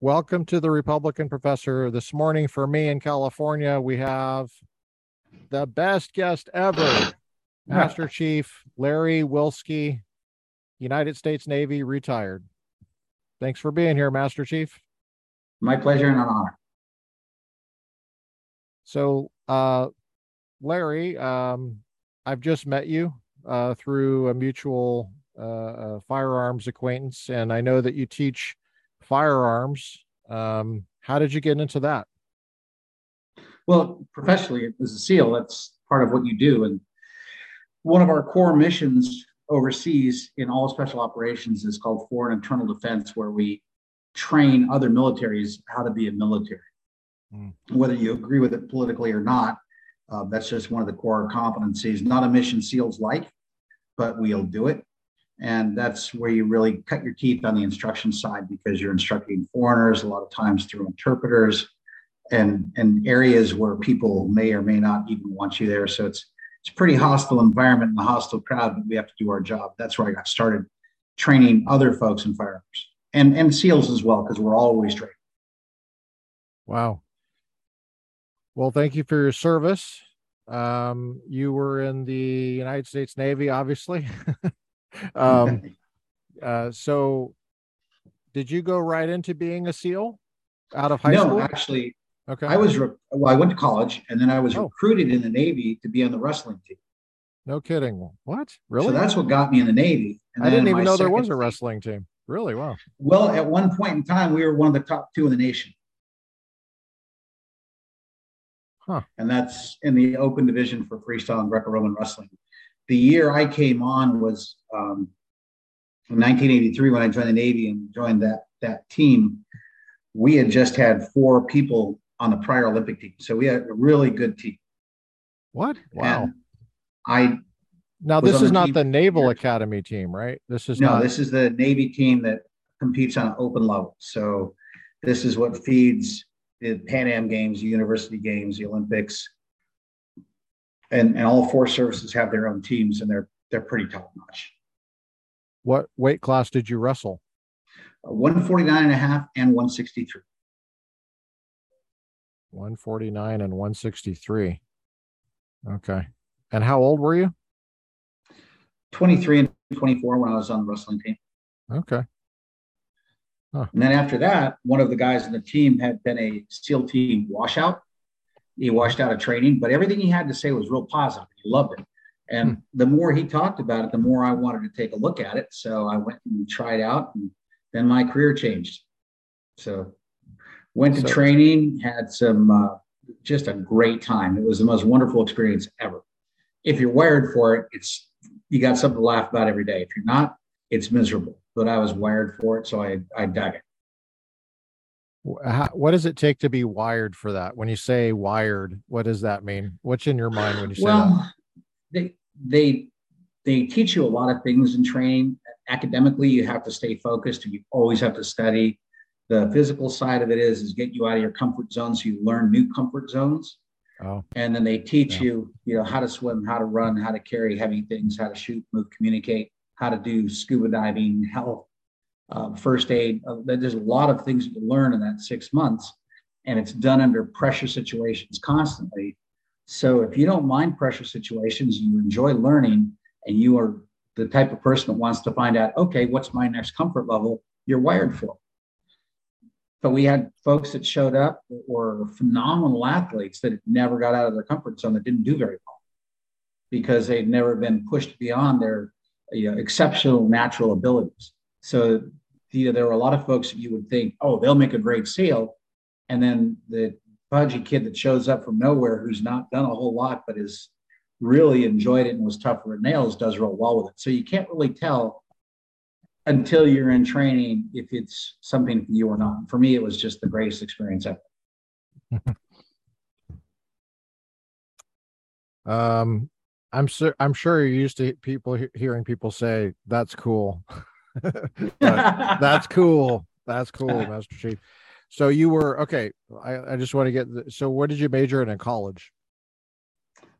Welcome to the Republican Professor. This morning, for me in California, we have the best guest ever, Master Chief Larry Wilske, United States Navy, retired. Thanks for being here, Master Chief. My pleasure and an honor. So, uh, Larry, um, I've just met you uh, through a mutual uh, uh firearms acquaintance, and I know that you teach firearms. Um, how did you get into that? Well, professionally, as a SEAL, that's part of what you do. And one of our core missions overseas in all special operations is called Foreign Internal Defense, where we train other militaries how to be a military. Mm. Whether you agree with it politically or not, uh, that's just one of the core competencies. Not a mission SEALs like, but we'll do it. And that's where you really cut your teeth on the instruction side because you're instructing foreigners a lot of times through interpreters and, and areas where people may or may not even want you there. So it's it's a pretty hostile environment and a hostile crowd, but we have to do our job. That's where I got started training other folks in firearms and, and SEALs as well, because we're always training. Wow. Well, thank you for your service. Um, you were in the United States Navy, obviously. um, uh, so did you go right into being a SEAL out of high no, school? No, actually, okay. I was re- well. I went to college, and then I was oh. recruited in the Navy to be on the wrestling team. No kidding. What? Really? So that's what got me in the Navy. And I didn't even know there was a wrestling team. Really? Wow. Well, at one point in time, we were one of the top two in the nation. Huh. And that's in the open division for freestyle and Greco-Roman wrestling the year I came on was um, 1983 when I joined the Navy and joined that that team. We had just had four people on the prior Olympic team, so we had a really good team. What? Wow! And I now this is not the Naval Academy team, right? This is no. Not... This is the Navy team that competes on an open level. So this is what feeds the Pan Am Games, the University Games, the Olympics, and, and all four services have their own teams and they're they're pretty top notch. What weight class did you wrestle? Uh, 149 and a half and 163. 149 and 163. Okay. And how old were you? 23 and 24 when I was on the wrestling team. Okay. Huh. And then after that, one of the guys in the team had been a SEAL team washout he washed out of training, but everything he had to say was real positive. He loved it. And hmm. the more he talked about it, the more I wanted to take a look at it. So I went and tried out, and then my career changed. So went to so, training, had some uh, just a great time. It was the most wonderful experience ever. If you're wired for it, it's you got something to laugh about every day. If you're not, it's miserable. But I was wired for it, so I I dug it. How, what does it take to be wired for that? When you say wired, what does that mean? What's in your mind when you say well, that? They they they teach you a lot of things in training. Academically, you have to stay focused. You always have to study. The physical side of it is is get you out of your comfort zone so you learn new comfort zones. Oh. And then they teach yeah. you, you know, how to swim, how to run, how to carry heavy things, how to shoot, move, communicate, how to do scuba diving, health, uh, first aid. Uh, there's a lot of things you learn in that six months, and it's done under pressure situations constantly. So if you don't mind pressure situations, you enjoy learning, and you are the type of person that wants to find out, okay, what's my next comfort level? You're wired for. But we had folks that showed up that were phenomenal athletes that never got out of their comfort zone that didn't do very well because they'd never been pushed beyond their you know, exceptional natural abilities. So there were a lot of folks that you would think, oh, they'll make a great SEAL. And then the pudgy kid that shows up from nowhere who's not done a whole lot, but has really enjoyed it and was tougher at nails does real well with it. So you can't really tell until you're in training if it's something for you or not. For me, it was just the greatest experience ever. um, I'm sure I'm sure you're used to people hearing people say that's cool. that's cool. That's cool, Master Chief. So you were okay. I, I just want to get. The, so what did you major in in college?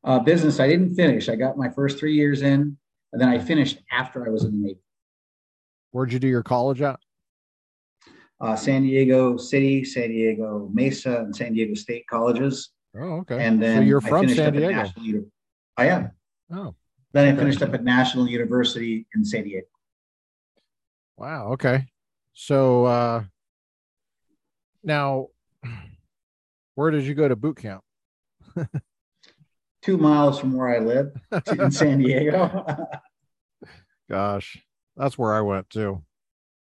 Uh, business. I didn't finish. I got my first three years in, and then I finished after I was in the Navy. Where'd you do your college at? uh, San Diego City, San Diego Mesa, and San Diego State colleges. Oh, okay. And then so you're from San Diego. National I am. Oh, Then I finished up at National University in San Diego. Wow. Okay. So uh now where did you go to boot camp? Two miles from where I live in San Diego. Gosh, that's where I went too.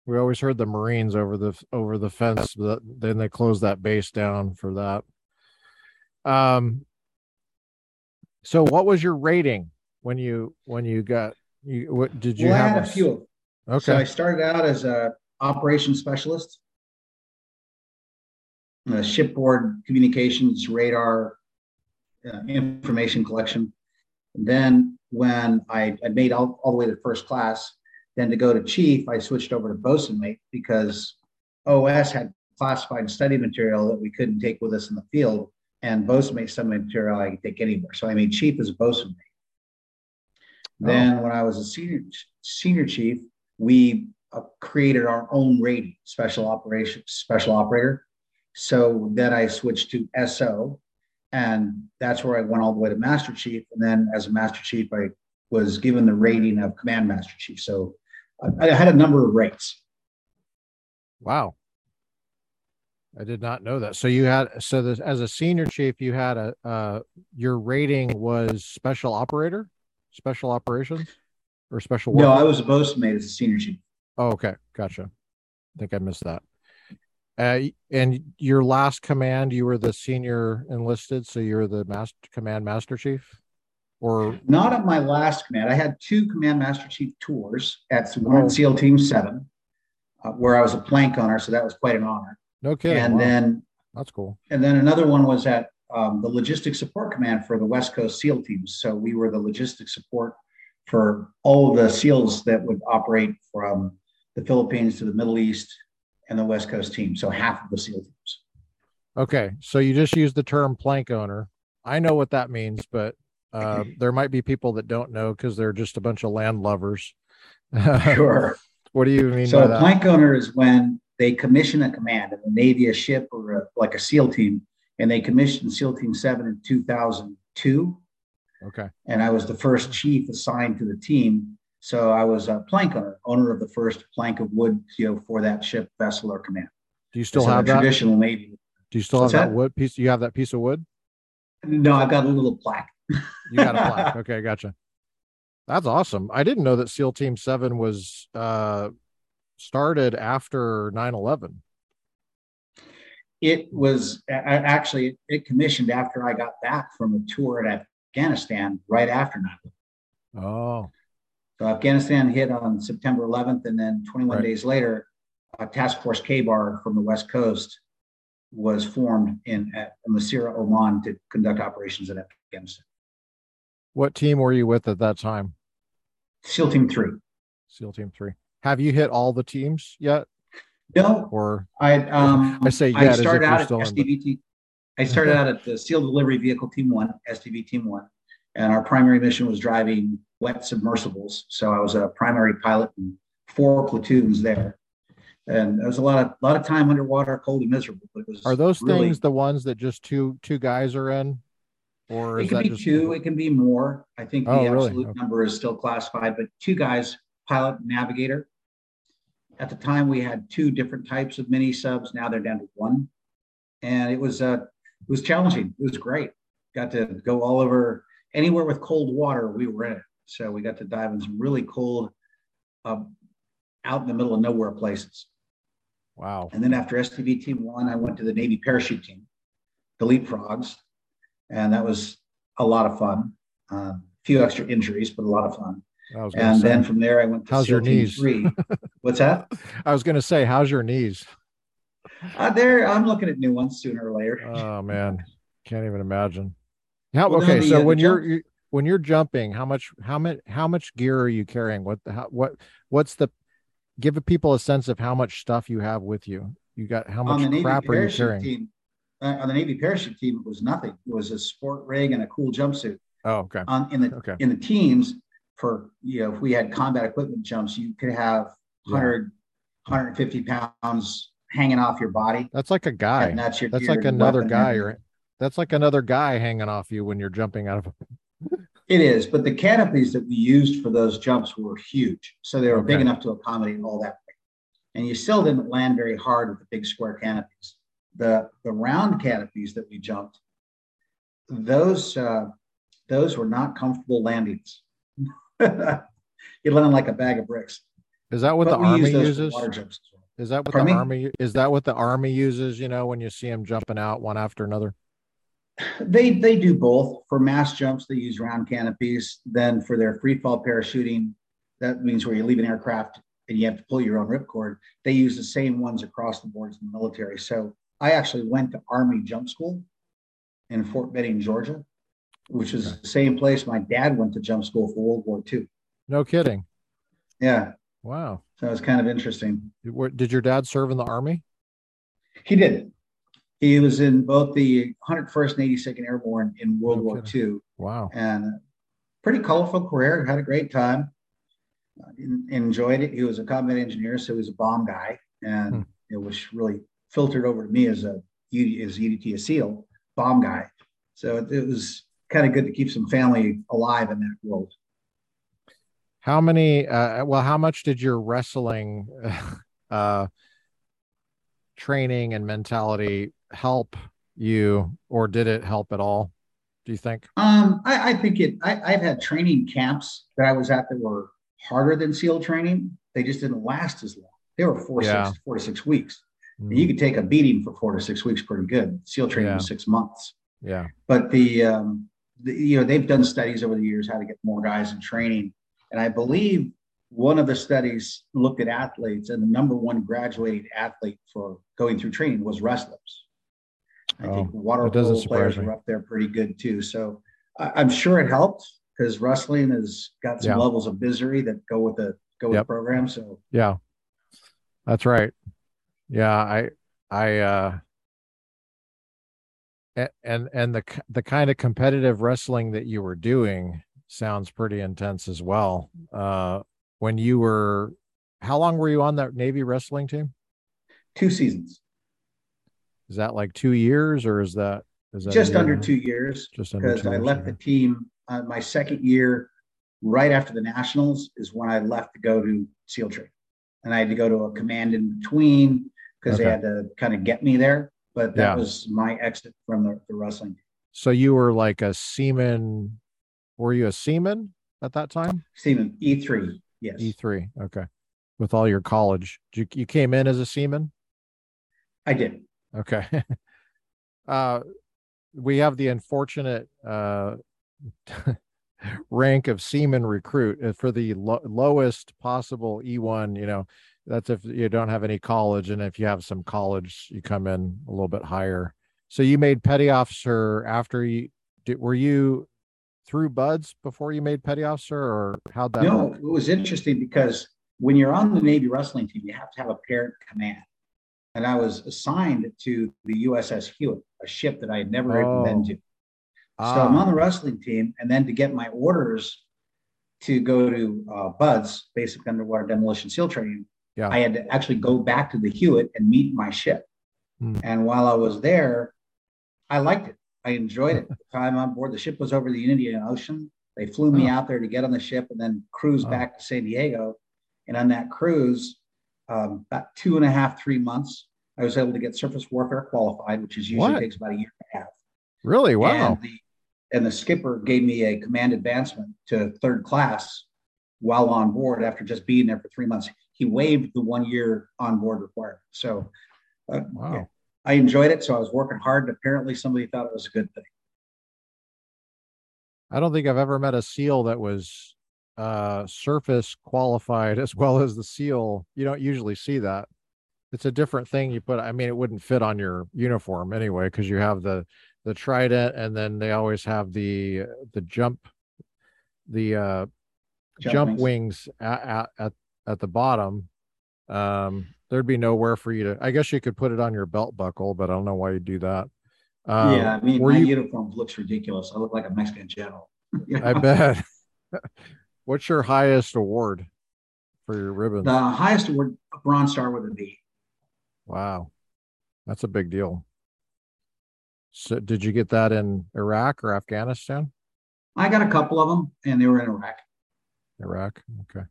We always heard the Marines over the over the fence, but then they closed that base down for that. Um. So, what was your rating when you when you got you? What did you well, have? A, a few. Okay. So I started out as a operations specialist, uh, shipboard communications, radar, uh, information collection. And then when I, I made all, all the way to first class, then to go to chief, I switched over to bosun mate because OS had classified study material that we couldn't take with us in the field, and bosun mate some material I could take anywhere. So I made chief as a bosun mate. Then when I was a senior senior chief, we uh, created our own rating, special operations special operator. So then I switched to SO, and that's where I went all the way to master chief. And then as a master chief, I was given the rating of command master chief. So I, I had a number of rates. Wow. I did not know that. So you had so this as a senior chief, you had a uh your rating was special operator, special operations, or special No. I was a bosun mate as a senior chief. Oh, okay, gotcha. I think I missed that. Uh, and your last command, you were the senior enlisted, so you're the master command master chief, or Not at my last command. I had two command master chief tours at one Oh. SEAL Team Seven, uh, where I was a plank owner. So that was quite an honor. no kidding. and wow, then that's cool. and then another one was at um, the logistics support command for the West Coast SEAL teams. So we were the logistics support for all of the SEALs that would operate from the Philippines to the Middle East and the West Coast team. So half of the SEAL teams. Okay, so you just used the term plank owner. I know what that means, but uh, there might be people that don't know because they're just a bunch of land lovers. Sure. what do you mean so by a plank owner is when they commission a command in the Navy, a ship, or a, like a SEAL team, and they commissioned SEAL Team Seven in 2002. Okay, and I was the first chief assigned to the team. So I was a plank owner, owner of the first plank of wood, you know, for that ship, vessel, or command. do you still So have that? traditional Navy. Do you still have that that? wood piece? You have that piece of wood? No, I've got a little plaque. You got a plaque. Okay, gotcha. That's awesome. I didn't know that SEAL Team Seven was uh started after 9-11. It was actually it commissioned after I got back from a tour at Afghanistan right after 9 Oh, So Afghanistan hit on September 11th, and then 21 Right. days later, uh, Task Force K-Bar from the West Coast was formed in at Masirah, Oman, to conduct operations in Afghanistan. what team were you with at that time? SEAL Team Three. SEAL Team Three. Have you hit all the teams yet? No, Or I um I say I yet started out at still in, but- SDVT. I started out at the SEAL Delivery Vehicle Team One, SDV Team One, and our primary mission was driving wet submersibles. So I was a primary pilot in four platoons there, and there was a lot of lot of time underwater, cold and miserable. But it was are those really, things the ones that just two two guys are in? Or It can be just two. It can be more. I think the Oh, really? absolute Okay. number is still classified, but two guys, pilot, and navigator. At the time, we had two different types of mini subs. Now they're down to one, and it was uh, it was challenging. It was great. Got to go all over anywhere with cold water. We were in it, so we got to dive in some really cold, um, out in the middle of nowhere places. wow. And then after SDV Team One, I went to the Navy Parachute Team, the Leapfrogs, and that was a lot of fun. A um, few extra injuries, but a lot of fun. I was gonna And say, then from there, I went to How's SEAL your knees? Three. What's that? I was gonna say, how's your knees? Uh, there, I'm looking at new ones sooner or later. Oh man, can't even imagine. How okay? the, so uh, when you're jump- you, when you're jumping, how much how much how much gear are you carrying? What the how, what what's the give people a sense of how much stuff you have with you? You got how much Navy crap are you carrying? Team, uh, on the Navy Parachute Team, it was nothing. It was a sport rig and a cool jumpsuit. Oh, okay, On in the okay, in the teams, for you know, if we had combat equipment jumps, you could have Yeah. 150 pounds hanging off your body. That's like a guy. And that's your That's like another guy. Or that's like another guy hanging off you when you're jumping out of a It is, but the canopies that we used for those jumps were huge, so they were big enough to accommodate all that. Weight. And you still didn't land very hard with the big square canopies. The the round canopies that we jumped, those uh, those were not comfortable landings. you land like a bag of bricks. Is that what But the army use uses? water jumps as well. Is that what Pardon the me? army is that what the army uses, you know, when you see them jumping out one after another? They they do both. For mass jumps, they use round canopies. Then for their free fall parachuting, that means where you leave an aircraft and you have to pull your own ripcord. They use the same ones across the boards in the military. So I actually went to Army Jump School in Fort Benning, Georgia, which is Okay. the same place my dad went to jump school for World War II. No kidding. Yeah, Wow. so it's kind of interesting. Did your dad serve in the army? He did. He was in both the 101st and 82nd Airborne in World No War. II. Wow. and pretty colorful career. Had a great time. Uh, en- enjoyed it. He was a combat engineer, so he was a bomb guy, and Hmm. it was really filtered over to me as a as UDT a SEAL bomb guy. So it, it was kind of good to keep some family alive in that world. How many uh well how much did your wrestling uh training and mentality help you or did it help at all? Do you think? Um, I, I think it. I, I've had training camps that I was at that were harder than SEAL training. They just didn't last as long. They were four, Yeah. six, four to six weeks. Mm, And you could take a beating for four to six weeks pretty good. SEAL training was six months. Yeah. but the, um, the you know they've done studies over the years how to get more guys in training and i believe one of the studies looked at athletes and the number one graduating athlete for going through training was wrestlers i think Oh, water that polo players me. were up there pretty good too so I, i'm sure it helped because wrestling has got some Yeah. levels of misery that go with the go with Yep. the program so Yeah. That's right. Yeah, I I uh and and the the kind of competitive wrestling that you were doing sounds pretty intense as well. Uh when you were how long were you on that Navy wrestling team? two seasons Is that like 2 years or is that is that just under two years just under because two I years, left the team uh, my second year, right after the nationals, is when I left to go to SEAL training, and I had to go to a command in between because they had to kind of get me there. But that Yeah. was my exit from the, the wrestling. So you were like a seaman were you a seaman at that time? Seaman E three, yes, E3. Okay. With all your college. You you came in as a seaman? I did. Okay. uh we have the unfortunate uh rank of seaman recruit uh, for the lo- lowest possible E1, you know, that's if you don't have any college and if you have some college you come in a little bit higher. So you made petty officer after you did were you through BUD/S before you made petty officer or how'd that no, work? it was interesting because when you're on the Navy wrestling team, you have to have a parent command. And I was assigned to the USS Hewitt, a ship that I had never even been Oh. to. So I'm Ah, on the wrestling team, and then to get my orders to go to uh, BUDS, basic underwater demolition seal training, Yeah. I had to actually go back to the Hewitt and meet my ship. Hmm. And while I was there, I liked it. I enjoyed it. The time on board, the ship was over the Indian Ocean. They flew me Oh. out there to get on the ship and then cruise Oh. back to San Diego. And on that cruise, um, about two and a half, three months, I was able to get surface warfare qualified, which is usually What? takes about a year and a half. really? Wow. And the, and the skipper gave me a command advancement to third class while on board after just being there for three months. He waived the one year on board requirement. So uh, Wow. yeah, I enjoyed it. So I was working hard. And apparently, somebody thought it was a good thing. I don't think I've ever met a seal that was uh surface qualified as well as the seal. You don't usually see that. It's a different thing you put I mean it wouldn't fit on your uniform anyway because you have the the trident and then they always have the the jump the uh Jump jump, wings. wings, at, at at the bottom. Um there'd be nowhere for you to I guess you could put it on your belt buckle, but I don't know why you'd do that. Um, yeah, I mean, my you uniform looks ridiculous. I look like a Mexican general. You I bet. What's your highest award for your ribbons? The highest award, a Bronze Star with a V. Wow. That's a big deal. So did you get that in Iraq or Afghanistan? I got a couple of them and they were in Iraq. Iraq. Okay.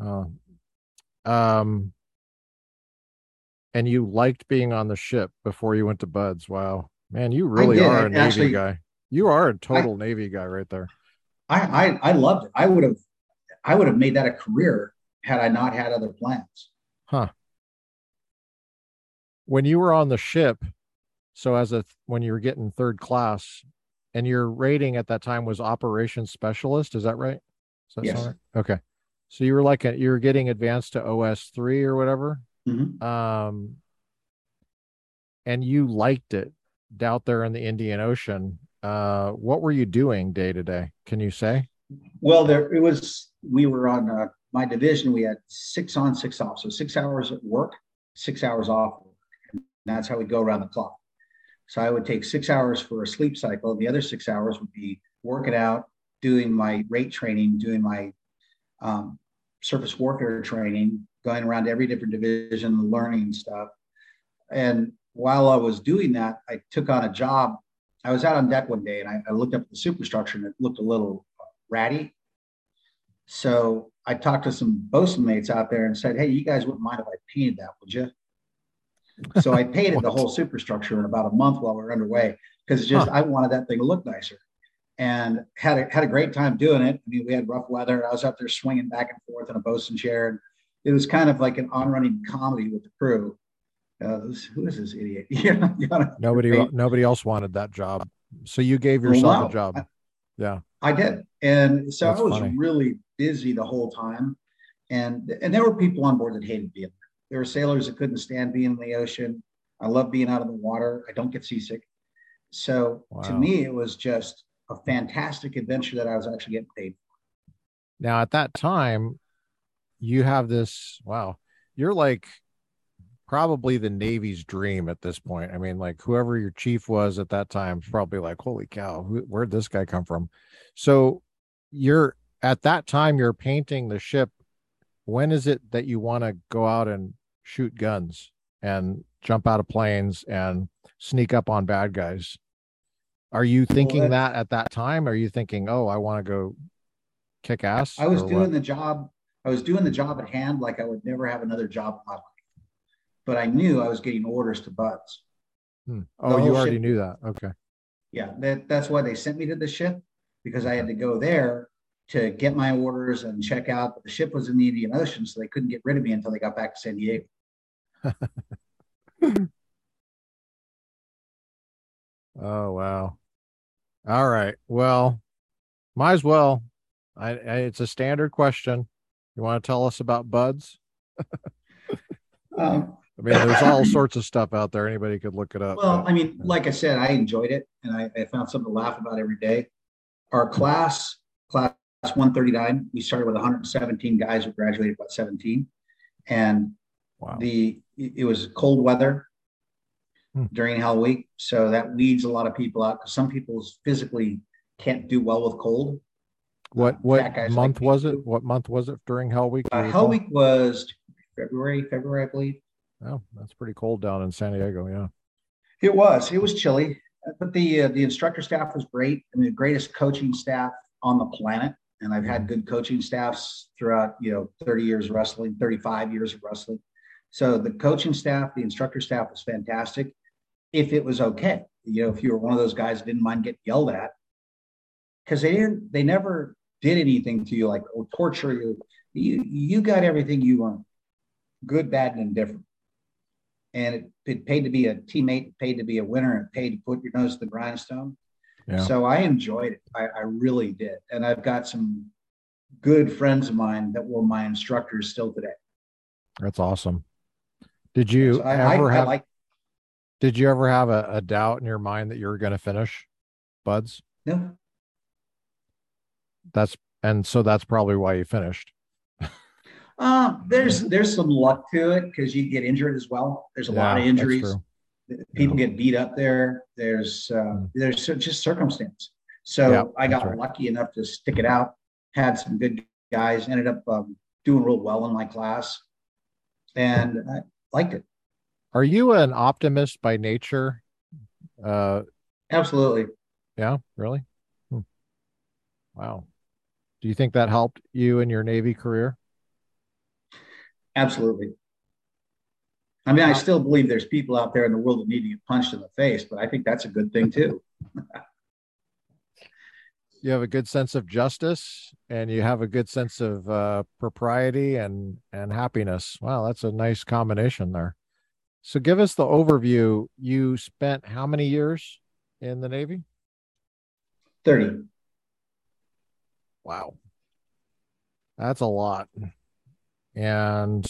Uh, um, and you liked being on the ship before you went to BUD/S. Wow, man, you really are a Navy Actually, guy. You are a total I, Navy guy right there. I, I I loved it. I would have I would have made that a career had I not had other plans. Huh. When you were on the ship, so as a when you were getting third class, and your rating at that time was operations specialist, is that right? Is that yes. Right? Okay. So you were like a, you were getting advanced to OS three or whatever. Mm-hmm. Um, and you liked it out there in the Indian Ocean. Uh, what were you doing day to day? Can you say? Well, there it was. We were on uh, my division. We had six on, six off. So six hours at work, six hours off. And that's how we go around the clock. So I would take six hours for a sleep cycle. And the other six hours would be working out, doing my rate training, doing my um, surface warfare training, going around every different division, learning stuff. And while I was doing that, I took on a job. I was out on deck one day and I, I looked up the superstructure and it looked a little uh, ratty. So I talked to some bosun mates out there and said, Hey, you guys wouldn't mind if I painted that, would you? So I painted the whole superstructure in about a month while we were underway because just huh. I wanted that thing to look nicer and had a, had a great time doing it. I mean, we had rough weather. I was up there swinging back and forth in a bosun chair. And it was kind of like an on-running comedy with the crew. Uh, who is this idiot? nobody, nobody else wanted that job. So you gave yourself well, wow. a job. Yeah, I did. And so That's I was funny. really busy the whole time. And, and there were people on board that hated being there. There were sailors that couldn't stand being in the ocean. I love being out of the water. I don't get seasick. So wow. to me, it was just a fantastic adventure that I was actually getting paid for. Now, at that time, you have this wow, you're like probably the Navy's dream at this point. I mean, like whoever your chief was at that time, probably like, holy cow, who, where'd this guy come from? So you're at that time, you're painting the ship. When is it that you want to go out and shoot guns and jump out of planes and sneak up on bad guys? Are you thinking well, that at that time? Are you thinking, oh, I want to go kick ass? I was doing what? the job. I was doing the job at hand like I would never have another job in my life. But I knew I was getting orders to BUD/S. Hmm. Oh, you already ship, knew that. Okay. Yeah, that, that's why they sent me to the ship because I had to go there to get my orders and check out. But the ship was in the Indian Ocean, so they couldn't get rid of me until they got back to San Diego. oh wow. All right. Well, might as well. I, I it's a standard question. You want to tell us about BUD/S? um, I mean, there's all sorts of stuff out there. Anybody could look it up. Well, but, I mean, like I said, I enjoyed it and I, I, found something to laugh about every day. Our class, class 139, we started with 117 guys who graduated about 17. And wow. the it was cold weather hmm. during Hell Week. So that weeds a lot of people out because some people physically can't do well with cold. What what month like was it? What month was it during Hell Week? Uh, Hell Week was February, February, I believe. Oh, that's pretty cold down in San Diego. Yeah, it was. It was chilly, but the uh, the instructor staff was great. I mean, the greatest coaching staff on the planet. And I've had hmm. good coaching staffs throughout, you know, 30 years of wrestling, 35 years of wrestling. So the coaching staff, the instructor staff was fantastic if it was okay. You know, if you were one of those guys that didn't mind getting yelled at, because they didn't, they never did anything to you like or torture you. You you got everything you earned, good, bad, and indifferent. And it, it paid to be a teammate, paid to be a winner, and paid to put your nose to the grindstone. Yeah. So I enjoyed it. I, I really did. And I've got some good friends of mine that were my instructors still today. That's awesome. Did you so I, ever I, have? Like, did you ever have a, a doubt in your mind that you were going to finish BUD/S? No. That's and so that's probably why you finished. Uh, there's there's some luck to it because you get injured as well. There's a yeah, lot of injuries. People yeah. get beat up there. There's uh, there's just circumstance. So yeah, I got right. lucky enough to stick it out. Had some good guys. Ended up um, doing real well in my class, and I liked it. Are you an optimist by nature? Uh, Absolutely. Yeah, really? Hmm. Wow. Do you think that helped you in your Navy career? Absolutely. I mean, I still believe there's people out there in the world that need to get punched in the face, but I think that's a good thing too. you have a good sense of justice and you have a good sense of uh, propriety and and happiness. Wow, that's a nice combination there. So, give us the overview. You spent how many years in the Navy? Thirty. Wow, that's a lot. And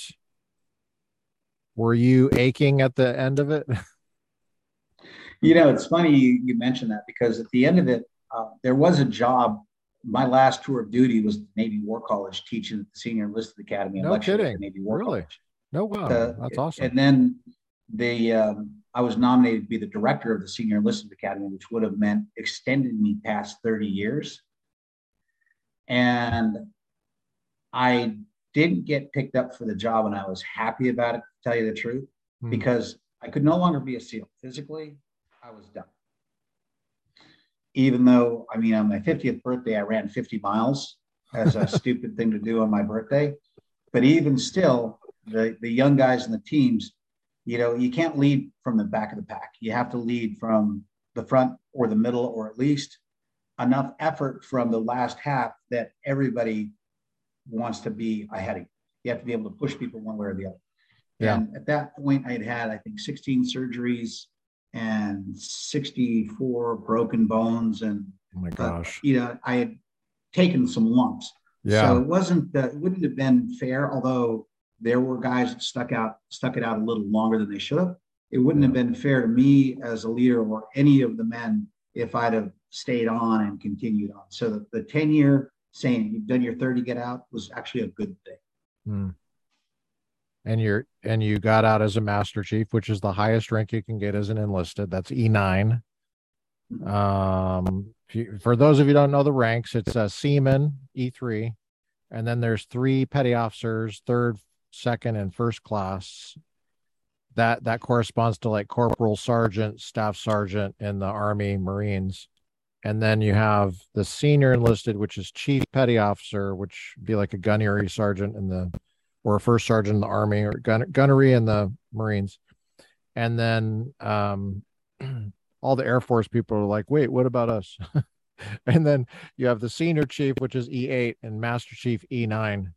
were you aching at the end of it? You know, it's funny you, mentioned that because at the end of it, uh, there was a job. My last tour of duty was Navy War College teaching at the Senior Enlisted Academy. No kidding. Navy War really? College. No, wow. Uh, That's awesome. And then the um, I was nominated to be the director of the Senior Enlisted Academy, which would have meant extending me past 30 years. And I didn't get picked up for the job, and I was happy about it, to tell you the truth, mm. because I could no longer be a SEAL. Physically, I was done. Even though, I mean, on my 50th birthday, I ran 50 miles as a stupid thing to do on my birthday. But even still, the, the young guys and the teams, you know, you can't lead from the back of the pack. You have to lead from the front or the middle, or at least enough effort from the last half that everybody wants to be ahead of you. You have to be able to push people one way or the other. Yeah. And at that point, I had had, I think, 16 surgeries and 64 broken bones. And oh my gosh, uh, you know, I had taken some lumps. Yeah. So it wasn't, uh, it wouldn't have been fair, although there were guys that stuck out, stuck it out a little longer than they should have. It wouldn't yeah. have been fair to me as a leader or any of the men if I'd have stayed on and continued on. So the, the 10 year saying you've done your 30 get out was actually a good thing. Hmm. And you're and you got out as a master chief, which is the highest rank you can get as an enlisted. That's E9. Mm-hmm. Um, you, for those of you don't know the ranks, it's a seaman E3, and then there's three petty officers, third, second, and first class. That that corresponds to like corporal, sergeant, staff sergeant in the Army, Marines and then you have the senior enlisted, which is chief petty officer, which be like a gunnery sergeant in the or a first sergeant in the army or gun, gunnery in the Marines, and then um, all the Air Force people are like, "Wait, what about us?" and then you have the senior chief, which is E8, and Master Chief E9.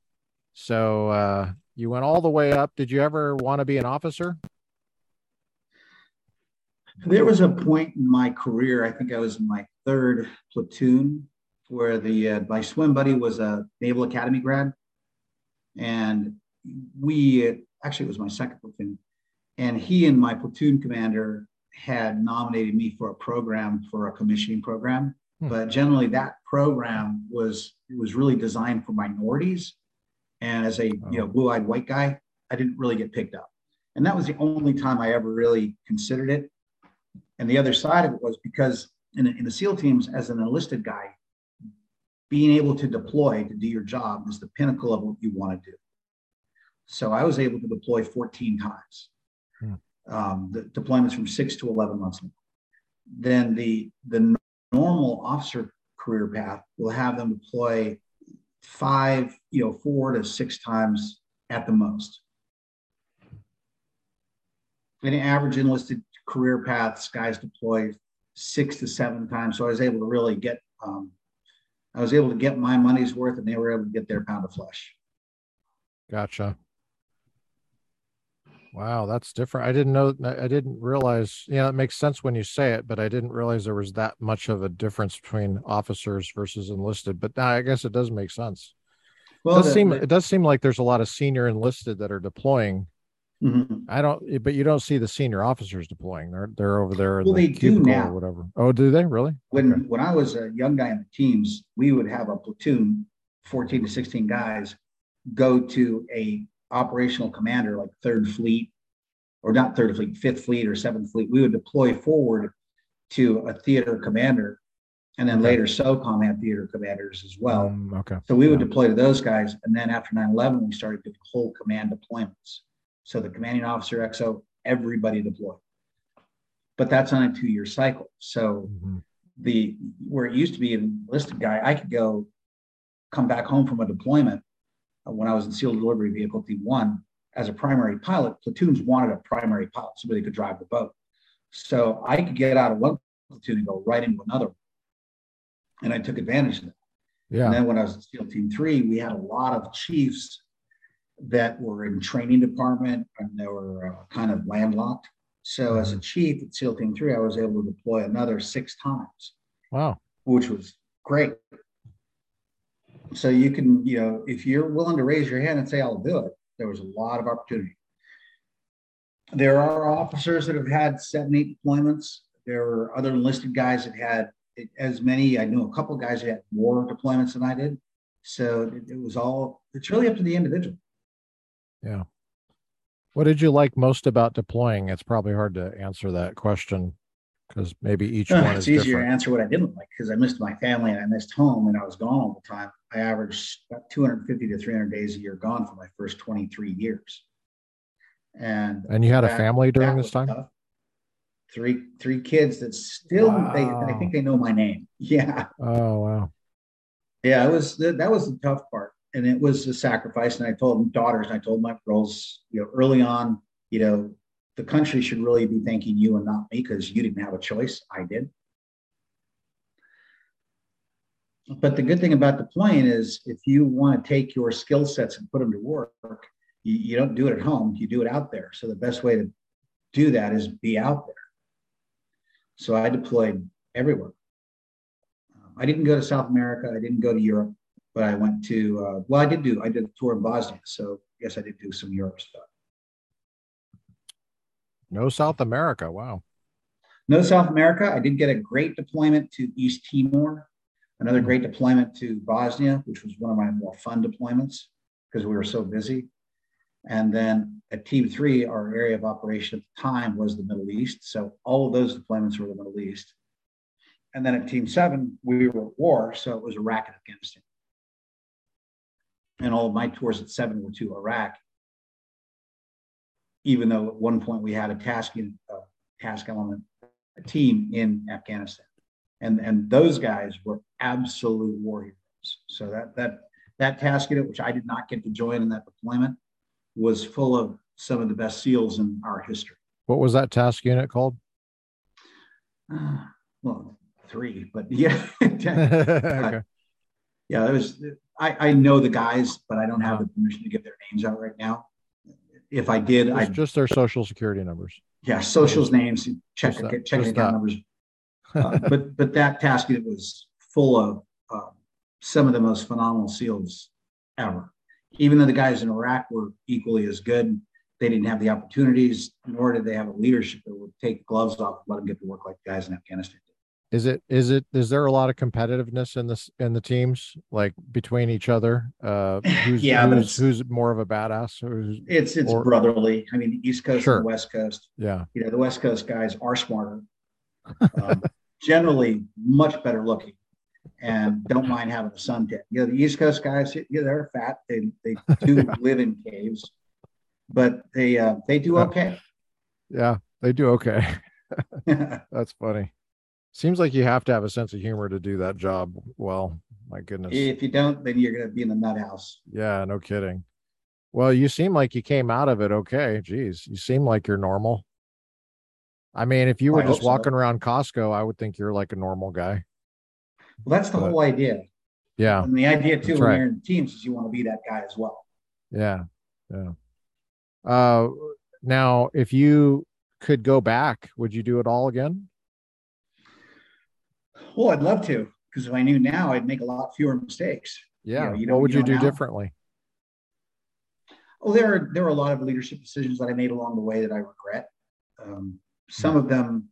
So uh, you went all the way up. Did you ever want to be an officer? There was a point in my career, I think I was in my third platoon, where the uh, my swim buddy was a Naval Academy grad, and we actually it was my second platoon, and he and my platoon commander had nominated me for a program for a commissioning program, hmm. but generally that program was was really designed for minorities, and as a oh. you know blue eyed white guy, I didn't really get picked up, and that was the only time I ever really considered it and the other side of it was because in, in the SEAL teams, as an enlisted guy, being able to deploy to do your job is the pinnacle of what you want to do. So I was able to deploy 14 times. Hmm. Um, the deployments from six to 11 months. Then the, the normal officer career path will have them deploy five, you know, four to six times at the most. An average enlisted career paths, guys deployed six to seven times. So I was able to really get, um, I was able to get my money's worth and they were able to get their pound of flesh. Gotcha. Wow, that's different. I didn't know. I didn't realize. Yeah, it makes sense when you say it, but I didn't realize there was that much of a difference between officers versus enlisted. But now I guess it does make sense. Well, it does the, seem the, it does seem like there's a lot of senior enlisted that are deploying Mm-hmm. I don't, but you don't see the senior officers deploying. They're they're over there. Well, the they do now. Or whatever. Oh, do they really? When okay. when I was a young guy in the teams, we would have a platoon, fourteen to sixteen guys, go to a operational commander like Third Fleet, or not Third Fleet, Fifth Fleet or Seventh Fleet. We would deploy forward to a theater commander, and then okay. later SOCOM had theater commanders as well. Um, okay. So we would yeah. deploy to those guys, and then after 9-11, we started doing whole command deployments. So the commanding officer XO everybody deployed. But that's on a two year cycle. So mm-hmm. the where it used to be an enlisted guy, I could go come back home from a deployment uh, when I was in SEAL delivery vehicle team one as a primary pilot. Platoons wanted a primary pilot, somebody could drive the boat. So I could get out of one platoon and go right into another. And I took advantage of that. Yeah. And then when I was in SEAL Team Three, we had a lot of chiefs that were in training department and they were uh, kind of landlocked. So as a chief at SEAL Team Three, I was able to deploy another six times. Wow. Which was great. So you can, you know, if you're willing to raise your hand and say, I'll do it, there was a lot of opportunity. There are officers that have had seven, eight deployments. There are other enlisted guys that had as many. I knew a couple guys that had more deployments than I did. So it was all, it's really up to the individual. Yeah. What did you like most about deploying? It's probably hard to answer that question because maybe each uh, one it's is easier different. to answer what I didn't like because I missed my family and I missed home and I was gone all the time. I averaged about 250 to 300 days a year gone for my first 23 years. And and you had that, a family during this time? Tough. Three three kids that still wow. they I think they know my name. Yeah. Oh wow. Yeah, it was that was the tough part and it was a sacrifice. And I told my daughters, I told my girls, you know, early on, you know, the country should really be thanking you and not me because you didn't have a choice. I did. But the good thing about deploying is if you want to take your skill sets and put them to work, you, you don't do it at home, you do it out there. So the best way to do that is be out there. So I deployed everywhere. I didn't go to South America. I didn't go to Europe but I went to uh, well, I did do I did a tour in Bosnia, so yes, I did do some Europe stuff. No South America. Wow. No South America. I did get a great deployment to East Timor, another great deployment to Bosnia, which was one of my more fun deployments because we were so busy. And then at Team Three, our area of operation at the time was the Middle East. So all of those deployments were the Middle East. And then at Team Seven, we were at war, so it was Iraq and Afghanistan and all of my tours at seven were to Iraq. Even though at one point we had a task in, uh, task element a team in Afghanistan, and and those guys were absolute war heroes. So that that that task unit, which I did not get to join in that deployment, was full of some of the best SEALs in our history. What was that task unit called? Uh, well, three, but yeah, okay. yeah, it was I, I know the guys, but I don't have the permission to give their names out right now. If I did, I just their social security numbers. Yeah, socials, names, check that, check account numbers. uh, but but that task unit was full of uh, some of the most phenomenal SEALs ever. Even though the guys in Iraq were equally as good, they didn't have the opportunities, nor did they have a leadership that would take gloves off and let them get to work like guys in Afghanistan. Is it is it is there a lot of competitiveness in this in the teams like between each other? Uh, who's yeah, who's, who's more of a badass? Who's, it's it's or, brotherly. I mean, the East Coast sure. and the West Coast. Yeah, you know, the West Coast guys are smarter, um, generally much better looking, and don't mind having a suntan. You know, the East Coast guys, yeah, they're fat. They they do live in caves, but they uh, they do okay. Yeah, they do okay. That's funny. Seems like you have to have a sense of humor to do that job well. My goodness. If you don't, then you're going to be in the nut house. Yeah, no kidding. Well, you seem like you came out of it okay. Geez, you seem like you're normal. I mean, if you were I just walking so. around Costco, I would think you're like a normal guy. Well, that's the but, whole idea. Yeah. And the idea too, when right. you're in teams, is you want to be that guy as well. Yeah. Yeah. Uh, now, if you could go back, would you do it all again? Well, I'd love to, because if I knew now, I'd make a lot fewer mistakes. Yeah. You know, you what would you, you do now. differently? Oh, there are there are a lot of leadership decisions that I made along the way that I regret. Um, some mm-hmm. of them,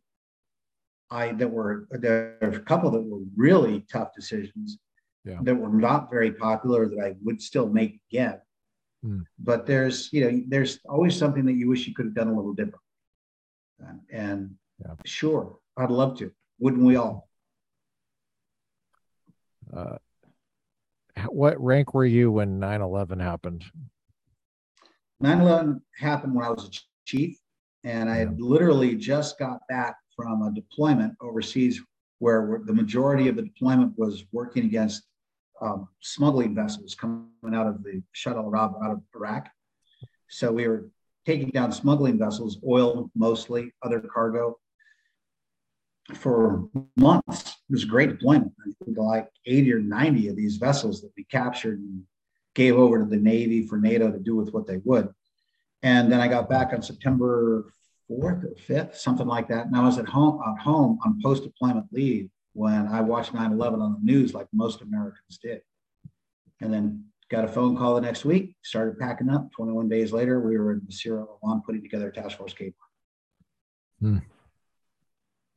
I that were there are a couple that were really tough decisions yeah. that were not very popular that I would still make again. Mm. But there's you know there's always something that you wish you could have done a little different. Uh, and yeah. sure, I'd love to. Wouldn't we all? Uh, what rank were you when 9-11 happened 9-11 happened when i was a chief And I literally just got back from a deployment overseas where the majority of the deployment was working against um, smuggling vessels coming out of the Shatt al-Arab out of Iraq. So we were taking down smuggling vessels, oil mostly, other cargo, for months. It was a great deployment. I think like 80 or 90 of these vessels that we captured and gave over to the Navy for NATO to do with what they would. And then I got back on September 4th or 5th, something like that. And I was at home at home on post-deployment leave when I watched 9-11 on the news like most Americans did. And then got a phone call the next week, started packing up. 21 days later, we were in Sierra Leone putting together a task force. Hmm.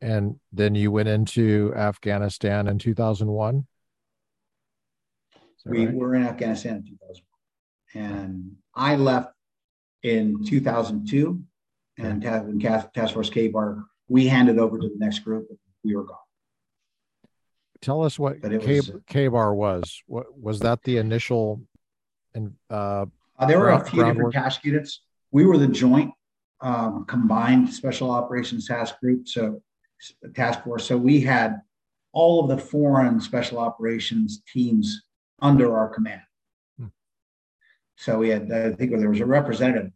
And then you went into Afghanistan in 2001? We right? were in Afghanistan in 2001. And I left in 2002. And when Task Force KBAR, we handed over to the next group. We were gone. Tell us what K, was, KBAR was. What was that? The initial, and uh, uh, there were a few different task units. We were the joint um, combined special operations task group. So task force. So we had all of the foreign special operations teams under our command. Hmm. So we had, I think there was a representative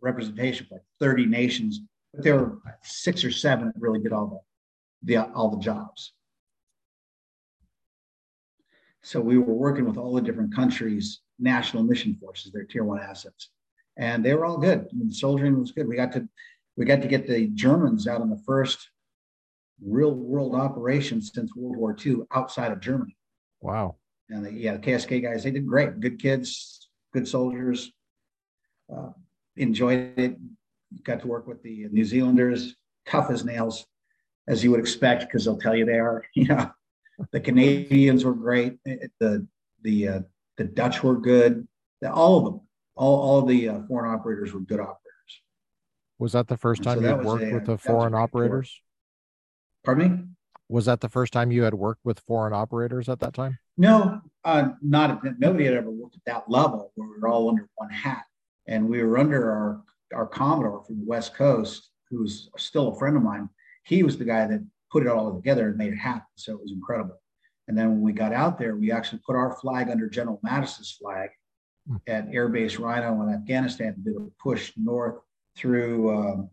representation for like 30 nations, but there were six or seven that really did all the, the all the jobs. So we were working with all the different countries' national mission forces, their tier one assets, and they were all good. I mean, the soldiering was good. We got to we got to get the Germans out on the first real world operations since World War II outside of Germany. Wow. And the, yeah, the KSK guys, they did great. Good kids, good soldiers. Uh, enjoyed it. Got to work with the New Zealanders, tough as nails, as you would expect, because they'll tell you they are. You know, the Canadians were great. The the uh, the Dutch were good. The, all of them, all all the uh, foreign operators were good operators. Was that the first time so you worked a, with the foreign operators? Pardon me? Was that the first time you had worked with foreign operators at that time? No, uh, not nobody had ever worked at that level where we were all under one hat, and we were under our our commodore from the West Coast, who's still a friend of mine. He was the guy that put it all together and made it happen. So it was incredible. And then when we got out there, we actually put our flag under General Mattis's flag mm. at Air Base Rhino in Afghanistan. And did a push north through um,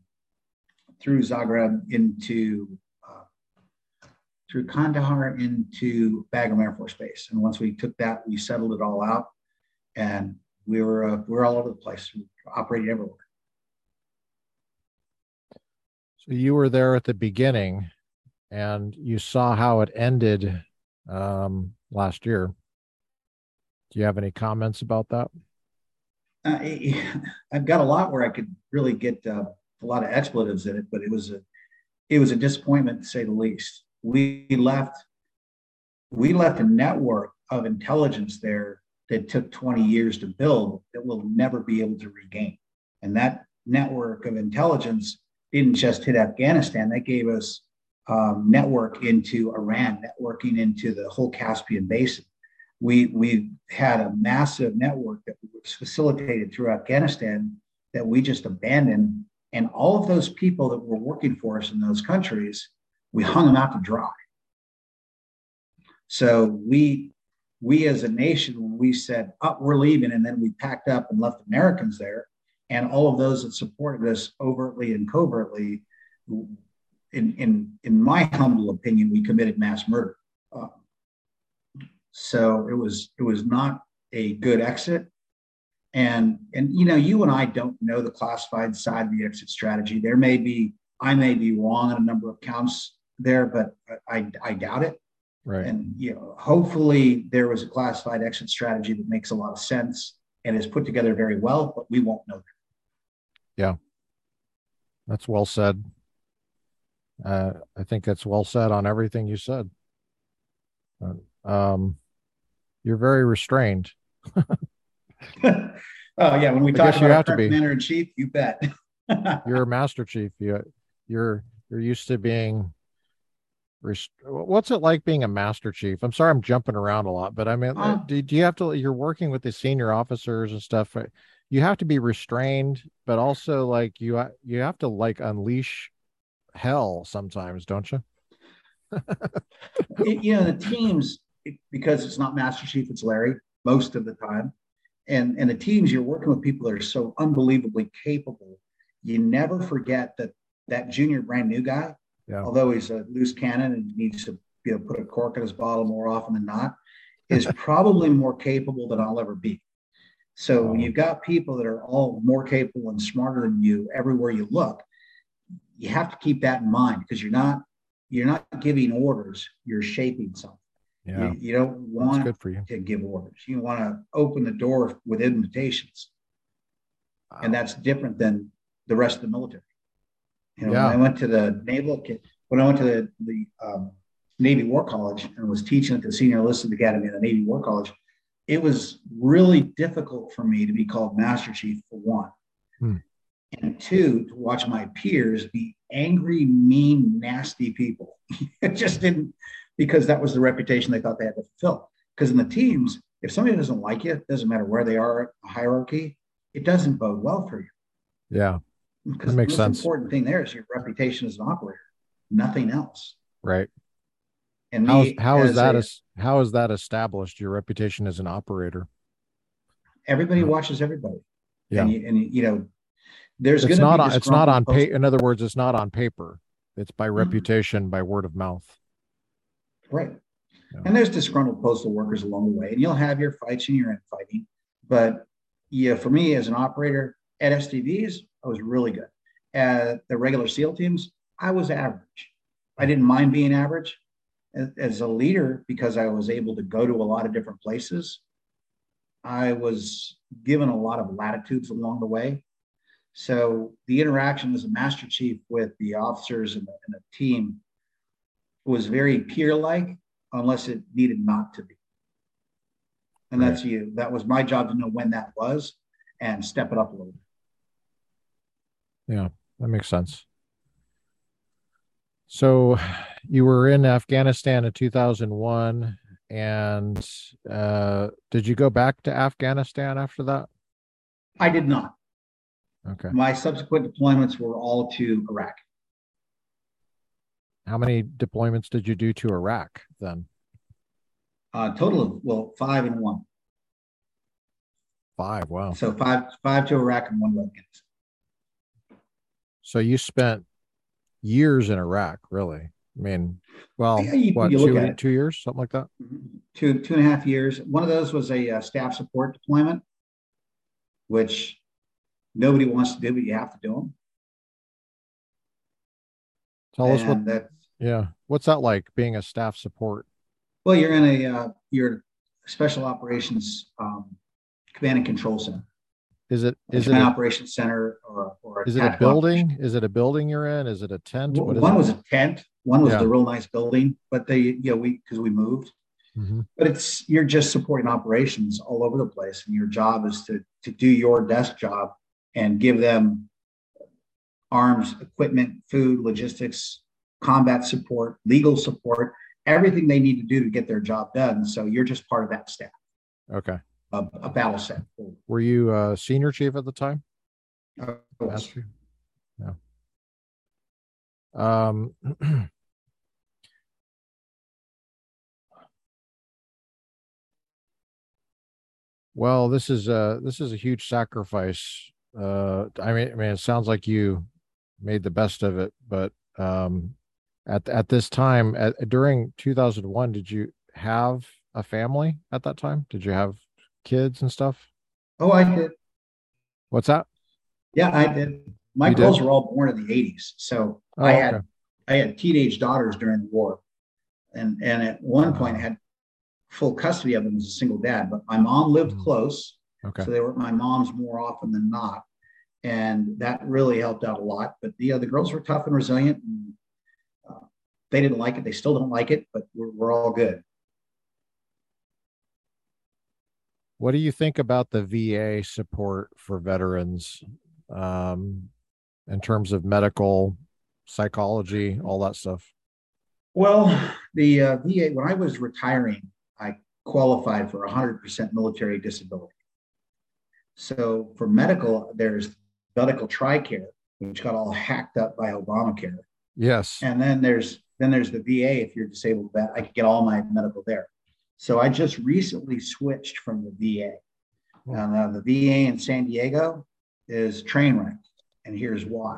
through Zagreb into through Kandahar into Bagram Air Force Base. And once we took that, we settled it all out, and we were uh, we were all over the place, we operating everywhere. So you were there at the beginning, and you saw how it ended um, last year. Do you have any comments about that? Uh, I've got a lot where I could really get uh, a lot of expletives in it, but it was a it was a disappointment to say the least we left we left a network of intelligence there that took 20 years to build that we'll never be able to regain. And that network of intelligence didn't just hit Afghanistan, that gave us um, network into Iran, networking into the whole Caspian Basin. We, we had a massive network that was facilitated through Afghanistan that we just abandoned. And all of those people that were working for us in those countries we hung them out to dry. So we we as a nation, when we said, oh, we're leaving, and then we packed up and left Americans there, and all of those that supported us overtly and covertly, in in in my humble opinion, we committed mass murder. Uh, so it was it was not a good exit. And and you know, you and I don't know the classified side of the exit strategy. There may be I may be wrong on a number of counts there, but I, I doubt it. Right. And you know, hopefully there was a classified exit strategy that makes a lot of sense and is put together very well, but we won't know that. Yeah. That's well said. Uh, I think that's well said on everything you said. um, you're very restrained. oh yeah, when we I talk about you have to be. commander in chief, you bet. you're a master chief. You, you're you're used to being what's it like being a master chief i'm sorry i'm jumping around a lot but i mean uh, do, do, you have to you're working with the senior officers and stuff uh, you have to be restrained, but also like you you have to like unleash hell sometimes, don't you? It- you know, the teams because it's not Master Chief, it's Larry most of the time, and and the teams you're working with people that are so unbelievably capable. You never forget that that junior brand new guy, Yeah. although he's a loose cannon and needs to you know put a cork in his bottle more often than not, is probably more capable than I'll ever be. So Wow. you've got people that are all more capable and smarter than you everywhere you look. You have to keep that in mind because you're not you're not giving orders, you're shaping something. Yeah. You, you don't That's want good for you. to give orders. You want to open the door with invitations, and that's different than the rest of the military. You know, Yeah. when I went to the naval when I went to the the um, Navy War College and was teaching at the Senior Enlisted Academy at the Navy War College, it was really difficult for me to be called Master Chief for one, Hmm. and two to watch my peers be angry, mean, nasty people. it just didn't because that was the reputation they thought they had to fulfill. Because in the teams, if somebody doesn't like you, it doesn't matter where they are in the hierarchy, it doesn't bode well for you. Yeah. Because That makes the most sense. important thing there is your reputation as an operator, nothing else. Right. And How's me, how is that a- as how is that established? Your reputation as an operator. everybody watches everybody. Yeah. And you, and you, know, there's It's not be on, it's not on. In other words, it's not on paper. It's by Mhm. reputation, by word of mouth. Right. Yeah. And there's disgruntled postal workers along the way, and you'll have your fights and your infighting. But yeah, for me as an operator at SDVs, I was really good. At the regular SEAL teams, I was average. I didn't mind being average. As, a leader, because I was able to go to a lot of different places, I was given a lot of latitudes along the way. So the interaction as a master chief with the officers and the, and the team was very peer like unless it needed not to be. And that's you. That was my job to know when that was and step it up a little bit. Yeah, that makes sense. So you were in Afghanistan in 2001 and uh did you go back to Afghanistan after that? I did not. Okay. My subsequent deployments were all to Iraq. How many deployments did you do to Iraq then? Uh, total of well, five and one. 5. Wow. So five, five to Iraq and one to Afghanistan. So you spent years in Iraq, really? I mean, well, Yeah, you- what, you two, two years, something like that? Two, two and a half years. One of those was a uh, staff support deployment, which nobody wants to do, but you have to do them. Tell us what, that yeah, what's that like being a staff support? Well, you're in a uh, you're special operations um, command and control center. Is it is it command a, operations center or or is it a building? Is it a building you're in? Is it a tent? is One it? was a tent. One was Yeah. the real nice building, but they you know we because we moved. Mhm. But it's you're just supporting operations all over the place, and your job is to to do your desk job and give them arms, equipment, food, logistics, combat support, legal support, everything they need to do to get their job done. So you're just part of that staff, Okay. A, a battle set. Were you a senior chief at the time? Uh? Yeah. Um Well, this is uh this is a huge sacrifice. Uh I mean I mean it sounds like you made the best of it, but um at at this time at during 2001 did you have a family at that time? Did you have kids and stuff? Oh, I did. What's that? Yeah, I did. My You girls did? were all born in the 80s. So Oh, I had okay. I had teenage daughters during the war. And and at one point Wow. had full custody of them as a single dad. But my mom lived Mm. close. Okay. So they were my mom's more often than not. And that really helped out a lot. But the, uh, the girls were tough and resilient. And, uh, they didn't like it. They still don't like it, but we're, we're all good. What do you think about the VA support for veterans um, in terms of medical, psychology, all that stuff? Well, the uh, VA, when I was retiring, I qualified for 100% military disability. So for medical, there's medical TRICARE, which got all hacked up by Obamacare. Yes. And then there's then there's the VA. If you're disabled vet, I could get all my medical there. So I just recently switched from the VA. And uh, the VA in San Diego is train wreck, and here's why: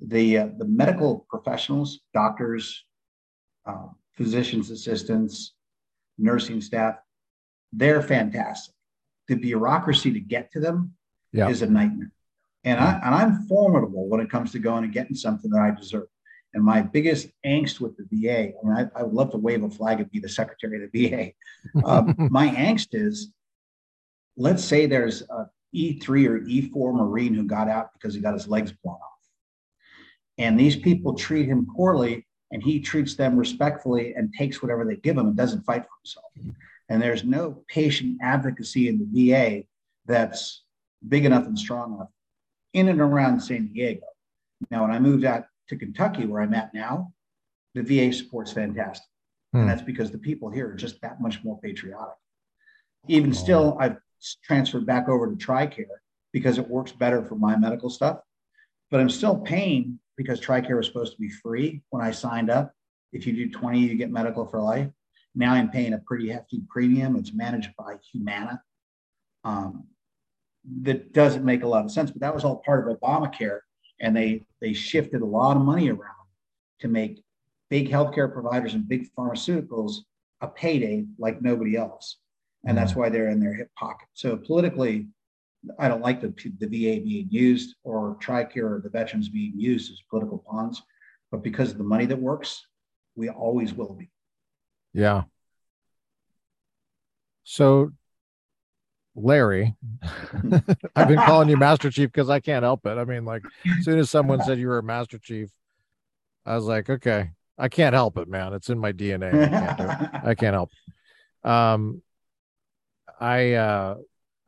the uh, the medical professionals, doctors, uh, physicians assistants, nursing staff, they're fantastic. The bureaucracy to get to them yeah. is a nightmare. And I and I'm formidable when it comes to going and getting something that I deserve. And my biggest angst with the VA, I mean, I, I would love to wave a flag and be the secretary of the VA. Um, my angst is, let's say there's a E3 or E4 Marine who got out because he got his legs blown off. And these people treat him poorly and he treats them respectfully and takes whatever they give him and doesn't fight for himself. And there's no patient advocacy in the VA that's big enough and strong enough in and around San Diego. Now, when I moved out to Kentucky, where I'm at now, the VA support's fantastic. Hmm. And that's because the people here are just that much more patriotic. Even oh. still, I've transferred back over to TRICARE because it works better for my medical stuff. But I'm still paying because TRICARE was supposed to be free when I signed up. If you do 20, you get medical for life. Now I'm paying a pretty hefty premium. It's managed by Humana. Um, that doesn't make a lot of sense, but that was all part of Obamacare and they they shifted a lot of money around to make big healthcare providers and big pharmaceuticals a payday like nobody else, and that's mm-hmm. why they're in their hip pocket. So politically, I don't like the the VA being used or TRICARE or the veterans being used as political pawns, but because of the money that works, we always will be. Yeah. So Larry. I've been calling you Master Chief because I can't help it. I mean, like, as soon as someone said you were a Master Chief, I was like, okay, I can't help it, man. It's in my DNA. I can't, I can't help. Um, I uh,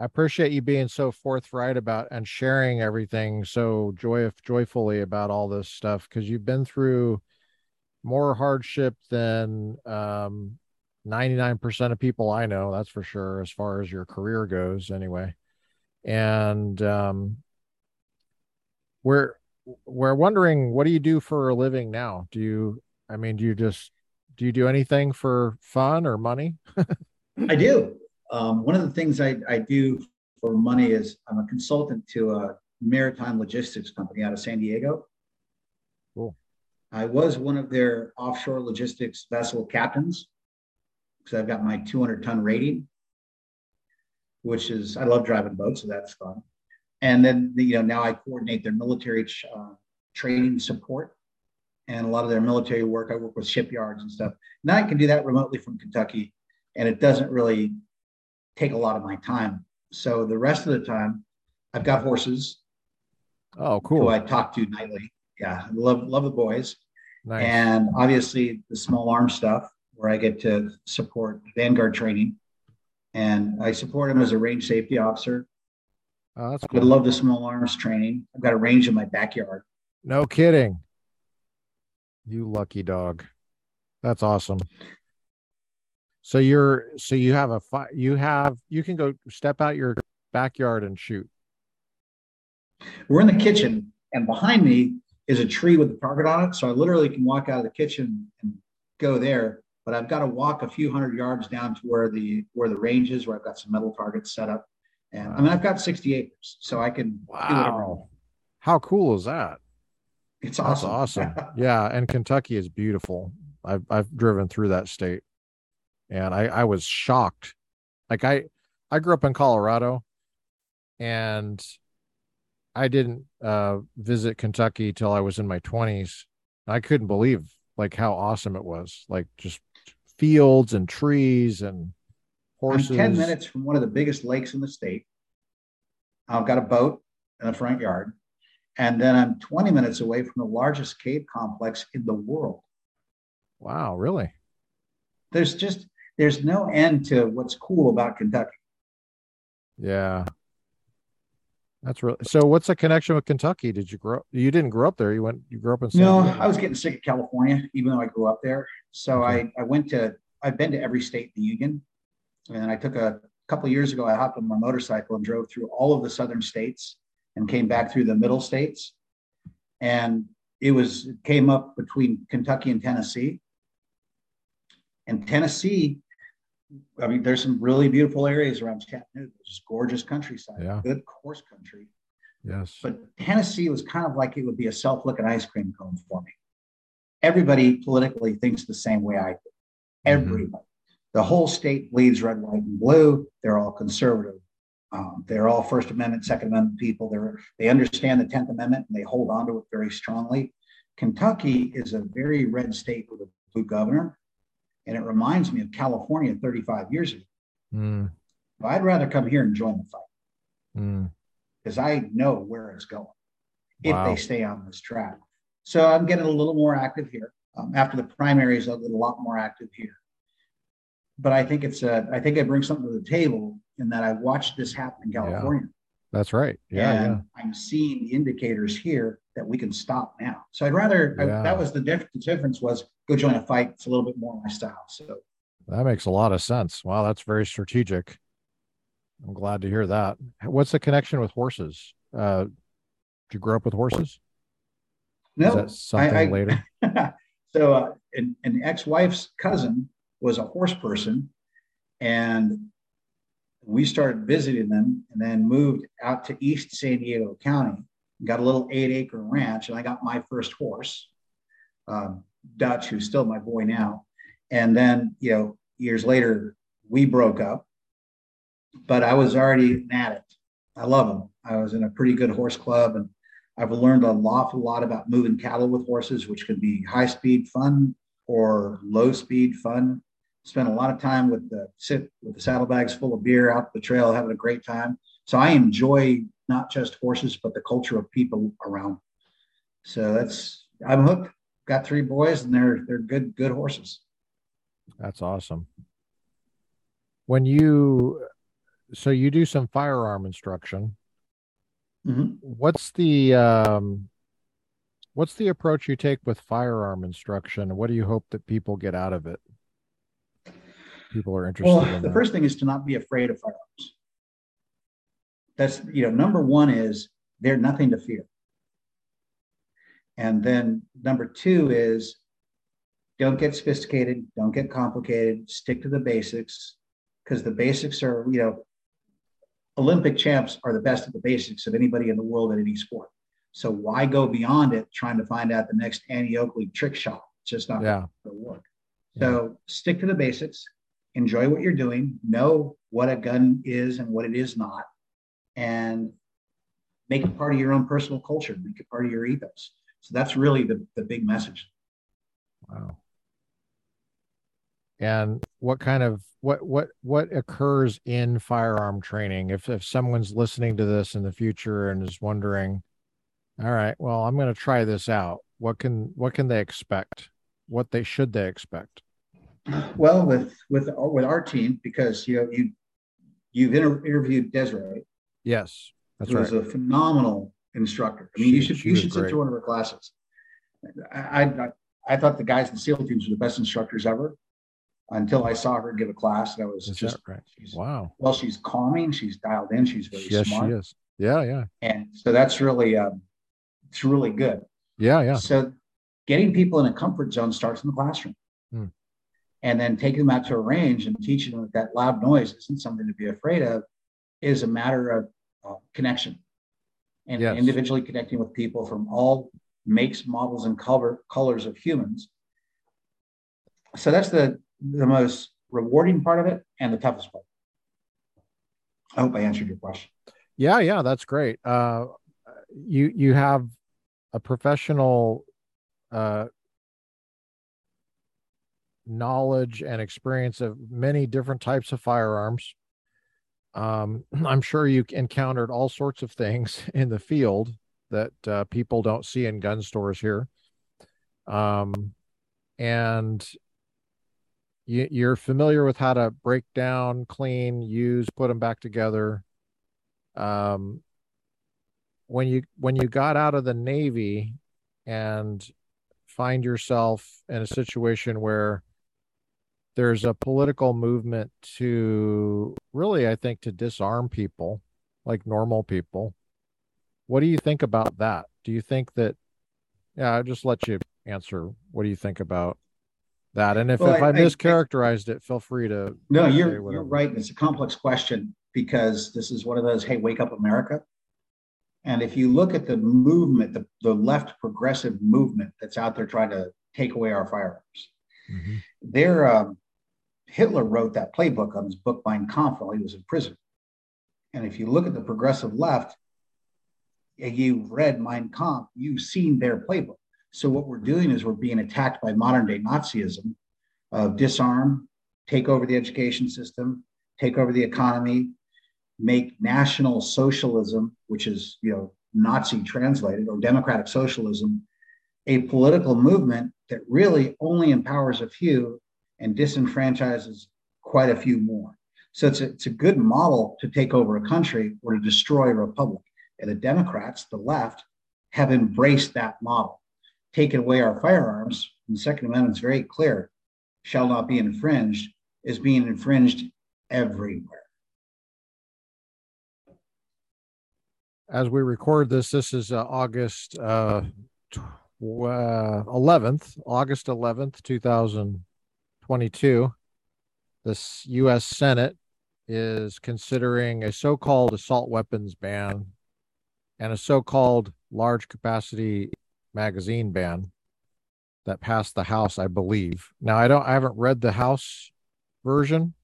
I appreciate you being so forthright about and sharing everything so joy joyfully about all this stuff because you've been through more hardship than um 99% of people I know, that's for sure, as far as your career goes, anyway. And um, we're we're wondering, what do you do for a living now? Do you, I mean, do you just do you do anything for fun or money? I do. Um, one of the things I, I do for money is I'm a consultant to a maritime logistics company out of San Diego. Cool. I was one of their offshore logistics vessel captains because I've got my 200 ton rating, which is I love driving boats, so that's fun. And then the, you know now I coordinate their military uh, training support and a lot of their military work. I work with shipyards and stuff. Now I can do that remotely from Kentucky, and it doesn't really take a lot of my time. So the rest of the time, I've got horses. Oh, cool! Who I talk to nightly. Yeah, love love the boys. Nice. And obviously the small arm stuff where I get to support Vanguard training. And I support him as a range safety officer. Oh, that's cool. I love the small arms training. I've got a range in my backyard. No kidding. You lucky dog. That's awesome. So you're so you have a fi- you have you can go step out your backyard and shoot. We're in the kitchen and behind me is a tree with a target on it. So I literally can walk out of the kitchen and go there but I've got to walk a few hundred yards down to where the where the range is, where I've got some metal targets set up. And wow. I mean, I've got 60 acres, so I can. Wow! How cool is that? It's awesome. That's awesome. yeah, and Kentucky is beautiful. I've I've driven through that state, and I I was shocked. Like I I grew up in Colorado, and I didn't uh, visit Kentucky till I was in my 20s. I couldn't believe like how awesome it was. Like just fields and trees and horses. I'm 10 minutes from one of the biggest lakes in the state. I've got a boat in the front yard. And then I'm 20 minutes away from the largest cave complex in the world. Wow, really? There's just there's no end to what's cool about Kentucky. Yeah. That's really so. What's the connection with Kentucky? Did you grow? You didn't grow up there. You went. You grew up in. San no, Diego. I was getting sick of California, even though I grew up there. So okay. I I went to. I've been to every state in the union, and I took a couple years ago, I hopped on my motorcycle and drove through all of the southern states and came back through the middle states. And it was it came up between Kentucky and Tennessee. And Tennessee, I mean, there's some really beautiful areas around Chattanooga, just gorgeous countryside, Yeah. good course country. Yes. But Tennessee was kind of like it would be a self-looking ice cream cone for me. Everybody politically thinks the same way I do. Everybody. The whole state bleeds red, white, and blue. They're all conservative. Um, they're all First Amendment, Second Amendment people. They're they understand the Tenth Amendment and they hold on to it very strongly. Kentucky is a very red state with a blue governor, and it reminds me of California 35 years ago. Mm, I'd rather come here and join the fight mm, because I know where it's going if Wow. they stay on this track. So I'm getting a little more active here. Um, after the primaries, I'll get a lot more active here. But I think it's a, I think I bring something to the table in that I watched this happen in California. that's right. Yeah. and I'm seeing the indicators here that we can stop now. So I'd rather I- that was the, diff- the difference was go join a fight. It's a little bit more my style. So. That makes a lot of sense. Wow. That's very strategic. I'm glad to hear that. What's the connection with horses? Uh, did you grow up with horses? No, something I- later? so uh, an, an ex-wife's cousin was a horse person and we started visiting them and then moved out to east san diego county got a little eight acre ranch and i got my first horse um, dutch who's still my boy now. And then you know years later we broke up but i was already an addict. I love them i was in a pretty good horse club and I've learned an awful lot about moving cattle with horses, which could be high speed fun or low speed fun. Spent a lot of time with the sit with the saddlebags full of beer out the trail, having a great time. So I enjoy not just horses, but the culture of people around. So that's I'm hooked. Got three boys, and they're they're good good horses. That's awesome. When you, so you do some firearm instruction. Mhm. What's the um, what's the approach you take with firearm instruction? What do you hope that people get out of it? People are interested Well, in the that. first thing is to not be afraid of firearms. That's, you know, number one is they're nothing to fear. And then number two is don't get sophisticated, don't get complicated, stick to the basics because the basics are, you know, Olympic champs are the best at the basics of anybody in the world at any sport. So why go beyond it trying to find out the next Annie Oakley trick shot? It's just not Yeah. going to work. So stick to the basics, enjoy what you're doing, know what a gun is and what it is not, and make it part of your own personal culture, make it part of your ethos. So that's really the, the big message. Wow. And what kind of what what what occurs in firearm training? If if someone's listening to this in the future and is wondering, all right, well, I'm going to try this out. What can what can they expect? What they should they expect? Well, with with with our team, because you know you you've inter- interviewed Desiree, Yes, that's who right. is a phenomenal instructor. I mean, you should you was should sit through one of her classes. I, I I thought the guys in SEAL teams were the best instructors ever until I saw her give a class, and I was Is just that right? Wow. well, she's calming, she's dialed in, she's very Yes, smart, she is. Yeah, yeah, and so that's really um, it's really good. yeah, yeah. So getting people in a comfort zone starts in the classroom. Hmm. And then taking them out to a range and teaching them that that loud noise isn't something to be afraid of is a matter of uh, connection and Yes. individually connecting with people from all makes, models, and color, colors of humans. So that's the, the most rewarding part of it and the toughest part. I hope I answered your question. Yeah, yeah, that's great. Uh, you you have a professional uh, knowledge and experience of many different types of firearms. Um, I'm sure you encountered all sorts of things in the field that uh, people don't see in gun stores here. Um, and you, you're familiar with how to break down, clean, use, put them back together um, when you when you got out of the Navy and find yourself in a situation where there's a political movement to really, I think, to disarm people like normal people. What do you think about that? Do you think that? Yeah, I'll just let you answer. What do you think about that? And if, well, if I, I mischaracterized I, it, feel free to. No, you're, you're right. It's a complex question because this is one of those, hey, wake up America. And if you look at the movement, the, the left progressive movement that's out there trying to take away our firearms, mm-hmm. they're, um, Hitler wrote that playbook on his book Mein Kampf while he was in prison. And if you look at the progressive left, you've read Mein Kampf, you've seen their playbook. So what we're doing is we're being attacked by modern day Nazism of disarm, take over the education system, take over the economy, make national socialism, which is you know Nazi translated or democratic socialism, a political movement that really only empowers a few and disenfranchises quite a few more. So it's a, it's a good model to take over a country or to destroy a republic. And the Democrats, the left, have embraced that model, taken away our firearms. And the Second Amendment is very clear shall not be infringed, is being infringed everywhere. As we record this, this is uh, August uh, 11th, uh, August 11th, 2022. The U.S. Senate is considering a so called assault weapons ban and a so called large capacity magazine ban that passed the House, I believe. Now, I don't, I haven't read the House version,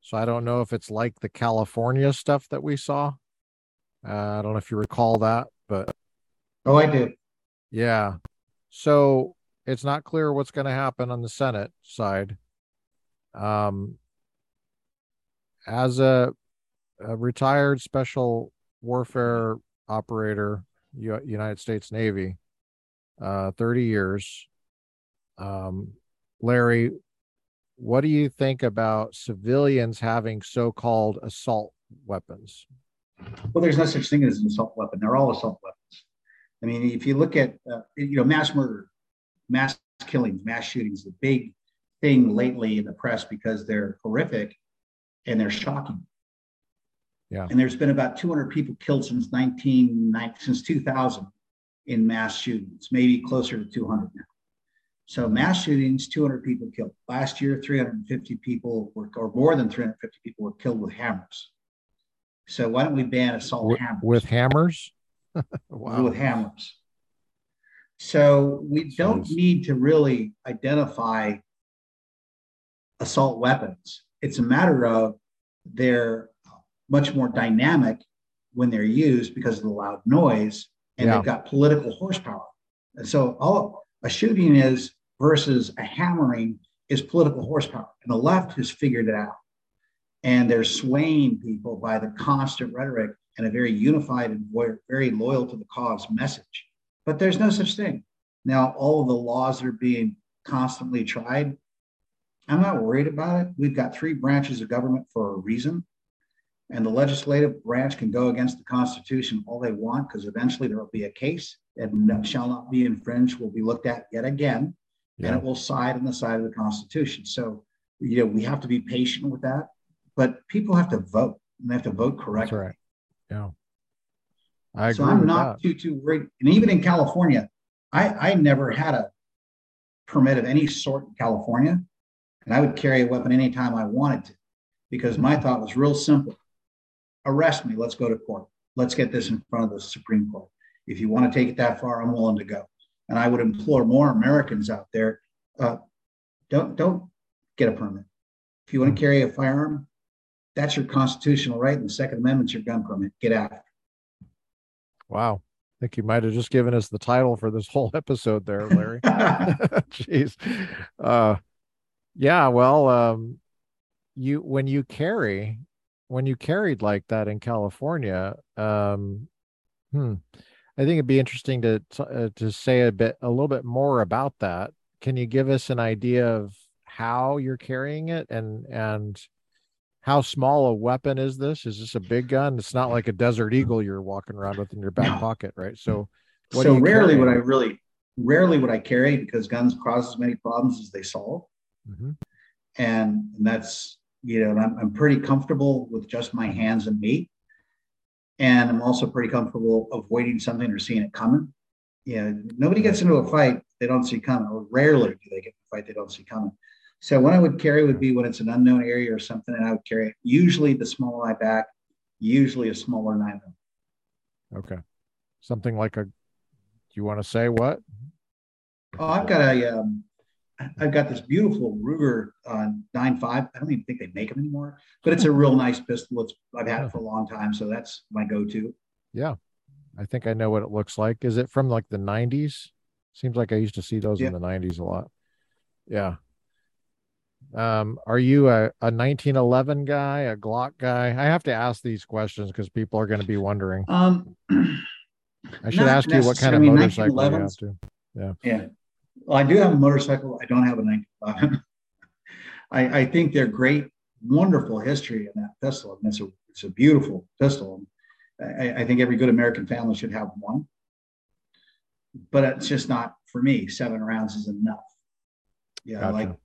so I don't know if it's like the California stuff that we saw. Uh, I don't know if you recall that, but. Oh, I do. Yeah. So it's not clear what's going to happen on the Senate side. Um, as a, a retired special warfare operator, U- United States Navy, uh, 30 years. Um, Larry, what do you think about civilians having so called assault weapons? Well, there's no such thing as an assault weapon. They're all assault weapons. I mean, if you look at, uh, you know, mass murder, mass killings, mass shootings, the big thing lately in the press because they're horrific and they're shocking. Yeah. And there's been about 200 people killed since 19, since 2000 in mass shootings, maybe closer to 200 now. So mass shootings, 200 people killed. Last year, 350 people were, or more than 350 people were killed with hammers. So why don't we ban assault with, hammers? With hammers? wow. With hammers. So we don't need to really identify assault weapons. It's a matter of they're much more dynamic when they're used because of the loud noise and yeah. they've got political horsepower. And so all a shooting is versus a hammering is political horsepower. And the left has figured it out. And they're swaying people by the constant rhetoric and a very unified and very loyal to the cause message. But there's no such thing. Now, all of the laws that are being constantly tried, I'm not worried about it. We've got three branches of government for a reason. And the legislative branch can go against the Constitution all they want because eventually there will be a case and shall not be infringed will be looked at yet again. Yeah. And it will side on the side of the Constitution. So, you know, we have to be patient with that. But people have to vote and they have to vote correctly. That's right. Yeah. I so I'm not that. too too worried. And even in California, I, I never had a permit of any sort in California. And I would carry a weapon anytime I wanted to because my thought was real simple arrest me. Let's go to court. Let's get this in front of the Supreme Court. If you want to take it that far, I'm willing to go. And I would implore more Americans out there uh, don't don't get a permit. If you want to carry a firearm, that's your constitutional right, and the Second Amendment's your gun permit. Get out. Wow. I think you might have just given us the title for this whole episode there, Larry. Jeez. Uh, yeah, well, um, you when you carry when you carried like that in California, um, hmm, I think it'd be interesting to uh, to say a bit a little bit more about that. Can you give us an idea of how you're carrying it and and how small a weapon is this? Is this a big gun? It's not like a Desert Eagle you're walking around with in your back no. pocket, right? So, so rarely would I really, rarely would I carry because guns cause as many problems as they solve, mm-hmm. and, and that's you know, I'm, I'm pretty comfortable with just my hands and me. And I'm also pretty comfortable avoiding something or seeing it coming. You know, nobody gets into a fight they don't see coming, or rarely do they get in a fight they don't see coming. So what I would carry would be when it's an unknown area or something, and I would carry it. Usually the smaller my back, usually a smaller nine Okay, something like a. Do you want to say what? Oh, I've got a. Um, I've got this beautiful Ruger uh, 9.5. I don't even think they make them anymore, but it's a real nice pistol. It's I've had it for a long time, so that's my go-to. Yeah, I think I know what it looks like. Is it from like the 90s? Seems like I used to see those yeah. in the 90s a lot. Yeah. Um, are you a, a 1911 guy, a Glock guy? I have to ask these questions because people are going to be wondering. Um, I should ask you what kind of motorcycle you have to. Yeah. Yeah. Well, I do have a motorcycle. I don't have a 1911. I, I think they're great, wonderful history in that pistol. And it's a, it's a beautiful pistol. I, I think every good American family should have one, but it's just not for me. Seven rounds is enough. Yeah, gotcha. I like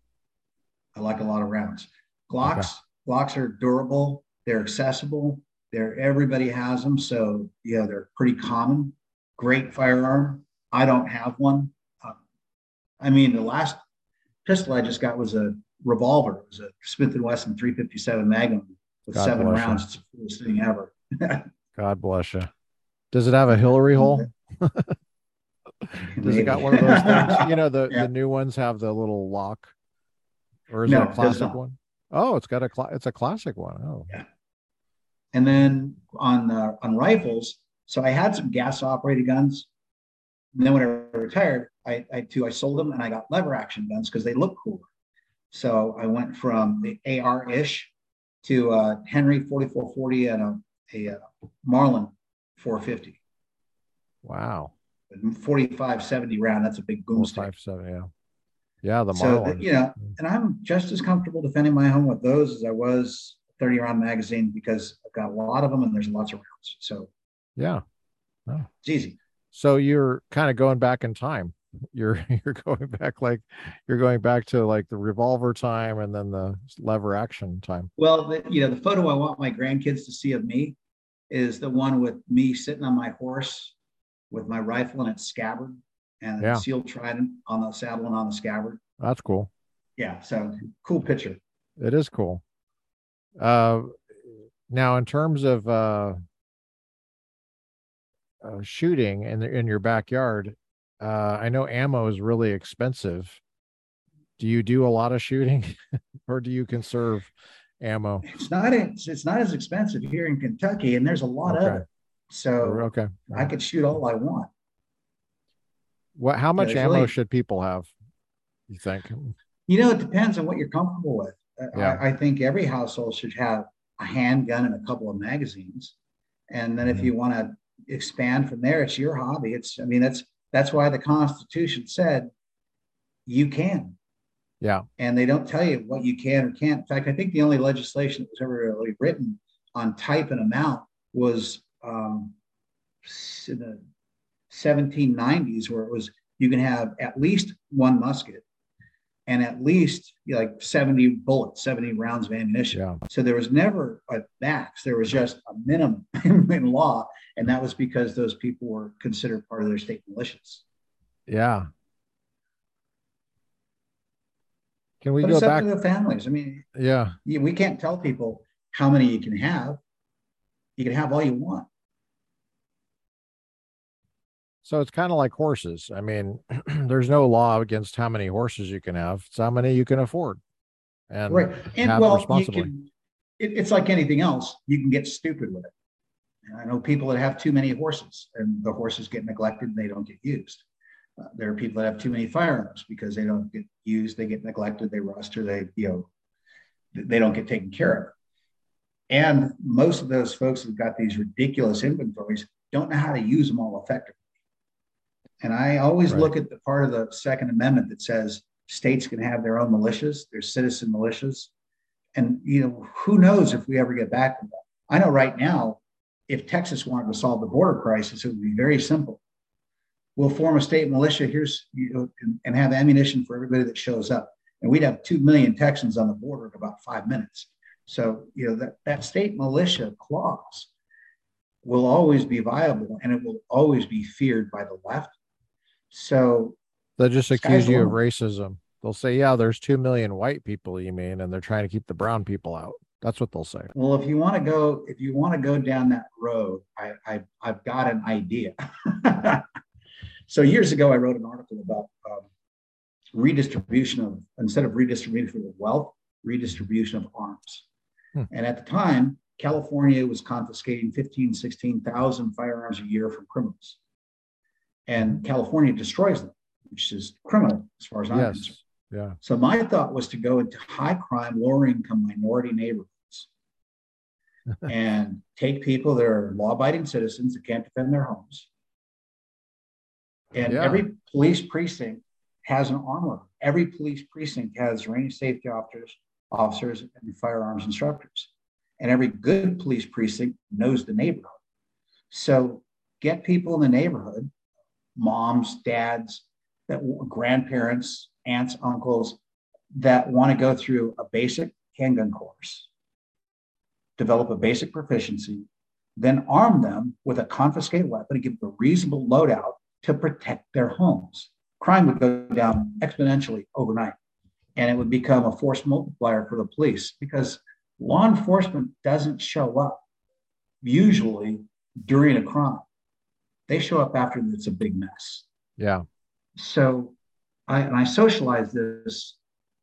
I like a lot of rounds. Glocks, okay. Glocks are durable. They're accessible. They're everybody has them, so yeah, they're pretty common. Great firearm. I don't have one. I mean, the last pistol I just got was a revolver. It was a Smith and Wesson 357 Magnum with God seven rounds. You. It's the coolest thing ever. God bless you. Does it have a Hillary hole? Does it got one of those things? You know, the, yeah. the new ones have the little lock or is no, it a classic one? Oh, it's got a cl- it's a classic one. Oh, yeah. And then on uh, on rifles, so I had some gas operated guns. And then when I retired, I, I too I sold them and I got lever action guns because they look cooler. So I went from the AR ish to uh, Henry 4440 and a, a, uh, Marlin 450. Wow. 45 70 round. That's a big boomstick. 570, yeah. Yeah, the Marlin. so that, you know, and I'm just as comfortable defending my home with those as I was 30 round magazine because I've got a lot of them and there's lots of rounds. So yeah, oh. it's easy. So you're kind of going back in time. You're you're going back like you're going back to like the revolver time and then the lever action time. Well, the, you know, the photo I want my grandkids to see of me is the one with me sitting on my horse with my rifle and its scabbard and yeah. seal trident on the saddle and on the scabbard. That's cool. Yeah, so cool picture. It is cool. Uh, now, in terms of uh, uh, shooting in the, in your backyard, uh, I know ammo is really expensive. Do you do a lot of shooting, or do you conserve ammo? It's not it's, it's not as expensive here in Kentucky, and there's a lot okay. of it. So okay, I could shoot all I want. What? How much ammo really, should people have? You think? You know, it depends on what you're comfortable with. Yeah. I, I, think every household should have a handgun and a couple of magazines, and then mm-hmm. if you want to expand from there, it's your hobby. It's. I mean, that's that's why the Constitution said you can. Yeah. And they don't tell you what you can or can't. In fact, I think the only legislation that was ever really written on type and amount was um, in the 1790s where it was you can have at least one musket and at least you know, like 70 bullets, 70 rounds of ammunition. Yeah. So there was never a max. There was just a minimum in law. And that was because those people were considered part of their state militias. Yeah. Can we but go it's back up to the families? I mean, yeah, we can't tell people how many you can have. You can have all you want. So it's kind of like horses. I mean, there's no law against how many horses you can have. It's how many you can afford. And right. And well, you can, it, it's like anything else. You can get stupid with it. And I know people that have too many horses and the horses get neglected and they don't get used. Uh, there are people that have too many firearms because they don't get used, they get neglected, they rust, or they, you know, they don't get taken care of. And most of those folks who've got these ridiculous inventories don't know how to use them all effectively. And I always right. look at the part of the Second Amendment that says states can have their own militias, their citizen militias. And you know, who knows if we ever get back to that. I know right now, if Texas wanted to solve the border crisis, it would be very simple. We'll form a state militia here's you know, and, and have ammunition for everybody that shows up. And we'd have two million Texans on the border in about five minutes. So, you know, that, that state militia clause will always be viable and it will always be feared by the left. So they'll just accuse you of racism. They'll say, yeah, there's 2 million white people, you mean, and they're trying to keep the brown people out. That's what they'll say. Well, if you want to go, if you want to go down that road, I, I I've got an idea. so years ago, I wrote an article about um, redistribution of instead of redistribution of wealth, redistribution of arms. Hmm. And at the time, California was confiscating 15, 16,000 firearms a year from criminals. And California destroys them, which is criminal as far as I'm yes. concerned. Yeah. So my thought was to go into high crime, lower income minority neighborhoods and take people that are law abiding citizens that can't defend their homes. And yeah. every police precinct has an armor. Every police precinct has range safety officers, officers and firearms instructors. And every good police precinct knows the neighborhood. So get people in the neighborhood, moms, dads, that grandparents, aunts, uncles that want to go through a basic handgun course, develop a basic proficiency, then arm them with a confiscated weapon and give them a reasonable loadout to protect their homes. Crime would go down exponentially overnight and it would become a force multiplier for the police because law enforcement doesn't show up usually during a crime. They show up after it's a big mess. Yeah. So I, and I socialized this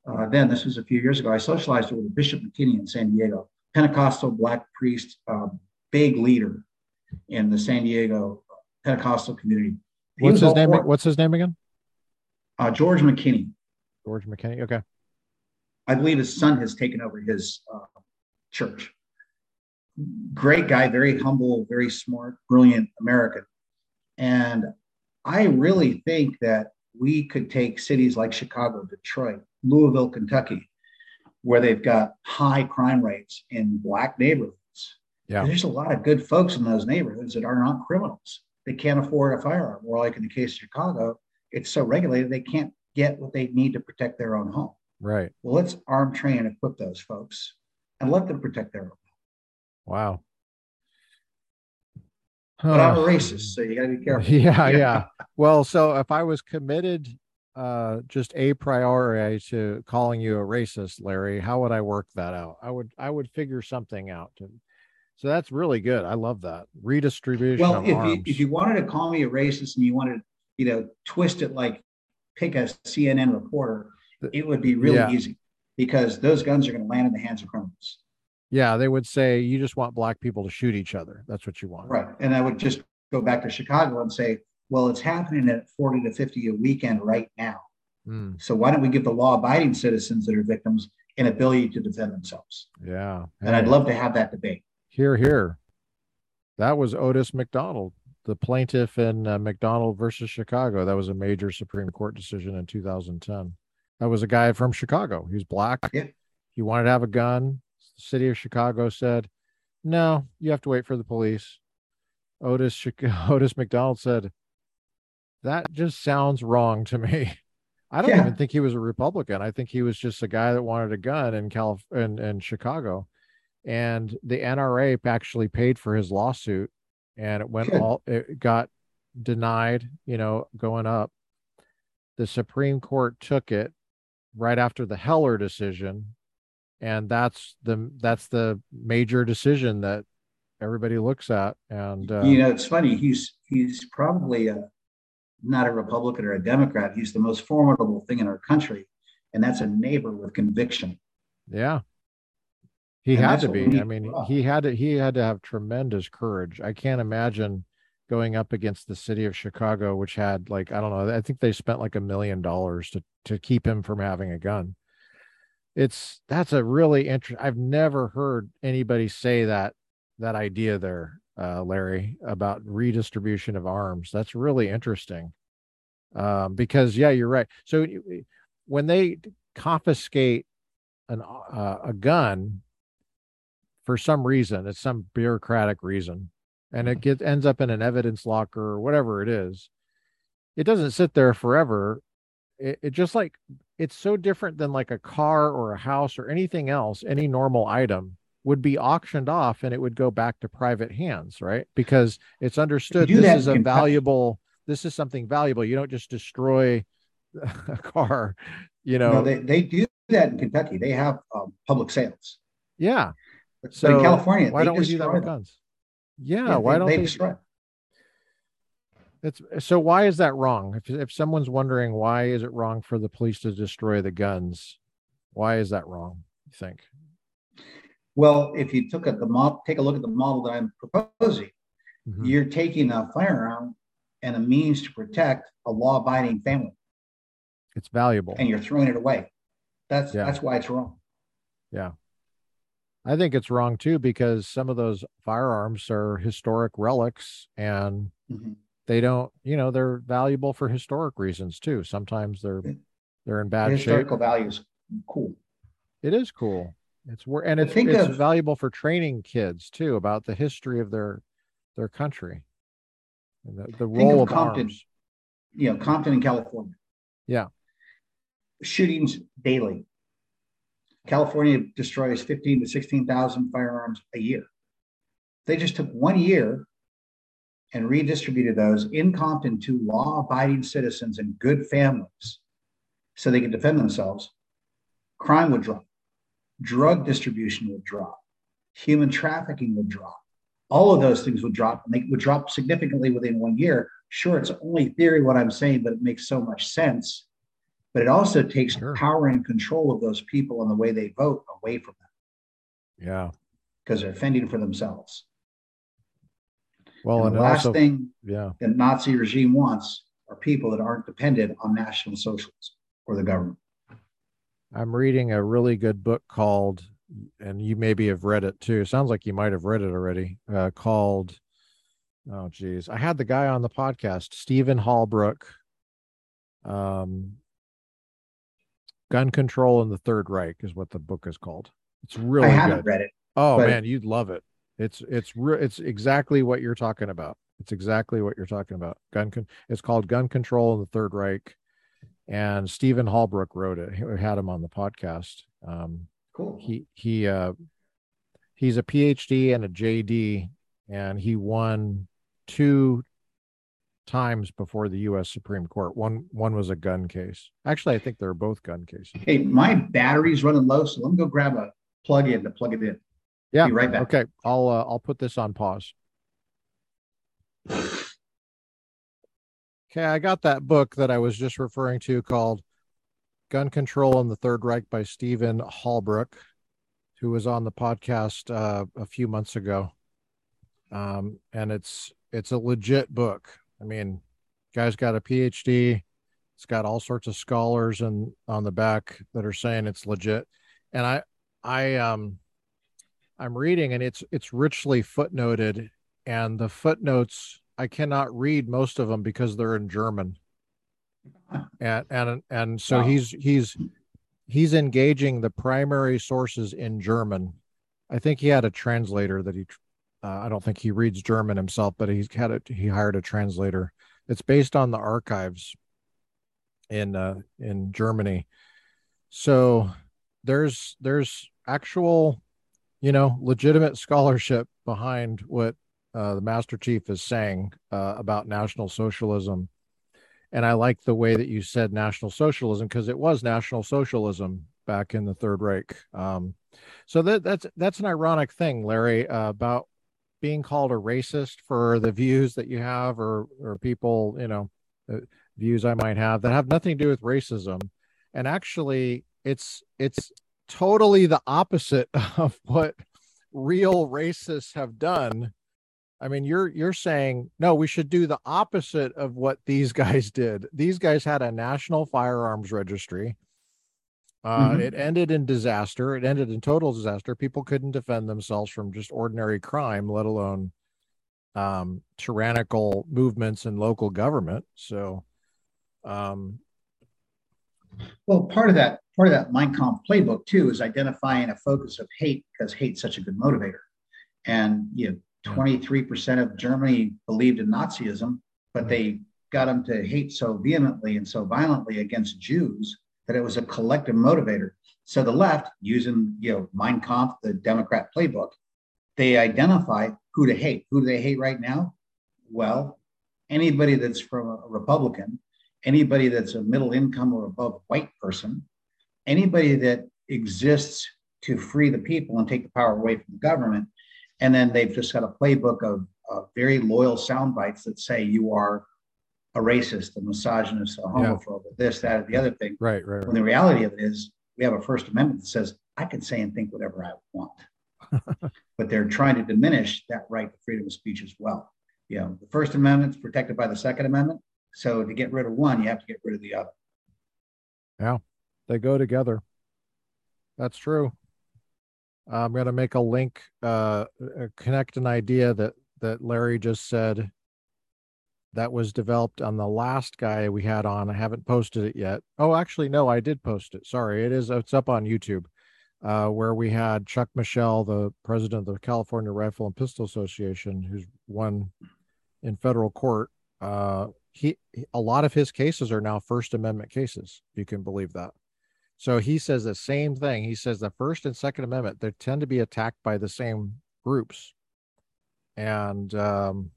uh, then, this was a few years ago. I socialized with Bishop McKinney in San Diego, Pentecostal black priest, uh, big leader in the San Diego Pentecostal community. He What's his name? What's his name again? Uh, George McKinney. George McKinney. Okay. I believe his son has taken over his uh, church. Great guy, very humble, very smart, brilliant American. And I really think that we could take cities like Chicago, Detroit, Louisville, Kentucky, where they've got high crime rates in black neighborhoods. Yeah. There's a lot of good folks in those neighborhoods that are not criminals. They can't afford a firearm. Or like in the case of Chicago, it's so regulated they can't get what they need to protect their own home. Right. Well, let's arm train and equip those folks and let them protect their own. Wow. But I'm a racist, so you got to be careful. Yeah, yeah. well, so if I was committed uh just a priori to calling you a racist, Larry, how would I work that out? I would I would figure something out. To, so that's really good. I love that redistribution. Well, if arms. you if you wanted to call me a racist and you wanted to, you know twist it like pick a CNN reporter, it would be really yeah. easy because those guns are going to land in the hands of criminals. Yeah, they would say you just want black people to shoot each other. That's what you want. Right. And I would just go back to Chicago and say, well, it's happening at 40 to 50 a weekend right now. Mm. So why don't we give the law abiding citizens that are victims an ability to defend themselves? Yeah. And I'd love to have that debate. Here, here. That was Otis McDonald, the plaintiff in uh, McDonald versus Chicago. That was a major Supreme Court decision in 2010. That was a guy from Chicago. He was black. Yeah. He wanted to have a gun. The city of Chicago said, no, you have to wait for the police. Otis, Otis McDonald said, that just sounds wrong to me. I don't yeah. even think he was a Republican. I think he was just a guy that wanted a gun in Calif in, in Chicago. And the NRA actually paid for his lawsuit and it went all it got denied, you know, going up. The Supreme Court took it right after the Heller decision. And that's the that's the major decision that everybody looks at. And uh, you know, it's funny. He's he's probably a not a Republican or a Democrat. He's the most formidable thing in our country, and that's a neighbor with conviction. Yeah, he and had to be. I mean, he had to. He had to have tremendous courage. I can't imagine going up against the city of Chicago, which had like I don't know. I think they spent like a million dollars to to keep him from having a gun. It's that's a really interesting. I've never heard anybody say that that idea there uh, Larry, about redistribution of arms. That's really interesting. Um, because yeah, you're right. So when they confiscate an uh, a gun for some reason, it's some bureaucratic reason, and it mm-hmm. gets ends up in an evidence locker or whatever it is. It doesn't sit there forever. It, it just like it's so different than like a car or a house or anything else, any normal item would be auctioned off and it would go back to private hands, right? Because it's understood this is a valuable, this is something valuable. You don't just destroy a car, you know. No, they, they do that in Kentucky. They have um, public sales. Yeah. So in California, why don't we do that with guns? Yeah, yeah why they, don't they, they destroy? It's so why is that wrong? If if someone's wondering why is it wrong for the police to destroy the guns, why is that wrong? You think? Well, if you took at the model, take a look at the model that I'm proposing, mm-hmm. you're taking a firearm and a means to protect a law-abiding family. It's valuable, and you're throwing it away. That's yeah. that's why it's wrong. Yeah. I think it's wrong too because some of those firearms are historic relics and mm-hmm. They don't, you know, they're valuable for historic reasons too. Sometimes they're they're in bad the historical shape. values cool. It is cool. It's worth, and it's, it's of, valuable for training kids too about the history of their their country and the, the role of, of Compton, arms. You know, Compton in California. Yeah. Shootings daily California destroys 15 to 16,000 firearms a year. They just took one year and redistributed those in Compton to law abiding citizens and good families so they could defend themselves. Crime would drop, drug distribution would drop, human trafficking would drop. All of those things would drop and they would drop significantly within one year. Sure, it's only theory what I'm saying, but it makes so much sense but it also takes sure. power and control of those people and the way they vote away from them. Yeah. Because they're fending for themselves. Well, and, and the last also, thing yeah. the Nazi regime wants are people that aren't dependent on National Socialism or the government. I'm reading a really good book called, and you maybe have read it too. sounds like you might have read it already. Uh, called, oh geez, I had the guy on the podcast, Stephen Halbrook. Um, Gun Control in the Third Reich is what the book is called. It's really I haven't good. read it. Oh man, you'd love it. It's it's re- it's exactly what you're talking about. It's exactly what you're talking about. Gun con- it's called Gun Control in the Third Reich, and Stephen Halbrook wrote it. We had him on the podcast. Um, cool. He he uh, he's a PhD and a JD, and he won two times before the U.S. Supreme Court. One one was a gun case. Actually, I think they're both gun cases. Hey, my battery's running low, so let me go grab a plug in to plug it in. Yeah, Be right back. Okay, I'll uh, I'll put this on pause. Okay, I got that book that I was just referring to called Gun Control in the Third Reich by Stephen Halbrook, who was on the podcast uh, a few months ago. Um, and it's it's a legit book. I mean, guy's got a PhD. It's got all sorts of scholars and on the back that are saying it's legit. And I, I, um, I'm reading and it's it's richly footnoted, and the footnotes I cannot read most of them because they're in German. And and and so wow. he's he's he's engaging the primary sources in German. I think he had a translator that he uh, I don't think he reads German himself, but he's had it. He hired a translator. It's based on the archives in uh, in Germany. So there's there's actual, you know, legitimate scholarship behind what uh, the Master Chief is saying uh, about National Socialism. And I like the way that you said National Socialism because it was National Socialism back in the Third Reich. Um, so that that's that's an ironic thing, Larry, uh, about being called a racist for the views that you have or or people you know views i might have that have nothing to do with racism and actually it's it's totally the opposite of what real racists have done i mean you're you're saying no we should do the opposite of what these guys did these guys had a national firearms registry uh, mm-hmm. It ended in disaster. It ended in total disaster. People couldn't defend themselves from just ordinary crime, let alone um, tyrannical movements in local government. So, um, well, part of that part of that Mein Kampf playbook too is identifying a focus of hate because hate's such a good motivator. And you know, twenty three percent of Germany believed in Nazism, but they got them to hate so vehemently and so violently against Jews that it was a collective motivator. So the left, using you know Mein Kampf, the Democrat playbook, they identify who to hate. Who do they hate right now? Well, anybody that's from a Republican, anybody that's a middle income or above white person, anybody that exists to free the people and take the power away from the government. And then they've just got a playbook of, of very loyal sound bites that say you are a racist, a misogynist, a homophobe, yeah. this, that, or the other thing. Right, right, right. When the reality of it is, we have a First Amendment that says I can say and think whatever I want. but they're trying to diminish that right to freedom of speech as well. You know, the First Amendment is protected by the Second Amendment. So to get rid of one, you have to get rid of the other. Yeah, they go together. That's true. I'm going to make a link, uh, uh, connect an idea that that Larry just said that was developed on the last guy we had on. I haven't posted it yet. Oh, actually, no, I did post it. Sorry, it is. It's up on YouTube, uh, where we had Chuck Michel, the president of the California Rifle and Pistol Association, who's won in federal court. Uh, he a lot of his cases are now First Amendment cases. You can believe that. So he says the same thing. He says the First and Second Amendment they tend to be attacked by the same groups, and um,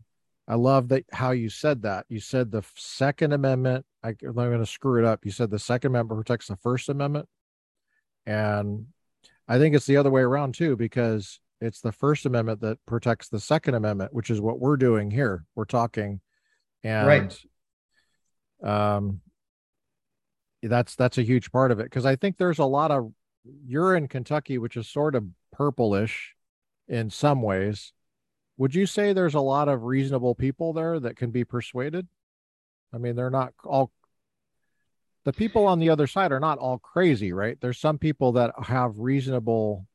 I love that how you said that. You said the Second Amendment. I, I'm going to screw it up. You said the Second Amendment protects the First Amendment, and I think it's the other way around too because it's the First Amendment that protects the Second Amendment, which is what we're doing here. We're talking, and right. um, that's that's a huge part of it because I think there's a lot of you're in Kentucky, which is sort of purplish in some ways. Would you say there's a lot of reasonable people there that can be persuaded? I mean, they're not all the people on the other side are not all crazy, right? There's some people that have reasonable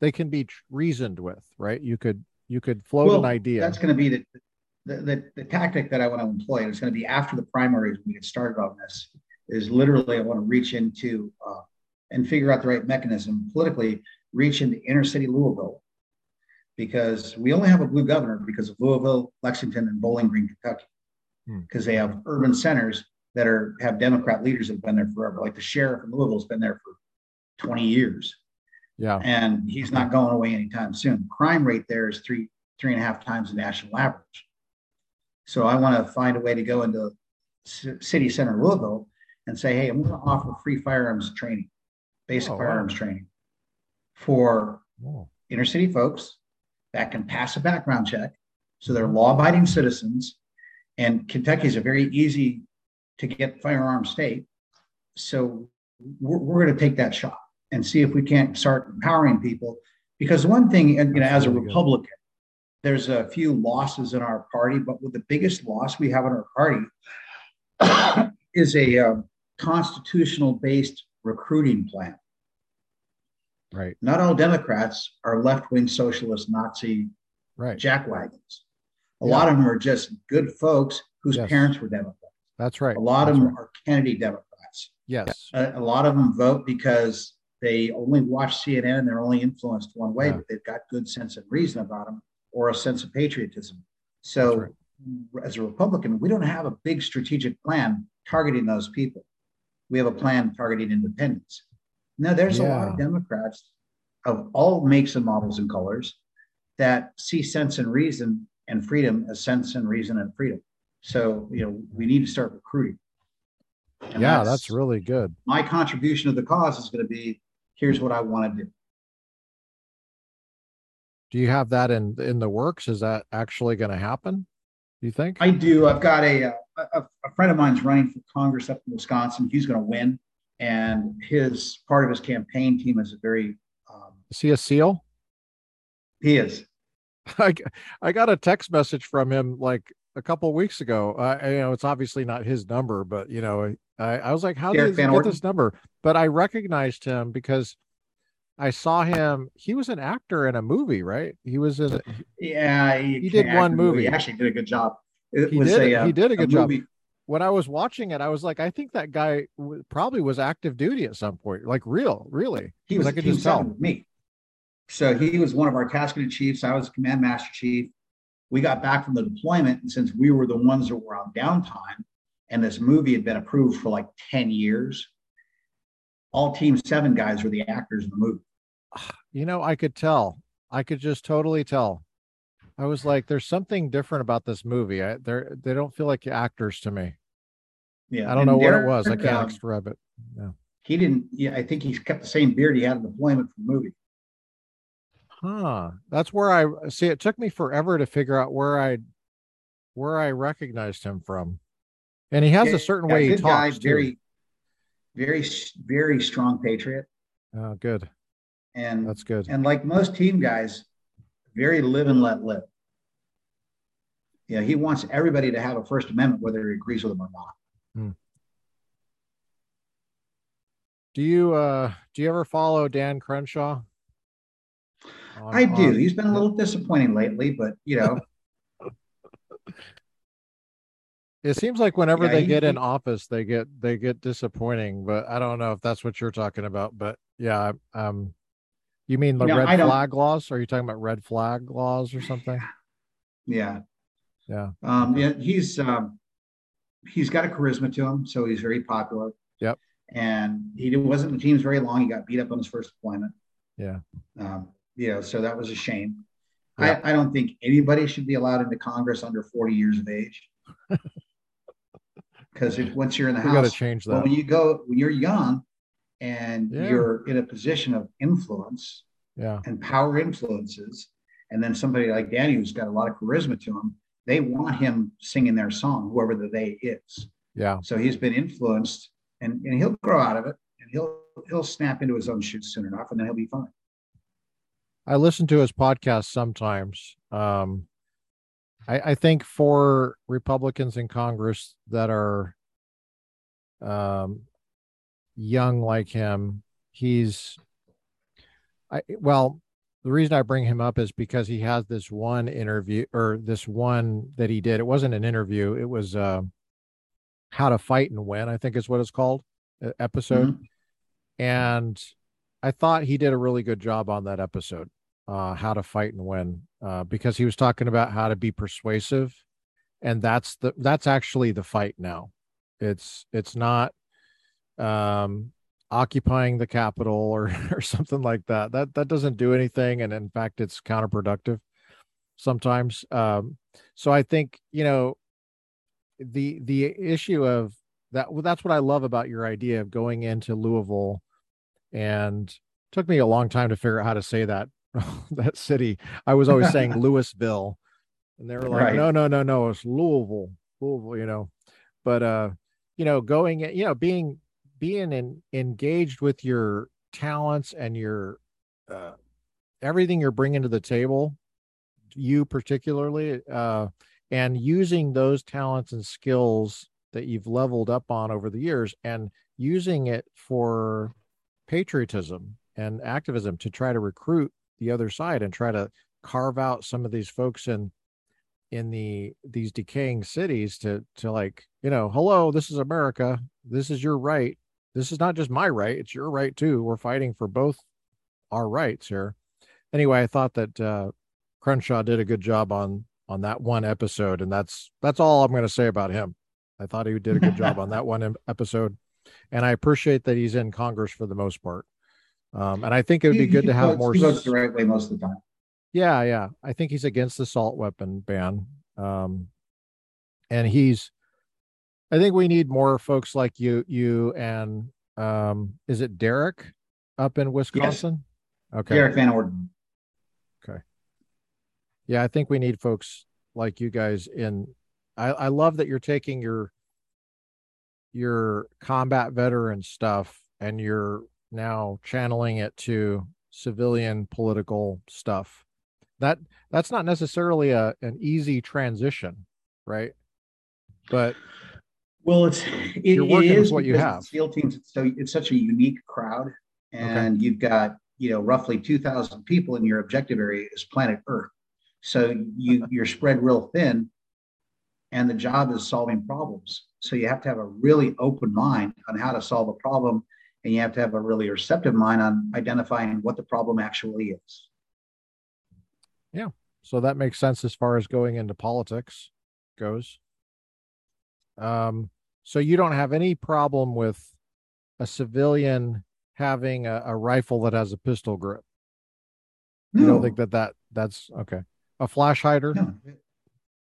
they can be reasoned with, right? You could you could float well, an idea. That's going to be the the, the, the tactic that I want to employ. It's going to be after the primaries when we get started on this is literally I want to reach into uh, and figure out the right mechanism politically, reach into inner city Louisville, because we only have a blue governor because of Louisville, Lexington, and Bowling Green, Kentucky, because hmm. they have urban centers that are have Democrat leaders that have been there forever. Like the sheriff in Louisville has been there for 20 years. Yeah. And he's not going away anytime soon. Crime rate there is three, three and a half times the national average. So I want to find a way to go into city center Louisville and say, hey, I'm going to offer free firearms training, basic oh, firearms wow. training for inner city folks that can pass a background check. So they're law abiding citizens. And Kentucky is a very easy to get firearm state. So we're, we're going to take that shot and see if we can't start empowering people. Because one thing, you know, as a Republican, there's a few losses in our party, but with the biggest loss we have in our party is a um, constitutional based recruiting plan. Right. Not all Democrats are left wing socialist Nazi right. jackwagons. A yeah. lot of them are just good folks whose yes. parents were Democrats. That's right. A lot That's of them right. are Kennedy Democrats. Yes. A, a, lot of them vote because they only watch CNN and they're only influenced one way, yeah. but they've got good sense and reason about them or a sense of patriotism. So, right. as a Republican, we don't have a big strategic plan targeting those people we have a plan targeting independence. Now, there's yeah. a lot of Democrats of all makes and models and colors that see sense and reason and freedom as sense and reason and freedom. So, you know, we need to start recruiting. And yeah, that's, that's really good. My contribution to the cause is going to be here's what I want to do. Do you have that in in the works? Is that actually going to happen? You think? I do. I've got a, uh, a, a friend of mine's running for Congress up in Wisconsin. He's going to win, and his part of his campaign team is a very. Um, is he a SEAL? He is. I I got a text message from him like a couple weeks ago. I you know it's obviously not his number, but you know I I was like, how did he get Orton? this number? But I recognized him because I saw him. He was an actor in a movie, right? He was in. A, yeah, he, he did one movie. He actually did a good job. It he did. A, he did a uh, good a job. When I was watching it, I was like, I think that guy w- probably was active duty at some point, like real, really. He was. I could just tell. Me. So he was one of our task chiefs. I was command master chief. We got back from the deployment, and since we were the ones that were on downtime, and this movie had been approved for like 10 years. All Team Seven guys were the actors in the movie. You know, I could tell. I could just totally tell. I was like, "There's something different about this movie. I, they're they don't feel like actors to me." Yeah, I don't know Derek, what it was. I can't um, describe it. Yeah. He didn't. Yeah, I think he's kept the same beard he had in deployment for the movie. Huh. That's where I see. It took me forever to figure out where I where I recognized him from, and he has yeah, a certain way he talks. Guy, very, very, very strong patriot. Oh, good. And that's good. And like most team guys, very live and let live. Yeah, he wants everybody to have a First Amendment, whether he agrees with them or not. Hmm. Do you uh do you ever follow Dan Crenshaw? On, I do. On... He's been a little disappointing lately, but you know. it seems like whenever yeah, they get in office, they get they get disappointing. But I don't know if that's what you're talking about. But yeah, um, you mean the know, red flag laws? Are you talking about red flag laws or something? Yeah. Yeah. Um, yeah, he's um, he's got a charisma to him, so he's very popular. Yep. And he wasn't in the teams very long. He got beat up on his first deployment. Yeah. Um, you know, so that was a shame. Yeah. I, I don't think anybody should be allowed into Congress under 40 years of age. Because once you're in the we house, got to change that. Well, when you go, when you're young and yeah. you're in a position of influence yeah. and power influences, and then somebody like Danny who's got a lot of charisma to him, they want him singing their song, whoever the they is. Yeah. So he's been influenced, and, and he'll grow out of it, and he'll he'll snap into his own shoes soon enough, and then he'll be fine. I listen to his podcast sometimes. Um, I, I think for Republicans in Congress that are um, young like him, he's I well, the reason I bring him up is because he has this one interview or this one that he did. It wasn't an interview. It was uh, how to fight and win. I think is what it's called episode. Mm-hmm. And I thought he did a really good job on that episode, uh, how to fight and win, uh, because he was talking about how to be persuasive, and that's the that's actually the fight now. It's it's not um occupying the capital or or something like that. That that doesn't do anything, and in fact, it's counterproductive sometimes. Um, so I think you know the the issue of that. Well, that's what I love about your idea of going into Louisville, and took me a long time to figure out how to say that that city. I was always saying Louisville, and they were like, right. no, no, no, no, it's Louisville, Louisville, you know. But uh, you know, going, you know, being being in, engaged with your talents and your uh, everything you're bringing to the table you particularly uh, and using those talents and skills that you've leveled up on over the years and using it for patriotism and activism to try to recruit the other side and try to carve out some of these folks in in the these decaying cities to to like you know hello this is america. This is your right. This is not just my right. It's your right too. We're fighting for both our rights here. Anyway i thought that uh crenshaw did a good job on on that one episode and that's that's all i'm going to say about him. I thought he did a good job on that one episode and i appreciate that he's in congress for the most part um, and i think it would be good to have more he votes the right way most of the time yeah yeah i think he's against the assault weapon ban um, and he's I think we need more folks like you, you and um, is it Derrick up in Wisconsin? Yes. Okay. Derrick Van Orden. Okay. Yeah, I think we need folks like you guys in. I, I love that you're taking your your combat veteran stuff and you're now channeling it to civilian political stuff. That that's not necessarily a an easy transition, right? But well, it's it, you're working it is with what you have. SEAL teams. So it's such a unique crowd, and okay. you've got you know roughly two thousand people in your objective area is planet Earth. So you you're spread real thin, and the job is solving problems. So you have to have a really open mind on how to solve a problem, and you have to have a really receptive mind on identifying what the problem actually is. Yeah. So that makes sense as far as going into politics goes. Um, So you don't have any problem with a civilian having a, a rifle that has a pistol grip. No. You don't think that that that's okay. A flash hider? No.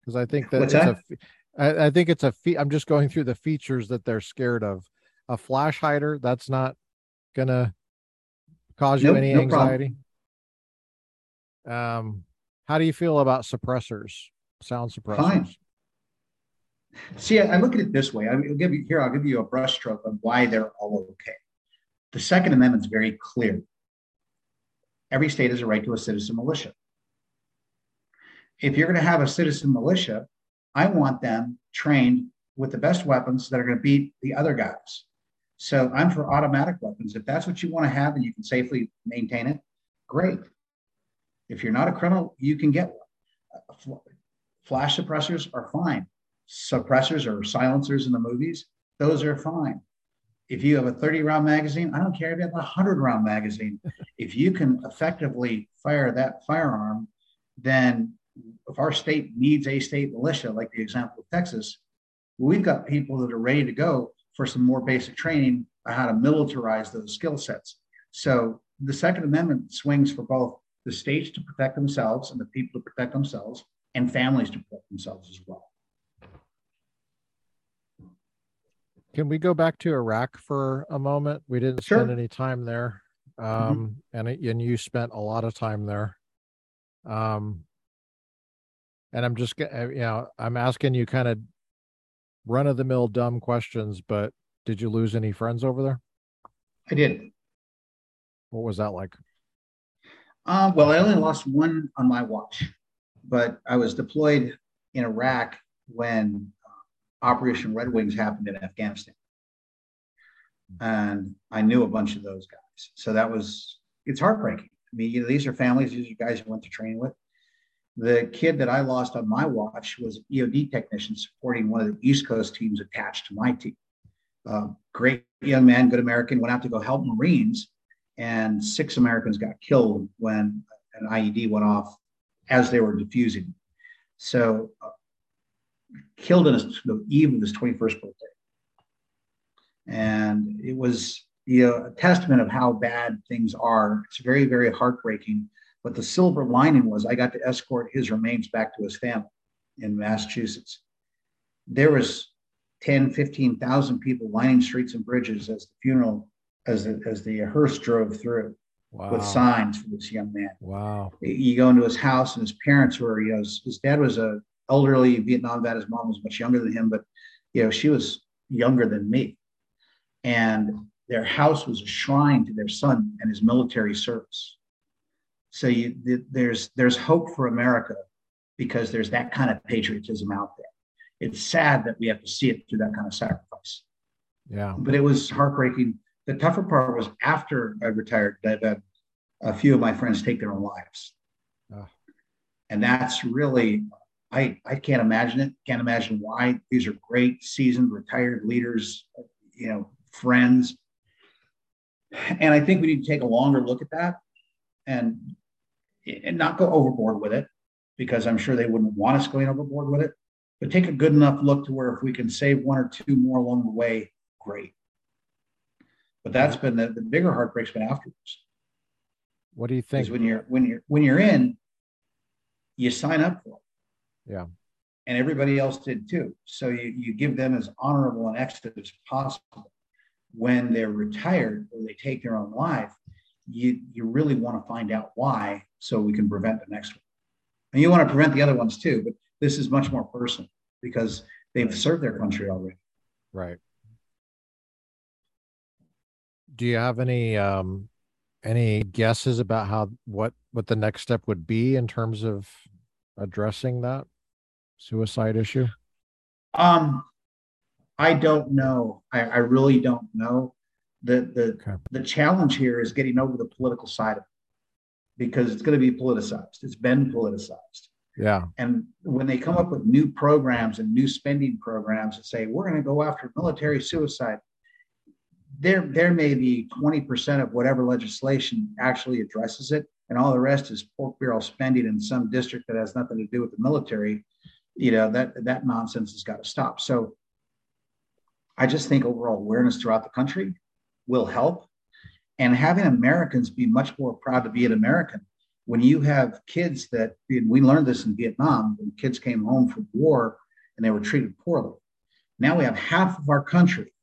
Because I think that What's it's that? a. I, I think it's a. Fe- I'm just going through the features that they're scared of. A flash hider. That's not gonna cause you Nope, any no anxiety. Um, how do you feel about suppressors? Sound suppressors. Fine. See, I look at it this way. I will give you here. I'll give you a brushstroke on why they're all okay. The Second Amendment is very clear. Every state has a right to a citizen militia. If you're going to have a citizen militia, I want them trained with the best weapons that are going to beat the other guys. So I'm for automatic weapons. If that's what you want to have and you can safely maintain it, great. If you're not a criminal, you can get one. Flash suppressors are fine. Suppressors or silencers in the movies, those are fine. If you have a 30 round magazine, I don't care if you have a 100 round magazine. if you can effectively fire that firearm, then if our state needs a state militia, like the example of Texas, we've got people that are ready to go for some more basic training on how to militarize those skill sets. So the Second Amendment swings for both the states to protect themselves and the people to protect themselves and families to protect themselves as well. Can we go back to Iraq for a moment? We didn't Sure. spend any time there. Um, and it- and you spent a lot of time there. Um, and I'm just, uh, you know, I'm asking you kind of run of the mill dumb questions, but did you lose any friends over there? I did. What was that like? Uh, well, I only lost one on my watch, but I was deployed in Iraq when uh, Operation Red Wings happened in Afghanistan. And I knew a bunch of those guys. So that was, it's heartbreaking. I mean, you know, these are families, these are guys I went to training with. The kid that I lost on my watch was an EOD technician supporting one of the East Coast teams attached to my team. Uh, great young man, good American, went out to go help Marines and six Americans got killed when an IED went off as they were defusing. So, uh, killed on the eve of his 21st birthday. And it was you know, a testament of how bad things are. It's very, very heartbreaking. But the silver lining was I got to escort his remains back to his family in Massachusetts. There was 10, 15,000 people lining streets and bridges as the funeral as the, as the hearse drove through Wow. with signs for this young man. Wow. You go into his house, and his parents were, you know, his, his dad was a elderly Vietnam vet. His mom was much younger than him, but you know, she was younger than me, and their house was a shrine to their son and his military service. So you, there's there's hope for America because there's that kind of patriotism out there. It's sad that we have to see it through that kind of sacrifice Yeah. but it was heartbreaking. The tougher part was after I retired, I've had a few of my friends take their own lives. And that's really, I, I can't imagine it. Can't imagine why. These are great, seasoned, retired leaders, you know, friends. And I think we need to take a longer look at that and, and not go overboard with it because I'm sure they wouldn't want us going overboard with it. But take a good enough look to where if we can save one or two more along the way, great. But that's been the, the bigger heartbreak's been afterwards. What do you think? Because when you're when you're when you're in, you sign up for it. Yeah. And everybody else did too. So you, you give them as honorable an exit as possible. When they're retired or they take their own life, you you really want to find out why so we can prevent the next one. And you want to prevent the other ones too, but this is much more personal because they've served their country already. Right. Do you have any um any guesses about how what what the next step would be in terms of addressing that suicide issue? Um, I don't know. I, I really don't know. The the Okay. the challenge here is getting over the political side of it because it's going to be politicized. It's been politicized. Yeah. And when they come up with new programs and new spending programs and say we're going to go after military suicide, there there may be 20% of whatever legislation actually addresses it, and all the rest is pork barrel spending in some district that has nothing to do with the military. You know that that nonsense has got to stop. So I just think overall awareness throughout the country will help. And having Americans be much more proud to be an American. When you have kids that, we learned this in Vietnam, when kids came home from war and they were treated poorly. Now we have half of our country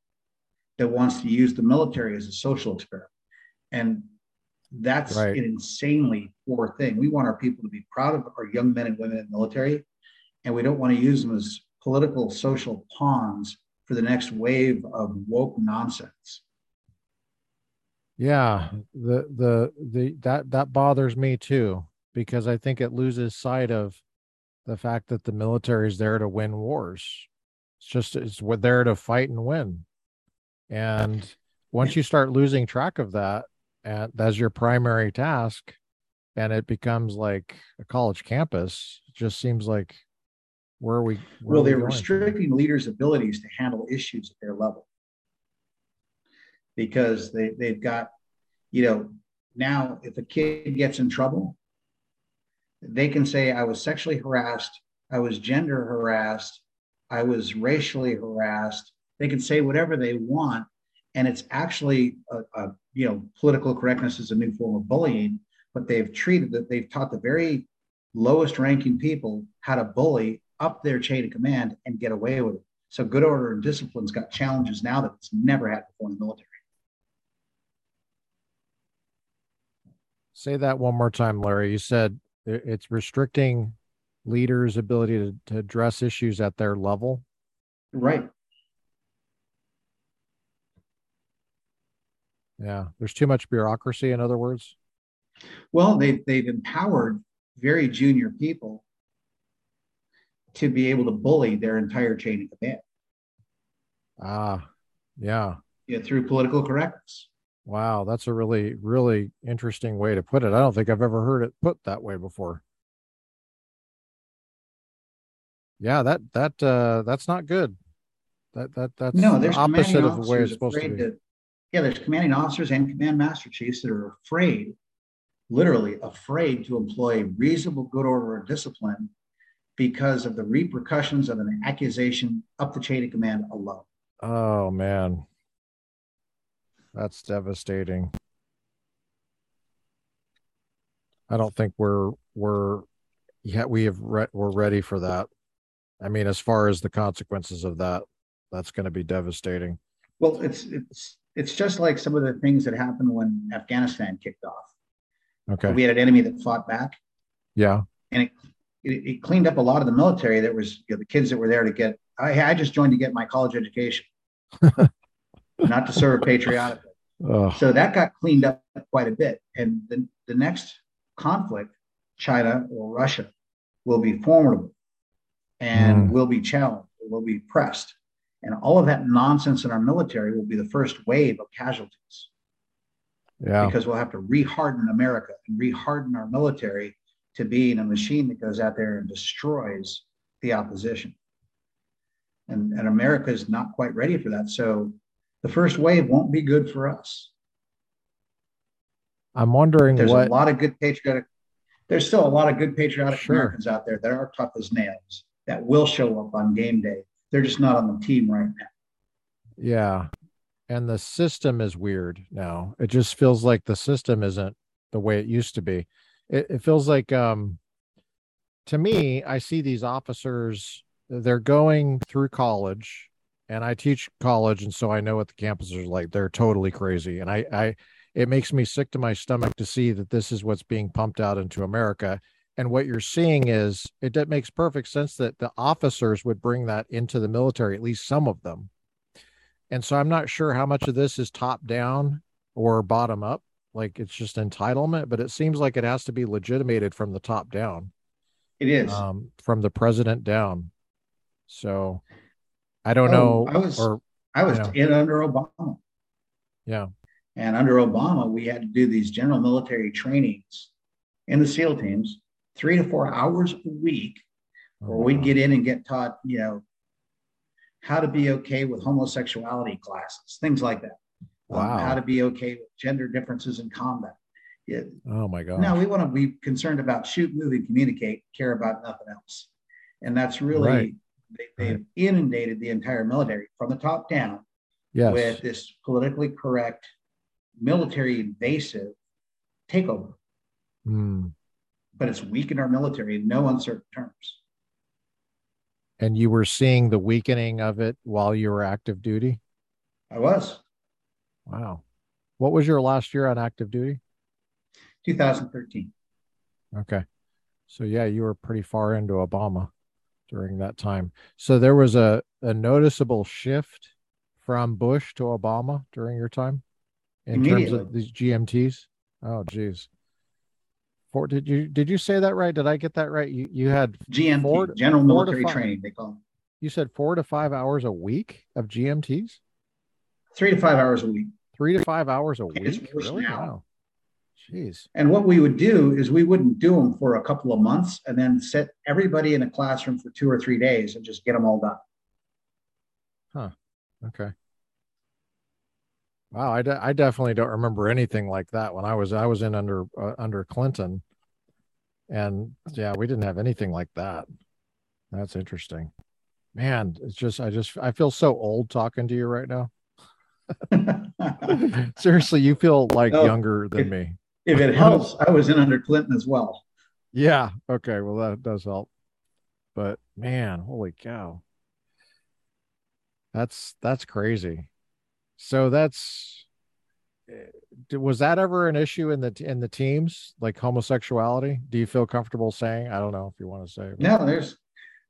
that wants to use the military as a social experiment. And that's right. an insanely poor thing. We want our people to be proud of our young men and women in the military, and we don't want to use them as political social pawns for the next wave of woke nonsense. Yeah, the the the that that bothers me too because I think it loses sight of the fact that the military is there to win wars. It's just it's we're there to fight and win. And once you start losing track of that, and that's your primary task, and it becomes like a college campus, it just seems like where are we? Where well, they're we restricting leaders' abilities to handle issues at their level because they, they've got, you know, now if a kid gets in trouble, they can say, I was sexually harassed, I was gender harassed, I was racially harassed. They can say whatever they want. And it's actually, a, a, you know, political correctness is a new form of bullying, but they've treated that, they've taught the very lowest ranking people how to bully up their chain of command and get away with it. So good order and discipline's got challenges now that it's never had before in the military. Say that one more time, Larry. You said it's restricting leaders' ability to, to address issues at their level. Right. Yeah, there's too much bureaucracy. In other words. Well, they they've empowered very junior people to be able to bully their entire chain of command. Ah, yeah. Yeah, through political correctness. Wow, that's a really, really interesting way to put it. I don't think I've ever heard it put that way before. Yeah, that that uh that's not good. That that that's no, there's the opposite of the way it's supposed to be. To, yeah, there's commanding officers and command master chiefs that are afraid, literally afraid to employ reasonable good order and discipline because of the repercussions of an accusation up the chain of command alone. Oh man. That's devastating. I don't think we're we're yet we have re- we're ready for that. I mean, as far as the consequences of that, that's going to be devastating. Well, it's it's it's just like some of the things that happened when Afghanistan kicked off. Okay, we had an enemy that fought back. Yeah, and it, it, it cleaned up a lot of the military that was you know, the kids that were there to get. I, I just joined to get my college education. not to serve patriotically. Oh. So that got cleaned up quite a bit. And the, the next conflict, China or Russia, will be formidable and mm. will be challenged, will be pressed. And all of that nonsense in our military will be the first wave of casualties. Yeah. Because we'll have to reharden America and reharden our military to being a machine that goes out there and destroys the opposition. And, and America is not quite ready for that. So the first wave won't be good for us. I'm wondering there's what... a lot of good patriotic. There's still a lot of good patriotic sure. Americans out there that are tough as nails that will show up on game day. They're just not on the team right now. Yeah, and the system is weird now. It just feels like the system isn't the way it used to be. It, it feels like, um, to me, I see these officers. They're going through college and I teach college, and so I know what the campuses are like. They're totally crazy, and I, I, it makes me sick to my stomach to see that this is what's being pumped out into America. And what you're seeing is it that makes perfect sense that the officers would bring that into the military, at least some of them. And so I'm not sure how much of this is top down or bottom up, like it's just entitlement, but it seems like it has to be legitimated from the top down. It is um, from the president down. So I don't oh, know. I was or, I was in under Obama. Yeah. And under Obama, we had to do these general military trainings in the SEAL teams, three to four hours a week, where oh, we'd get in and get taught, you know, how to be okay with homosexuality classes, things like that. Um, wow. Um, how to be okay with gender differences in combat. Oh my God. No, we want to be concerned about shoot, move, and communicate, care about nothing else. And that's really right they, they've inundated the entire military from the top down Yes. with this politically correct, military invasive takeover. Hmm. But it's weakened our military in no uncertain terms. And you were seeing the weakening of it while you were active duty? I was Wow. What was your last year on active duty? 2013. Okay. So yeah, you were pretty far into Obama during that time. So there was a, a noticeable shift from Bush to Obama during your time in terms of these GMTs. Oh geez. For did you did you say that right? Did I get that right? You you had GMT, Four General four Military five. Training, they call them. you said four to five hours a week of GMTs? Three to five hours a week. Three to five hours a week? Really? now. Wow. Jeez. And what we would do is we wouldn't do them for a couple of months and then sit everybody in a classroom for two or three days and just get them all done. Huh. Okay. Wow, I, de- I definitely don't remember anything like that when I was I was in under uh, under Clinton, and yeah, we didn't have anything like that. That's interesting, man. It's just I just I feel so old talking to you right now. Seriously, you feel like Oh, younger than if- me. If it helps, I was in under Clinton as well. Yeah. Okay. Well, that does help. But man, holy cow. That's that's crazy. So that's eh, was that ever an issue in the in the teams like homosexuality? Do you feel comfortable saying? I don't know if you want to say. No, there's,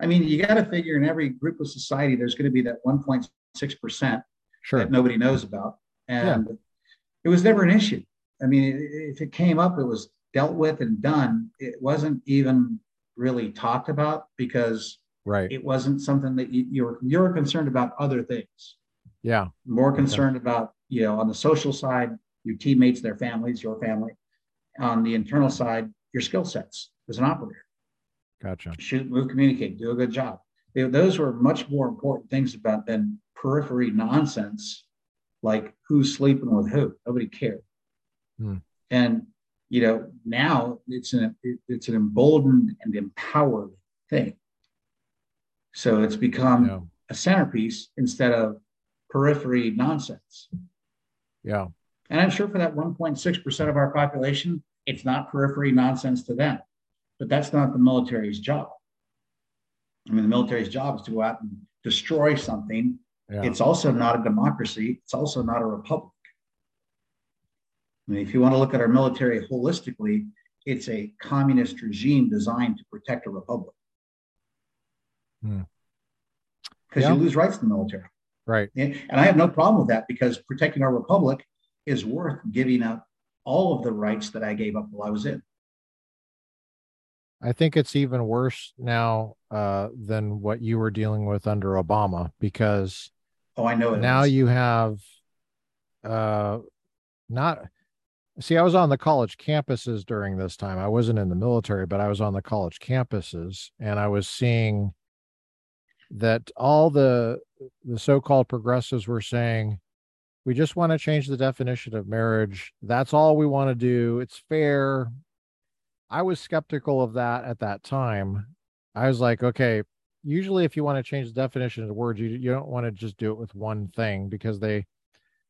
I mean, you got to figure in every group of society, there's going to be that 1.6% Sure. that nobody knows about. And it was never an issue. I mean, if it came up, it was dealt with and done. It wasn't even really talked about because Right. it wasn't something that you, you were you were concerned about other things. Yeah. More concerned about, you know, on the social side, your teammates, their families, your family. On the internal side, your skill sets as an operator. Gotcha. shoot, move, communicate, do a good job. They- those were much more important things about than periphery nonsense, like who's sleeping with who. Nobody cared. Hmm. And you know, now it's an it's an emboldened and empowered thing. So it's become Yeah. a centerpiece instead of periphery nonsense. Yeah. And I'm sure for that 1.6% of our population, it's not periphery nonsense to them. But that's not the military's job. I mean, the military's job is to go out and destroy something. Yeah. It's also not a democracy, it's also not a republic. I mean, if you want to look at our military holistically, it's a communist regime designed to protect a republic. Hmm. Because Yeah. you lose rights in the military. Right. And and I have no problem with that because protecting our republic is worth giving up all of the rights that I gave up while I was in. I think it's even worse now uh, than what you were dealing with under Obama because Oh, I know it. now is. you have uh not see i was on the college campuses during this time. I wasn't in the military but i was on the college campuses and i was seeing that all the the so-called progressives were saying we just want to change the definition of marriage. That's all we want to do. It's fair. I was skeptical of that at that time. I was like okay usually if you want to change the definition of the word you you don't want to just do it with one thing because they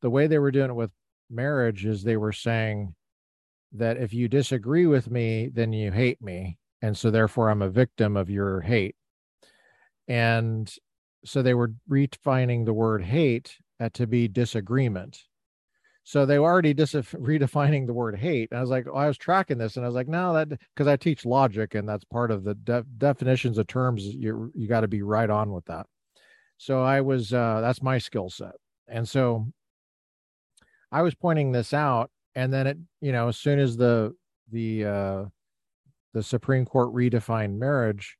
the way they were doing it with marriage is they were saying that if you disagree with me then you hate me and so therefore I'm a victim of your hate and so they were redefining the word hate uh, to be disagreement so they were already dis- redefining the word hate. And I was like, oh, I was tracking this, and I was like, no, that because I teach logic, and that's part of the de- definitions of terms. You you got to be right on with that. So I was uh, that's my skill set, and so I was pointing this out, and then it, you know, as soon as the the uh, the Supreme Court redefined marriage,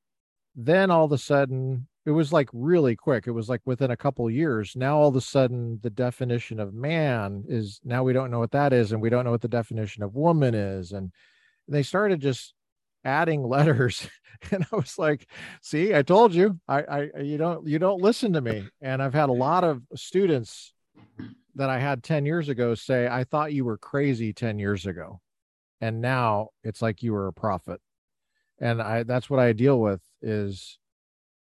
then all of a sudden it was like really quick. It was like within a couple of years. Now all of a sudden the definition of man is now we don't know what that is, and we don't know what the definition of woman is, and they started just adding letters and i was like see i told you I, I you don't you don't listen to me and i've had a lot of students that i had 10 years ago say i thought you were crazy 10 years ago. And now it's like you were a prophet. And i that's what i deal with is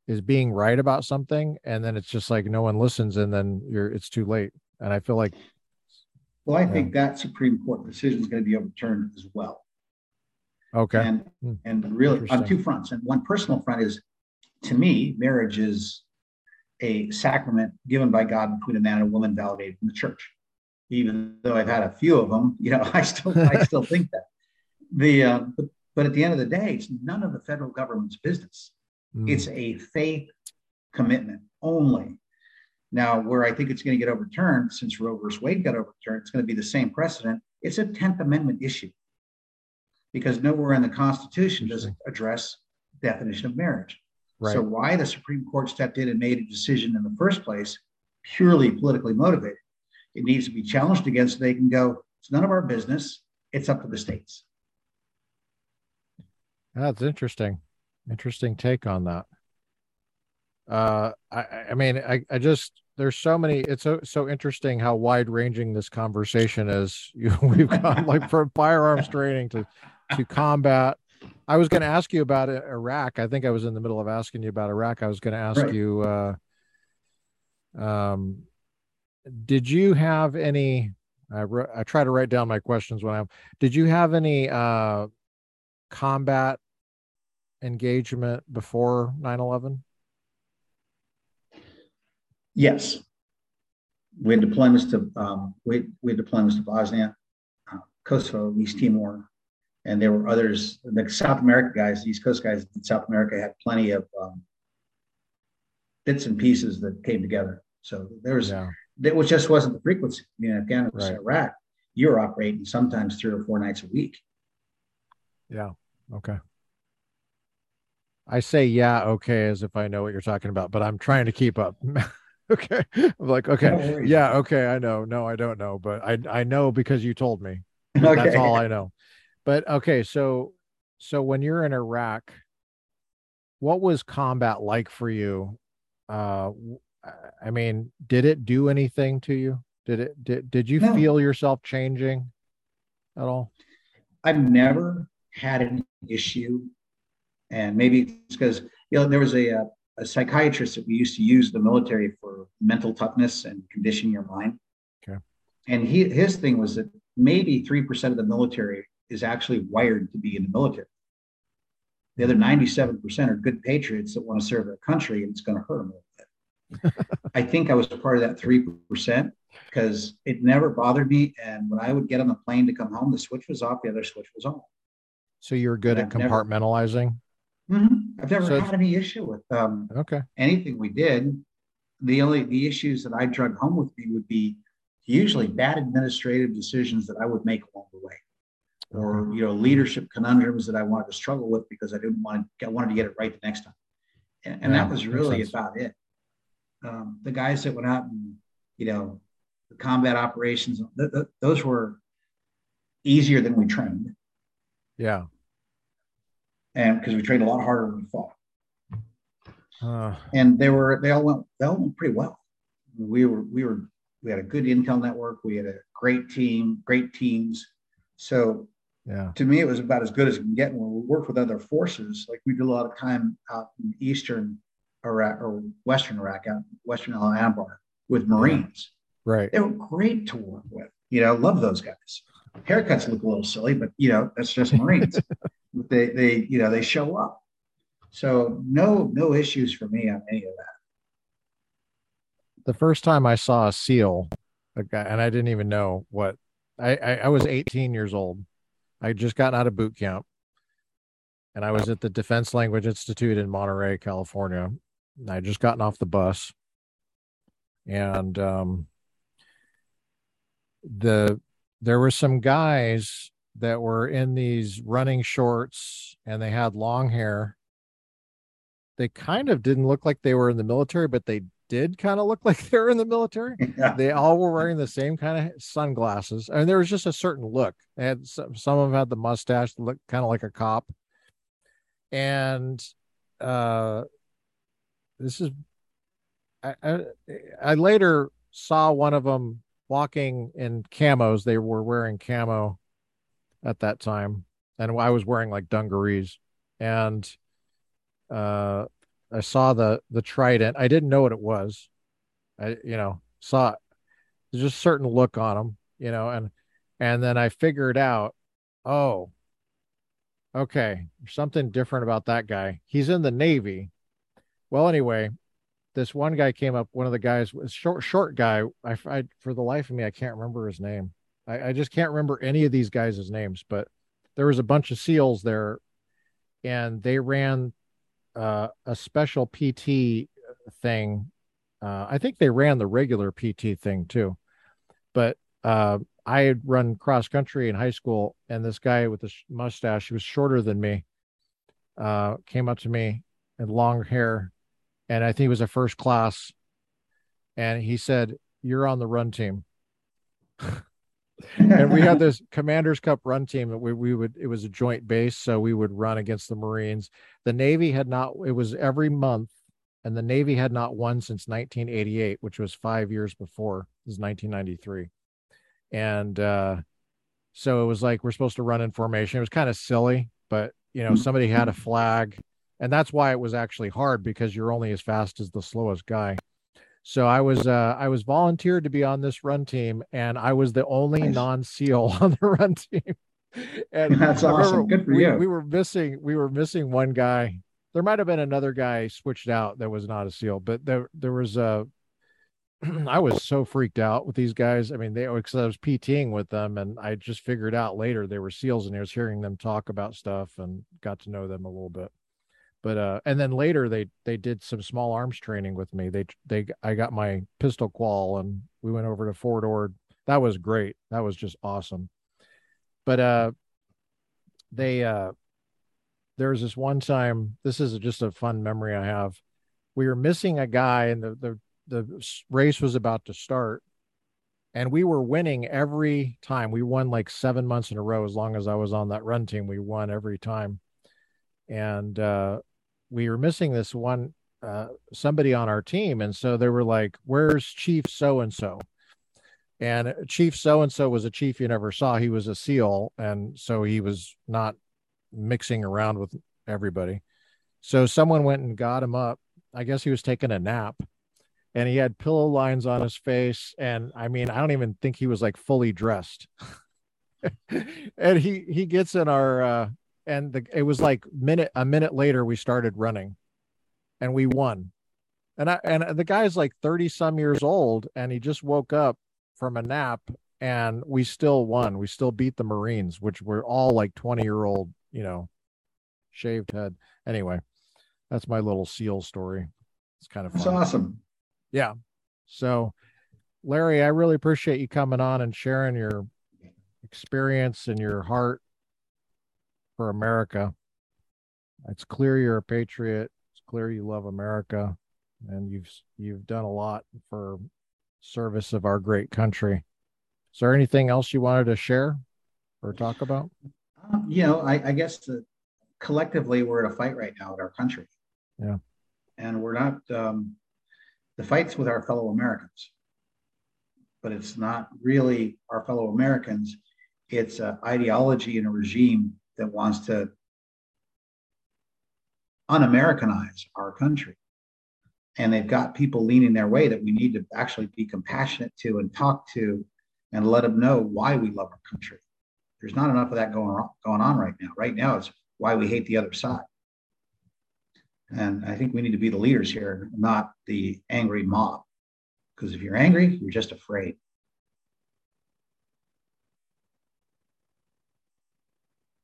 is being right about something and then it's just like no one listens and then you're it's too late. And i feel like well i yeah. think that supreme court decision is going to be overturned as well. Okay. And hmm. and really on two fronts. And one personal front is to me marriage is a sacrament given by god between a man and a woman validated in the church even though i've had a few of them you know i still i still think that the uh, but, but at the end of the day it's none of the federal government's business Mm. It's a faith commitment only. Now, where I think it's going to get overturned, since Roe versus Wade got overturned, it's going to be the same precedent. It's a 10th Amendment issue because nowhere in the Constitution does it address definition of marriage. Right. So, why the Supreme Court stepped in and made a decision in the first place, purely politically motivated, it needs to be challenged against. So they can go, it's none of our business. It's up to the states. That's interesting. Interesting take on that. Uh, I, I mean, I, I just there's so many. It's so so interesting how wide ranging this conversation is. You, we've gone like from firearms training to to combat. I was going to ask you about Iraq. I think I was in the middle of asking you about Iraq. I was going to ask right. you. Uh, um, did you have any? I, I try to write down my questions when I'm. Did you have any uh, combat engagement before 9-11 yes we had deployments to um, we, we had deployments to bosnia uh, kosovo east timor and there were others the south america guys the east coast guys in south america had plenty of um, bits and pieces that came together so there was yeah. that was just wasn't the frequency i mean afghanistan right. iraq you're operating sometimes three or four nights a week yeah okay I say yeah, okay, as if I know what you're talking about, but I'm trying to keep up. okay. I'm like, okay, yeah, okay, I know. No, I don't know, but I I know because you told me. Okay. That's all I know. But okay, so so when you're in Iraq, what was combat like for you? Uh I mean, did it do anything to you? Did it did did you no. feel yourself changing at all? I've never had an issue and maybe it's because you know there was a, a psychiatrist that we used to use the military for mental toughness and conditioning your mind. Okay. And he his thing was that maybe three percent of the military is actually wired to be in the military. The other ninety-seven percent are good patriots that want to serve their country, and it's going to hurt them a little bit. I think I was part of that three percent because it never bothered me. And when I would get on the plane to come home, the switch was off, the other switch was on. So you're good and at I've compartmentalizing. Never, Mm-hmm. I've never so had any issue with um, okay anything we did. The only the issues that I drug home with me would be usually bad administrative decisions that I would make along the way, or you know leadership conundrums that I wanted to struggle with because I didn't want to I wanted to get it right the next time, and, and yeah, that was really about it. Um, the guys that went out and you know the combat operations, th- th- those were easier than we trained. Yeah and because we trained a lot harder than we fought. Uh, and they were they all went they all went pretty well. We were we were we had a good intel network. We had a great team, great teams. So yeah, to me it was about as good as you can get. When we worked with other forces, like we did a lot of time out in eastern Iraq or western Iraq, out western Al Anbar with Marines. Right, they were great to work with. You know, love those guys. Haircuts look a little silly, but you know that's just Marines. they they you know they show up. So no no issues for me on any of that. The first time I saw a seal, a guy, and I didn't even know what I, I, I was 18 years old. I just gotten out of boot camp, and I was at the Defense Language Institute in Monterey, California. I had just gotten off the bus, and um, the there were some guys that were in these running shorts and they had long hair. They kind of didn't look like they were in the military, but they did kind of look like they were in the military. Yeah. They all were wearing the same kind of sunglasses, and there was just a certain look. They had some, some of them had the mustache, look kind of like a cop. And uh, this is, I, I, I later saw one of them walking in camos. They were wearing camo at that time, and I was wearing like dungarees, and uh, I saw the the trident. I didn't know what it was. I you know saw there's just a certain look on him, you know, and and then I figured out, oh, okay, something different about that guy. He's in the Navy. Well, anyway, this one guy came up. One of the guys was short, short guy. I, I for the life of me, I can't remember his name. I, I just can't remember any of these guys' names. But there was a bunch of SEALs there, and they ran uh, a special PT thing. Uh, I think they ran the regular PT thing too, but uh, I had run cross country in high school, and this guy with the mustache, he was shorter than me, uh, came up to me and long hair, and I think he was a first class, and he said, "You're on the run team." and we had this commanders cup run team that we, we would it was a joint base so we would run against the marines. The navy had not it was every month and the navy had not won since 1988 which was five years before this is 1993 and uh so it was like we're supposed to run in formation. It was kind of silly but you know somebody had a flag and that's why it was actually hard because you're only as fast as the slowest guy so I was uh, I was volunteered to be on this run team, and I was the only nice. non-SEAL on the run team. and that's awesome. Good for we, you. We were missing we were missing one guy. There might have been another guy switched out that was not a SEAL, but there there was a. I was so freaked out with these guys. I mean, they because I was PTing with them, and I just figured out later they were SEALs, and I was hearing them talk about stuff and got to know them a little bit but uh and then later they they did some small arms training with me. They they i got my pistol qual and we went over to fort ord. That was great. That was just awesome. But uh they uh there was this one time this is just a fun memory i have. We were missing a guy and the the the race was about to start and we were winning every time. We won like seven months in a row as long as i was on that run team. We won every time. And uh we were missing this one uh, somebody on our team, and so they were like, "Where's Chief so and so?" And Chief so and so was a chief you never saw. He was a SEAL, and so he was not mixing around with everybody. So someone went and got him up. I guess he was taking a nap, and he had pillow lines on his face. And I mean, I don't even think he was like fully dressed. and he he gets in our uh, and the, it was like minute a minute later we started running and we won. And i and the guy's like 30 some years old and he just woke up from a nap and we still won. We still beat the marines which were all like 20 year old you know shaved head. Anyway that's my little seal story. It's kind of fun. that's awesome. Yeah. So larry i really appreciate you coming on and sharing your experience and your heart for America. It's clear you're a patriot. It's clear you love America, and you've you've done a lot for service of our great country. Is there anything else you wanted to share or talk about? Um, you know, I, I guess that collectively we're in a fight right now in our country. Yeah, and we're not. Um, the fights with our fellow Americans, but it's not really our fellow Americans. It's an ideology and a regime that wants to un-Americanize our country. And they've got people leaning their way that we need to actually be compassionate to and talk to and let them know why we love our country. There's not enough of that going on, going on right now. Right now, it's why we hate the other side. And I think we need to be the leaders here, not the angry mob. Because if you're angry, you're just afraid.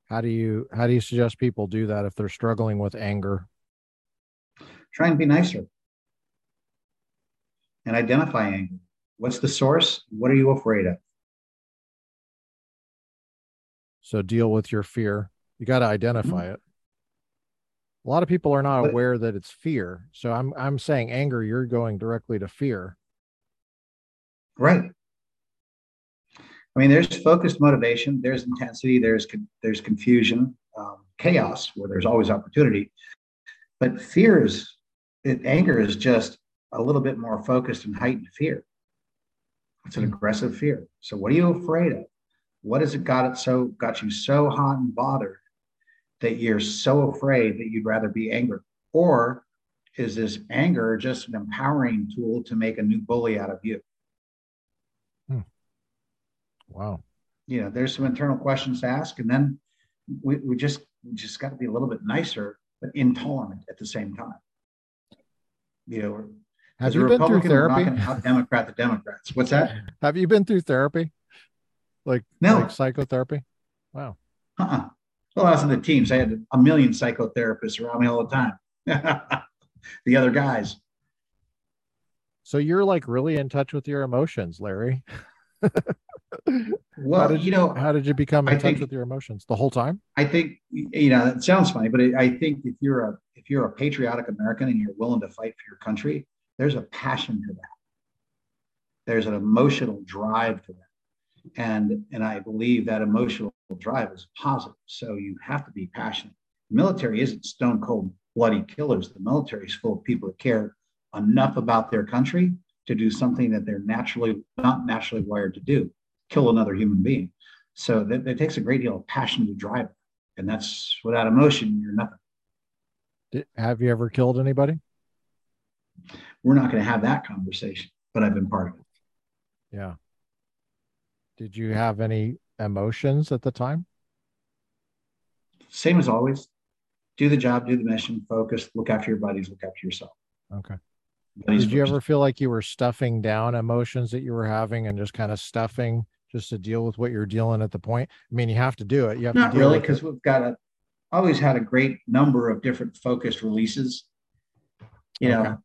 How do you how do you suggest people do that if they're struggling with anger? Try and be nicer and identify anger. What's the source? What are you afraid of? So deal with your fear. You got to identify mm-hmm. it. A lot of people are not but, aware that it's fear. So I'm I'm saying anger, you're going directly to fear. Right. I mean, there's focused motivation, there's intensity, there's there's confusion, um, chaos, where there's always opportunity. But fear is, it, anger is just a little bit more focused and heightened fear. It's an hmm. aggressive fear. So, what are you afraid of? What has it got it so got you so hot and bothered that you're so afraid that you'd rather be angry, or is this anger just an empowering tool to make a new bully out of you? Wow. You know, there's some internal questions to ask, and then we, we just we just got to be a little bit nicer, but intolerant at the same time. You know, have you been through therapy? Out Democrat the Democrats. What's that? Have you been through therapy? Like no like psychotherapy? Wow. Uh-uh. Well, I was in the teams. I had a million psychotherapists around me all the time. the other guys. So you're like really in touch with your emotions, Larry. well, how did you, know, how did you become in I touch think, with your emotions the whole time? I think you know it sounds funny, but I think if you're a if you're a patriotic American and you're willing to fight for your country, there's a passion to that. There's an emotional drive to that, and and I believe that emotional drive is positive. So you have to be passionate. The military isn't stone cold bloody killers. The military is full of people that care enough about their country to do something that they're naturally not naturally wired to do, kill another human being. So that, that takes a great deal of passion to drive it. And that's without emotion, you're nothing. Did, have you ever killed anybody? We're not going to have that conversation, but I've been part of it. Yeah. Did you have any emotions at the time? Same as always. Do the job, do the mission, focus, look after your buddies, look after yourself. Okay. Did you ever feel like you were stuffing down emotions that you were having and just kind of stuffing just to deal with what you're dealing at the point? I mean, you have to do it. You have to Not to really, because we've got a always had a great number of different focused releases. You okay. know,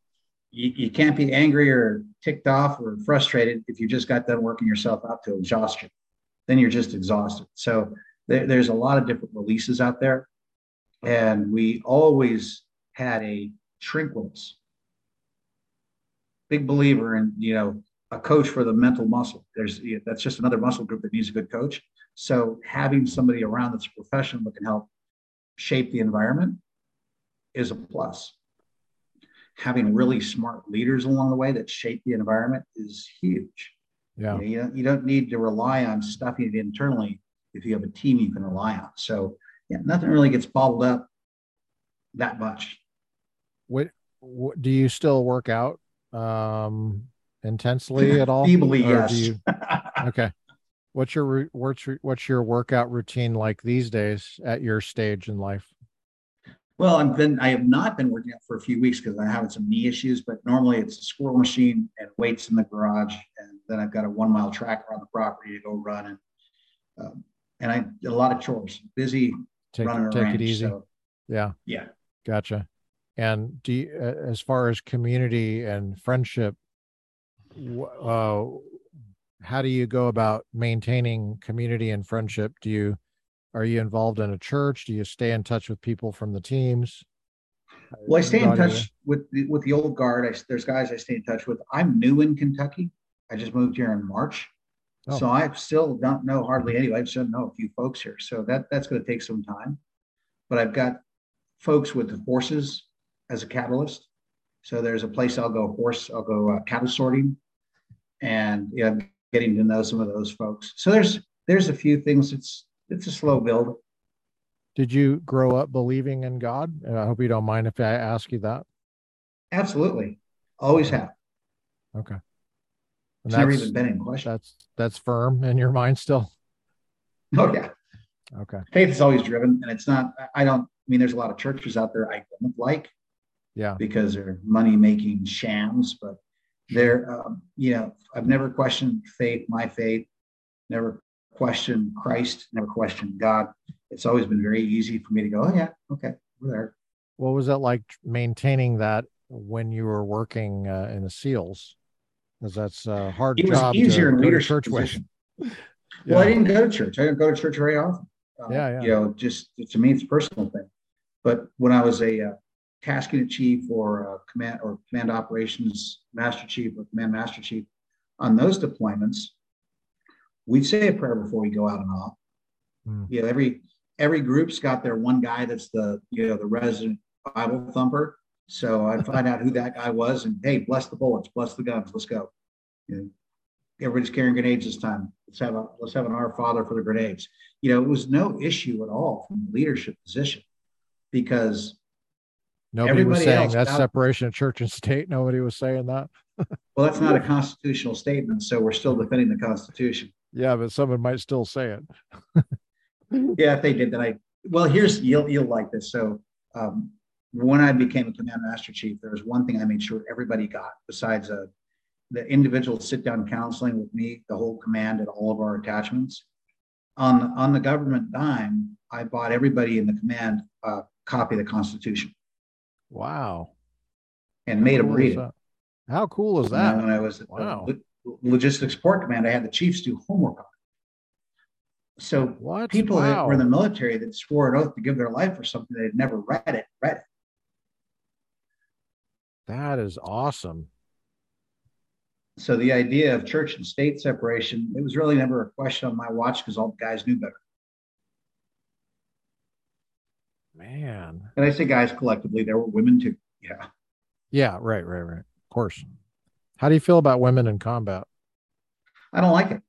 you, you can't be angry or ticked off or frustrated if you just got done working yourself out to exhaustion. Then you're just exhausted. So there, there's a lot of different releases out there. And we always had a shrinkless big believer in you know a coach for the mental muscle. There's that's just another muscle group that needs a good coach. So having somebody around that's a professional that can help shape the environment is a plus. Having really smart leaders along the way that shape the environment is huge. Yeah. You, know, you don't need to rely on stuffing it internally if you have a team you can rely on. So yeah, nothing really gets bottled up that much. What, what do you still work out um, intensely at all? Feebly, yes. You, okay. What's your what's your, what's your workout routine like these days at your stage in life? Well, I've been I have not been working out for a few weeks because I'm having some knee issues. But normally it's a squirrel machine and weights in the garage, and then I've got a one mile track around the property to go run and um, and I a lot of chores, busy take, running take range, it easy. So, yeah, yeah, gotcha. And do you, as far as community and friendship, uh, how do you go about maintaining community and friendship? Do you are you involved in a church? Do you stay in touch with people from the teams? Well, I stay in touch with the, with the old guard. I, there's guys I stay in touch with. I'm new in Kentucky. I just moved here in March, oh. so I still don't know hardly anybody. I just know a few folks here, so that that's going to take some time. But I've got folks with the horses as a catalyst. So there's a place I'll go horse, I'll go uh, cattle sorting, and yeah, getting to know some of those folks. So there's there's a few things. It's it's a slow build. Did you grow up believing in God? And I hope you don't mind if I ask you that. Absolutely, always have. Okay. And it's never even been in question. That's that's firm in your mind still. Oh yeah. Okay. Faith is always driven, and it's not. I don't. I mean, there's a lot of churches out there I don't like, yeah. because they're money making shams but they're um, you know i've never questioned faith my faith never questioned christ never questioned god. It's always been very easy for me to go oh yeah okay we're there. What was it like maintaining that when you were working uh, in the seals? Because that's a hard it job was easier to in leadership position. yeah. well i didn't go to church. I didn't go to church very often. Uh, yeah, yeah, you know just to me it's a personal thing. But when i was a uh, task unit chief or uh, command or command operations master chief or command master chief on those deployments, we'd say a prayer before we go out and off. Mm. You know, every every group's got their one guy that's the you know the resident Bible thumper. So I'd find out who that guy was, and hey, bless the bullets, bless the guns, let's go. You know, everybody's carrying grenades this time. Let's have a let's have an Our Father for the grenades. You know, it was no issue at all from the leadership position because Nobody Everybody was saying that's separation of church and state. Nobody was saying that. Well, that's not a constitutional statement, so we're still defending the Constitution. Yeah, but someone might still say it. Yeah, if they did that, I, well, here's, you'll, you'll like this. So, um, when I became a command master chief, there was one thing I made sure everybody got besides, uh, the individual sit down counseling with me, the whole command and all of our attachments. On, on the government dime, I bought everybody in the command a copy of the Constitution Wow. and made them read it. How cool is And that? When I was Wow. lo- logistics support command, I had the chiefs do homework on it. So What? people that were in the military that swore an oath to give their life for something they'd never read it, read it. that is awesome. So the idea of church and state separation, it was really never a question on my watch because all the guys knew better. Man. And I say guys collectively, there were women too. Yeah. Yeah, right, right, right. Of course. How do you feel about women in combat? I don't like it.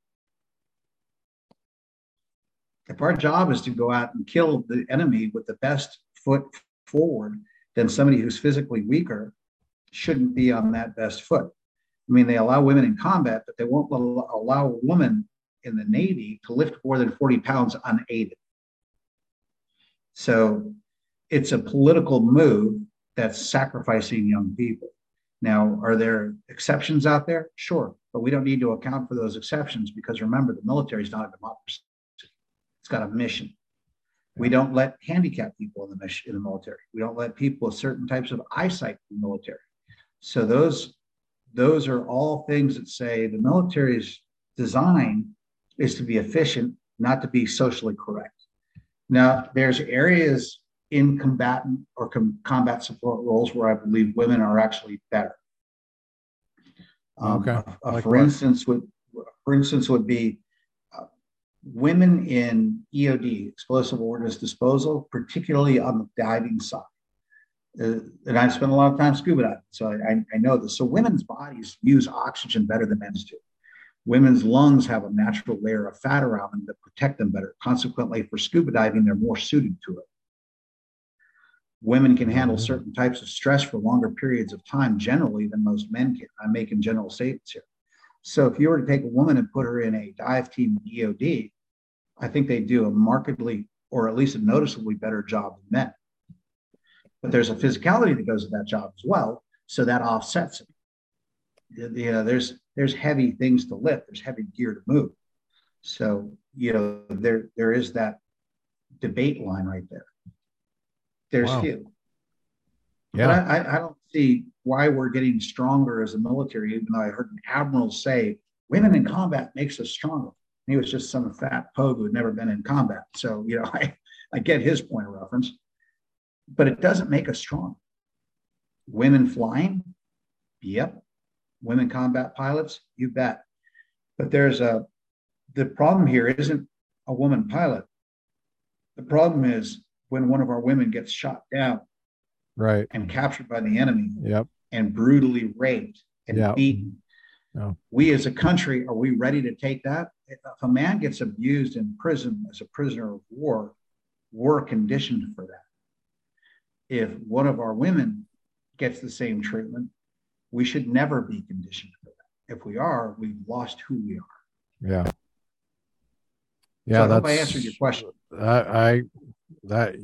If our job is to go out and kill the enemy with the best foot forward, then somebody who's physically weaker shouldn't be on that best foot. I mean, they allow women in combat, but they won't allow a woman in the Navy to lift more than 40 pounds unaided. So it's a political move that's sacrificing young people. Now, are there exceptions out there? Sure, but we don't need to account for those exceptions because remember, the military is not a democracy. It's got a mission. We don't let handicapped people in the mission in the military. We don't let people with certain types of eyesight in the military. So those those are all things that say the military's design is to be efficient, not to be socially correct. Now, there's areas in combatant or com- combat support roles where I believe women are actually better. Um, Okay. uh, Like for what? instance, would for instance would be uh, women in EOD, explosive ordnance disposal, particularly on the diving side. Uh, and I've spent a lot of time scuba diving, so I, I, I know this. So women's bodies use oxygen better than men's do. Women's lungs have a natural layer of fat around them that protect them better. Consequently, for scuba diving, they're more suited to it. Women can handle Mhm. certain types of stress for longer periods of time generally than most men can. I'm making general statements here. So if you were to take a woman and put her in a dive team EOD, I think they do a markedly or at least a noticeably better job than men. But there's a physicality that goes with that job as well, so that offsets it. You know, there's there's heavy things to lift, there's heavy gear to move. So you know, there there is that debate line right there. There's Wow. few. Yeah. But I, I, I don't see why we're getting stronger as a military, even though I heard an admiral say women in combat makes us stronger. He was just some fat pogue who had never been in combat. So, you know, I, I get his point of reference, but it doesn't make us strong. Women flying, yep. Women combat pilots, you bet. But there's a, the problem here isn't a woman pilot. The problem is when one of our women gets shot down Right. and captured by the enemy Yep. and brutally raped and Yeah. beaten. Yeah. We as a country, are we ready to take that? If a man gets abused in prison as a prisoner of war, we're conditioned for that. If one of our women gets the same treatment, we should never be conditioned for that. If we are, we've lost who we are. Yeah. So Yeah. I that's hope I answered your question. I, I that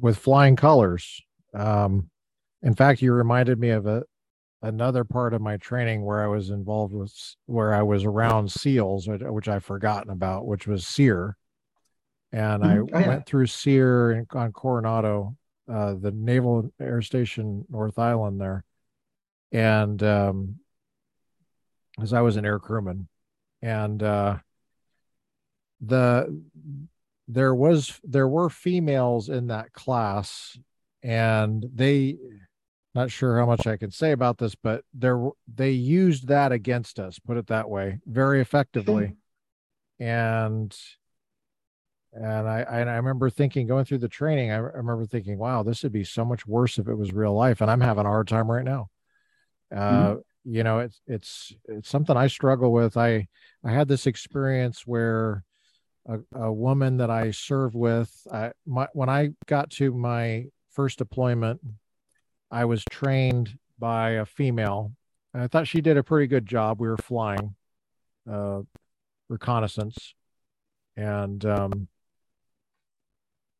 with flying colors. Um, in fact, you reminded me of a another part of my training where I was involved with where I was around SEALs, which, I've forgotten about, which was SERE, and I Mhm. Oh, yeah. went through SERE on Coronado, uh, the Naval Air Station North Island there, and um, as I was an air crewman, and uh, the there was there were females in that class and they not sure how much I can say about this but there they used that against us put it that way very effectively. And and I and I remember thinking going through the training I remember thinking wow this would be so much worse if it was real life and I'm having a hard time right now uh you know it's it's it's something I struggle with I I had this experience where a, a woman that I served with. I, my, when I got to my first deployment, I was trained by a female. And I thought she did a pretty good job. We were flying uh, reconnaissance, and um,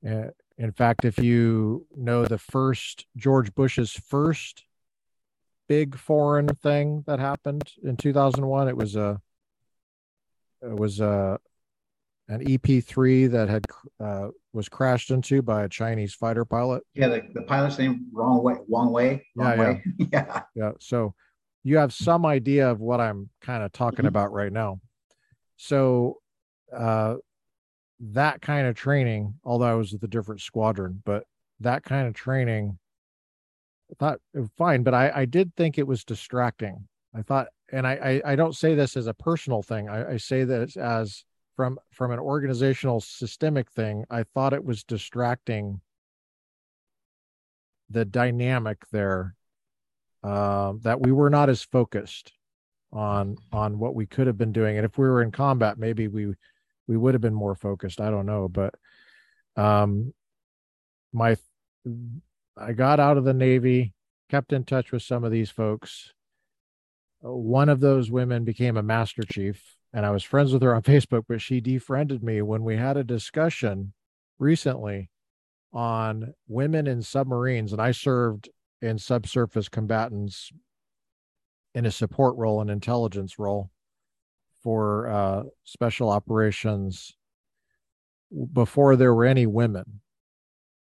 in fact, if you know the first George Bush's first big foreign thing that happened in 2001, it was a it was a an EP3 that had uh, was crashed into by a Chinese fighter pilot. Yeah, the, the pilot's name wrong way, wrong way, wrong yeah, way. Yeah. yeah, yeah. So you have some idea of what I'm kind of talking mm-hmm. about right now. So uh, that kind of training, although I was with a different squadron, but that kind of training, thought fine, but I, I did think it was distracting. I thought, and I, I, I don't say this as a personal thing. I, I say this as from from an organizational systemic thing. I thought it was distracting the dynamic there uh, that we were not as focused on on what we could have been doing and if we were in combat maybe we we would have been more focused. I don't know, but um, my I got out of the Navy, kept in touch with some of these folks. One of those women became a master chief, and I was friends with her on Facebook, but she defriended me when we had a discussion recently on women in submarines, and I served in subsurface combatants in a support role, an intelligence role for uh, special operations before there were any women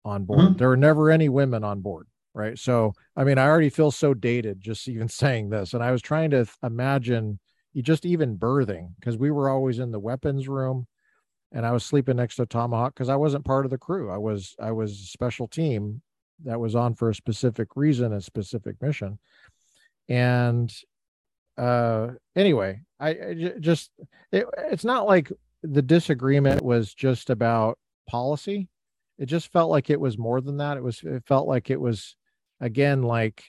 on board. Mm-hmm. There were never any women on board, right? So, I mean, I already feel so dated just even saying this. And I was trying to imagine you just even berthing because we were always in the weapons room and I was sleeping next to Tomahawk because I wasn't part of the crew. I was I was a special team that was on for a specific reason, a specific mission. And uh anyway i, I just it, it's not like the disagreement was just about policy it just felt like it was more than that. It was it felt like it was again like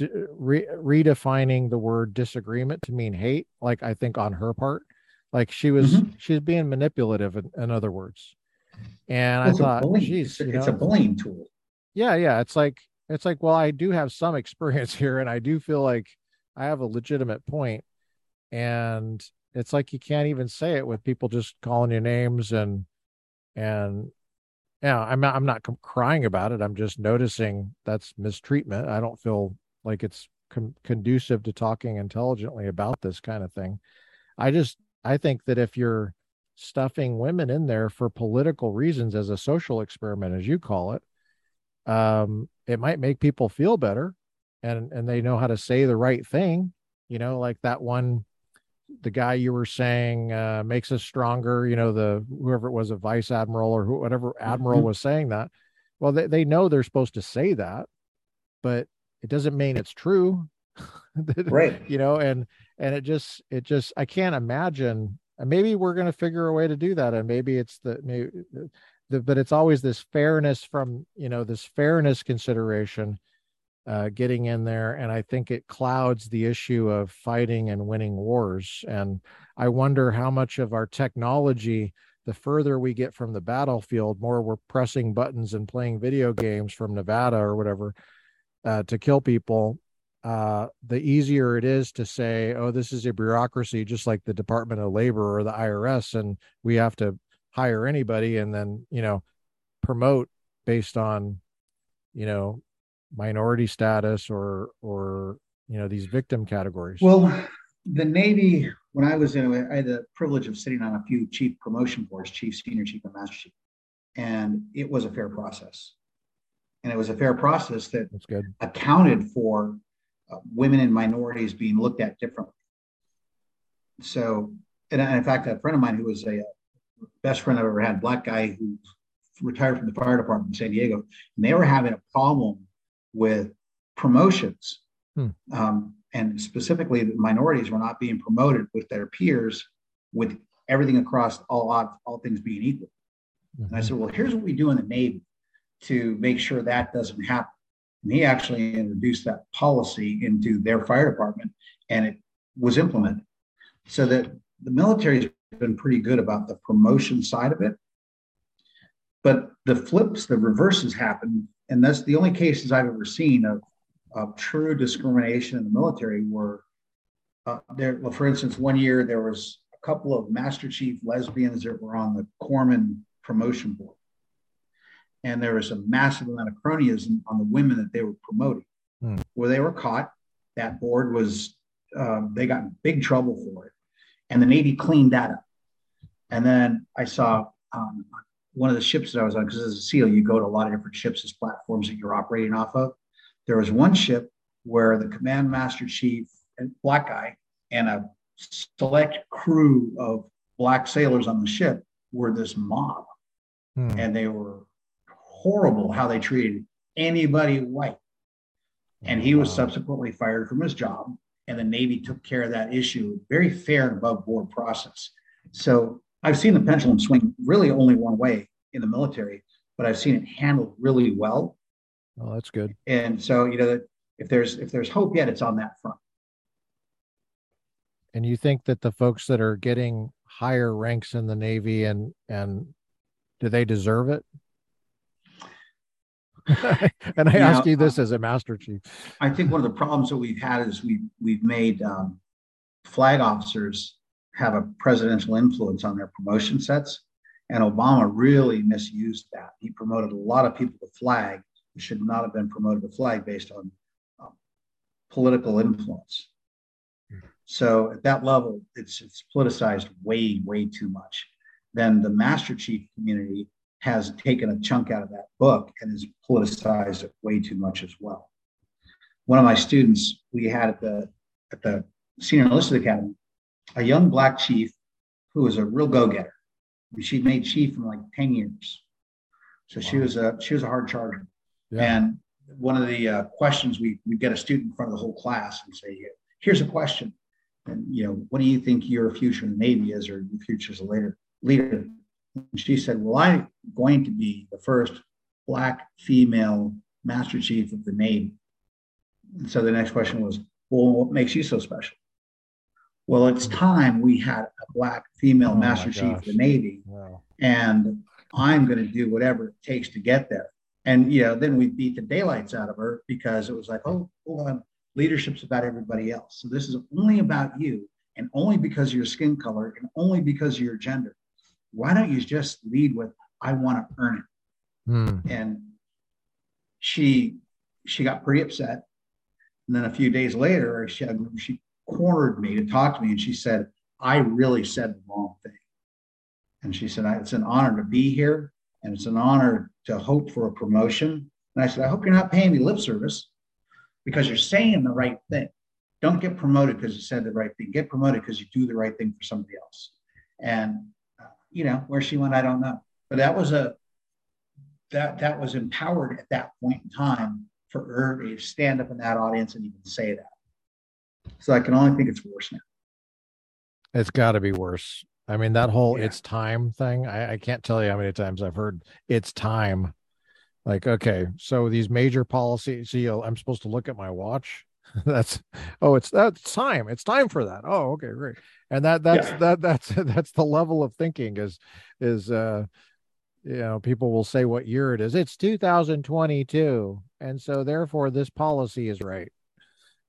re- redefining the word disagreement to mean hate like i think on her part. Like she was mm-hmm. she's being manipulative in, in, other words. And well, i thought geez, it's, it's a bullying tool. Yeah yeah. It's like it's like well i do have some experience here and i do feel like I have a legitimate point, and it's like you can't even say it with people just calling you names and and yeah, I'm not I'm not crying about it. I'm just noticing that's mistreatment. I don't feel like it's conducive to talking intelligently about this kind of thing. I just I think that if you're stuffing women in there for political reasons as a social experiment, as you call it, um, it might make people feel better and and they know how to say the right thing you know like that one the guy you were saying uh, makes us stronger you know the whoever it was a vice admiral or whatever admiral mm-hmm. was saying that well they, they know they're supposed to say that but it doesn't mean it's true right you know and and it just it just i can't imagine And maybe we're going to figure a way to do that and maybe it's the maybe the, but it's always this fairness from you know this fairness consideration uh, getting in there. And I think it clouds the issue of fighting and winning wars. And I wonder how much of our technology, the further we get from the battlefield, more we're pressing buttons and playing video games from Nevada or whatever uh, to kill people. Uh, the easier it is to say, oh, this is a bureaucracy, just like the Department of Labor or the IRS, and we have to hire anybody and then, you know, promote based on, you know, minority status or or you know these victim categories? Well the navy when i was in i had the privilege of sitting on a few chief promotion boards chief senior chief and master chief and it was a fair process. And it was a fair process that That's good. accounted for uh, women and minorities being looked at differently. So and in fact a friend of mine who was a best friend i've ever had black guy who retired from the fire department in san diego and they were having a problem with promotions. Hmm. Um, and specifically, the minorities were not being promoted with their peers with everything across all odds, all things being equal. Mm-hmm. And I said, well, here's what we do in the Navy to make sure that doesn't happen. And he actually introduced that policy into their fire department and it was implemented. So that the military has been pretty good about the promotion side of it. But the flips, the reverses happen and that's the only cases I've ever seen of of true discrimination in the military were uh, there. Well, for instance, one year there was a couple of Master Chief lesbians that were on the corpsman promotion board, and there was a massive amount of cronyism on the women that they were promoting. Hmm. Where they were caught, that board was um, they got in big trouble for it, and the Navy cleaned that up. And then I saw um, one of the ships that I was on, because as a SEAL, you go to a lot of different ships as platforms that you're operating off of. There was one ship where the command master chief and black guy and a select crew of black sailors on the ship were this mob. Hmm. And they were horrible how they treated anybody white. And he was subsequently fired from his job. And the Navy took care of that issue, very fair and above board process. So I've seen the pendulum swing really only one way in the military, but I've seen it handled really well. Oh, that's good. And so, you know, if there's if there's hope yet, it's on that front. And you think that the folks that are getting higher ranks in the Navy and and do they deserve it? and I ask you this as a master chief. I think one of the problems that we've had is we we've made um, flag officers have a presidential influence on their promotion sets. And Obama really misused that. He promoted a lot of people to flag who should not have been promoted to flag based on um, political influence. So at that level, it's, it's politicized way, way too much. Then the Master Chief community has taken a chunk out of that book and has politicized it way too much as well. One of my students we had at the at the Senior Enlisted Academy a young black chief who was a real go-getter. She made chief in like 10 years. So wow. she was a she was a hard charger. Yeah. And one of the uh, questions we we get a student in front of the whole class and say, here's a question. And you know, what do you think your future in the Navy is or your future as a later leader? And she said, Well, I'm going to be the first black female master chief of the Navy. And so the next question was, Well, what makes you so special? Well, it's time we had a black female oh master chief of the Navy, wow. and I'm going to do whatever it takes to get there. And you know, then we beat the daylights out of her because it was like, oh, hold on, leadership's about everybody else. So this is only about you, and only because of your skin color, and only because of your gender. Why don't you just lead with, I want to earn it? Hmm. And she she got pretty upset. And then a few days later, she, she cornered me to talk to me and she said, I really said the wrong thing. And she said, It's an honor to be here and it's an honor to hope for a promotion. And I said, I hope you're not paying me lip service because you're saying the right thing. Don't get promoted because you said the right thing. Get promoted because you do the right thing for somebody else. And, uh, you know, where she went, I don't know. But that was a, that, that was empowered at that point in time for her to stand up in that audience and even say that. So I can only think it's worse now. It's got to be worse. I mean, that whole yeah. it's time thing, I, I can't tell you how many times I've heard it's time. Like, okay, so these major policies, see, I'm supposed to look at my watch. that's oh, it's that's time. It's time for that. Oh, okay, great. And that that's yeah. that that's that's the level of thinking is is uh you know, people will say what year it is. It's 2022. And so therefore this policy is right.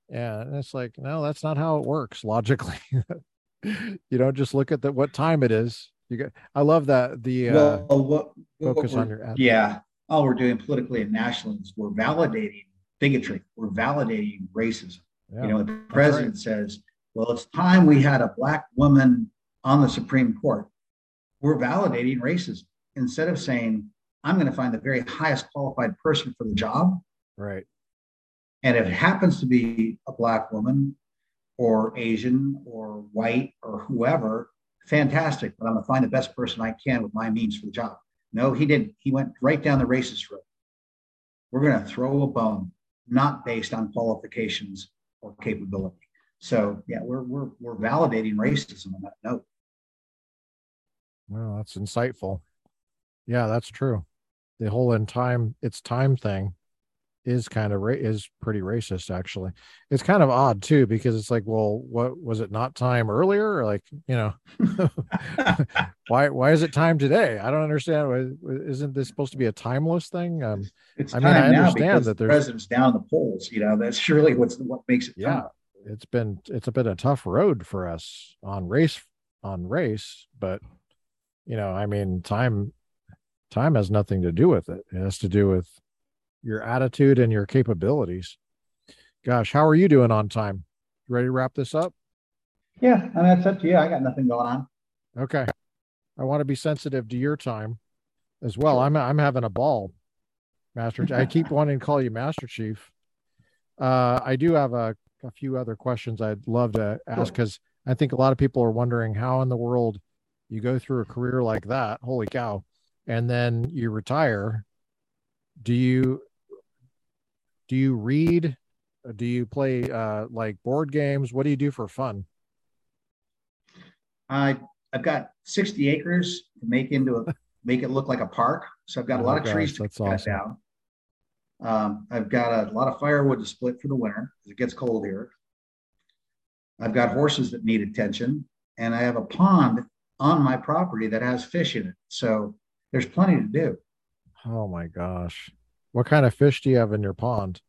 Yeah, and it's like, no, that's not how it works logically. you don't just look at the what time it is. You get. I love that the uh, well, what, focus what on your. Yeah, all we're doing politically and nationally is we're validating bigotry. We're validating racism. Yeah, you know, the president right. says, "Well, it's time we had a black woman on the Supreme Court." We're validating racism instead of saying, "I'm going to find the very highest qualified person for the job." Right. And if it happens to be a black woman or Asian or white or whoever, fantastic. But I'm going to find the best person I can with my means for the job. No, he didn't. He went right down the racist road. We're going to throw a bone, not based on qualifications or capability. So yeah, we're we're we're validating racism on that note. Well, that's insightful. Yeah, that's true. The whole in time, it's time thing is kind of ra- is pretty racist actually. It's kind of odd too because it's like well what was it not time earlier? Like you know why why is it time today? I don't understand. Isn't this supposed to be a timeless thing? Um it's i mean i understand that there's president's down the polls you know? That's surely what's what makes it yeah time. it's been it's been a tough road for us on race on race but you know i mean time time has nothing to do with it. It has to do with your attitude and your capabilities. Gosh, how are you doing on time? You ready to wrap this up? Yeah, I mean, that's up to you. I got nothing going on. Okay. I want to be sensitive to your time as well. I'm I'm having a ball, Master. I keep wanting to call you Master Chief. Uh, I do have a, a few other questions I'd love to ask because. I think a lot of people are wondering how in the world you go through a career like that. Holy cow! And then you retire. Do you do you read do you play uh like board games? What do you do for fun? I i've got 60 acres to make into a make it look like a park. So i've got a lot oh, of gosh, trees to cut awesome. down. Um, i've got a lot of firewood to split for the winter because it gets cold here. I've got horses that need attention and i have a pond on my property that has fish in it. So there's plenty to do. Oh my gosh what kind of fish do you have in your pond?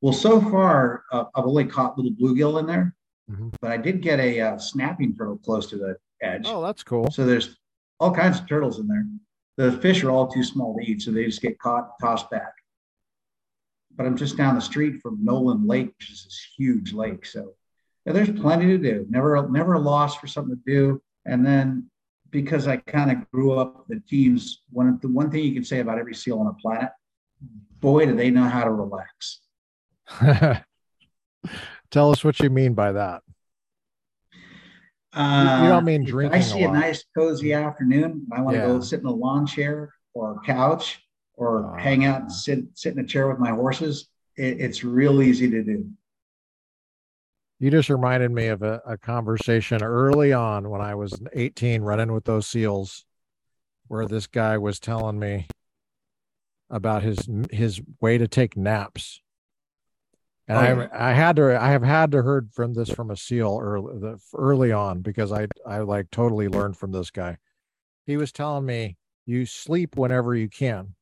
Well, so far uh, I've only caught little bluegill in there, mm-hmm. but I did get a uh, snapping turtle close to the edge. Oh, that's cool. So there's all kinds of turtles in there. The fish are all too small to eat, so they just get caught and tossed back. But I'm just down the street from Nolin Lake, which is this huge lake. So yeah, there's plenty to do. Never, never a loss for something to do. And then because I kind of grew up the teams. One the one thing you can say about every SEAL on the planet, boy, do they know how to relax. Tell us what you mean by that. Uh, you don't mean drinking. I see a, a, nice cozy afternoon. I want to yeah. go sit in a lawn chair or couch or uh, hang out and sit sit in a chair with my horses. It, it's real easy to do you just reminded me of a, a, conversation early on when I was 18 running with those seals where this guy was telling me about his his way to take naps. And oh, yeah. I I had to I have had to heard from this from a seal early early on because I I like totally learned from this guy. He was telling me you sleep whenever you can.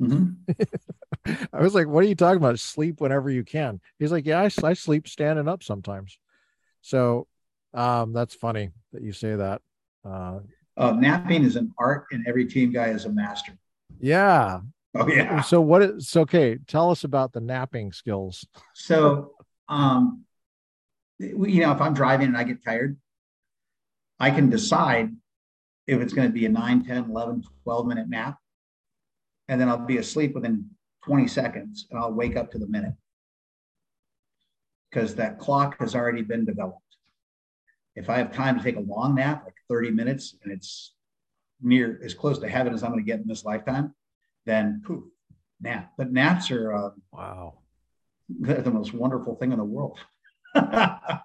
Mm-hmm. I was like, what are you talking about? Sleep whenever you can. He's like, yeah, I, I sleep standing up sometimes. So um, that's funny that you say that. Uh, uh, napping is an art, and every team guy is a master. Yeah. Oh yeah. So what is so, okay? Tell us about the napping skills. So, um, you know, if I'm driving and I get tired, I can decide if it's going to be a 9, 10, 11, 12 minute nap and then I'll be asleep within 20 seconds and I'll wake up to the minute because that clock has already been developed. If I have time to take a long nap, like 30 minutes, and it's near as close to heaven as I'm going to get in this lifetime, then poof, nap. But naps are uh, wow, they're the most wonderful thing in the world. I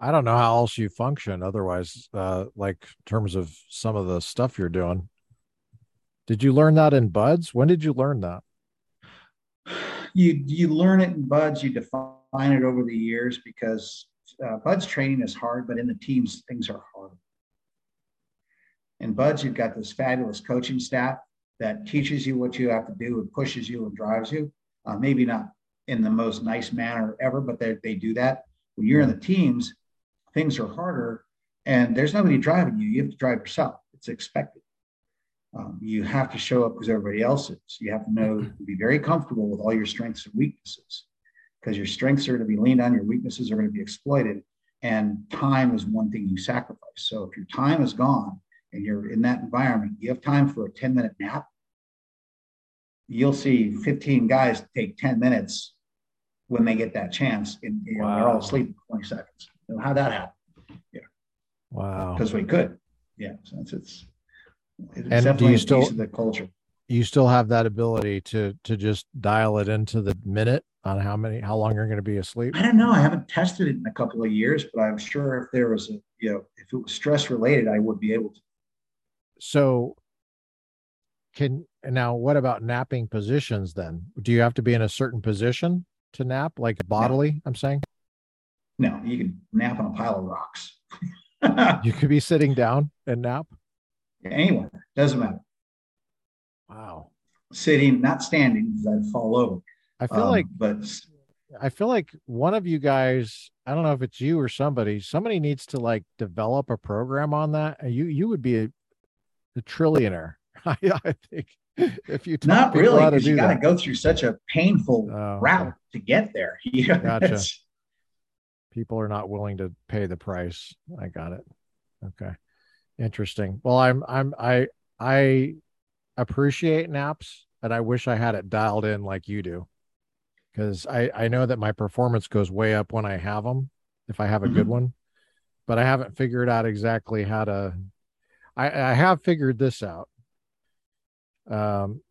don't know how else you function otherwise, uh, like terms of some of the stuff you're doing. Did you learn that in BUD/S? When did you learn that? You you learn it in BUD/S. You define it over the years because uh, BUD/S training is hard, but in the teams things are hard. In BUD/S, you've got this fabulous coaching staff that teaches you what you have to do and pushes you and drives you. Uh, maybe not in the most nice manner ever, but they they do that. When you're in the teams, things are harder, and there's nobody driving you. You have to drive yourself. It's expected. Um, you have to show up because everybody else is. You have to know mm-hmm. to be very comfortable with all your strengths and weaknesses because your strengths are going to be leaned on, your weaknesses are going to be exploited, and time is one thing you sacrifice. So if your time is gone and you're in that environment, you have time for a 10 minute nap. You'll see 15 guys take 10 minutes when they get that chance, and you know, wow. they're all asleep in 20 seconds. You know, how that happen? Yeah. Wow. Because we could. Yeah. So it's, it's and do you still the culture? You still have that ability to to just dial it into the minute on how many how long you're going to be asleep. I don't know. I haven't tested it in a couple of years, but I'm sure if there was a you know if it was stress related, I would be able to. So, can now what about napping positions then? Do you have to be in a certain position to nap, like bodily? No. I'm saying. No, you can nap on a pile of rocks. you could be sitting down and nap. Anywhere doesn't matter. Wow. Sitting, not standing, because I'd fall over. I feel um, like, but I feel like one of you guys, I don't know if it's you or somebody, somebody needs to like develop a program on that. You you would be a, a trillionaire. I, I think if you not really because you got to go through such a painful oh, route okay. to get there. Yeah, gotcha. People are not willing to pay the price. I got it. Okay, interesting. Well, I'm I'm I I appreciate naps, and I wish I had it dialed in like you do because I, I know that my performance goes way up when I have them, if I have a mm-hmm. good one, but I haven't figured out exactly how to. I, I have figured this out. Um,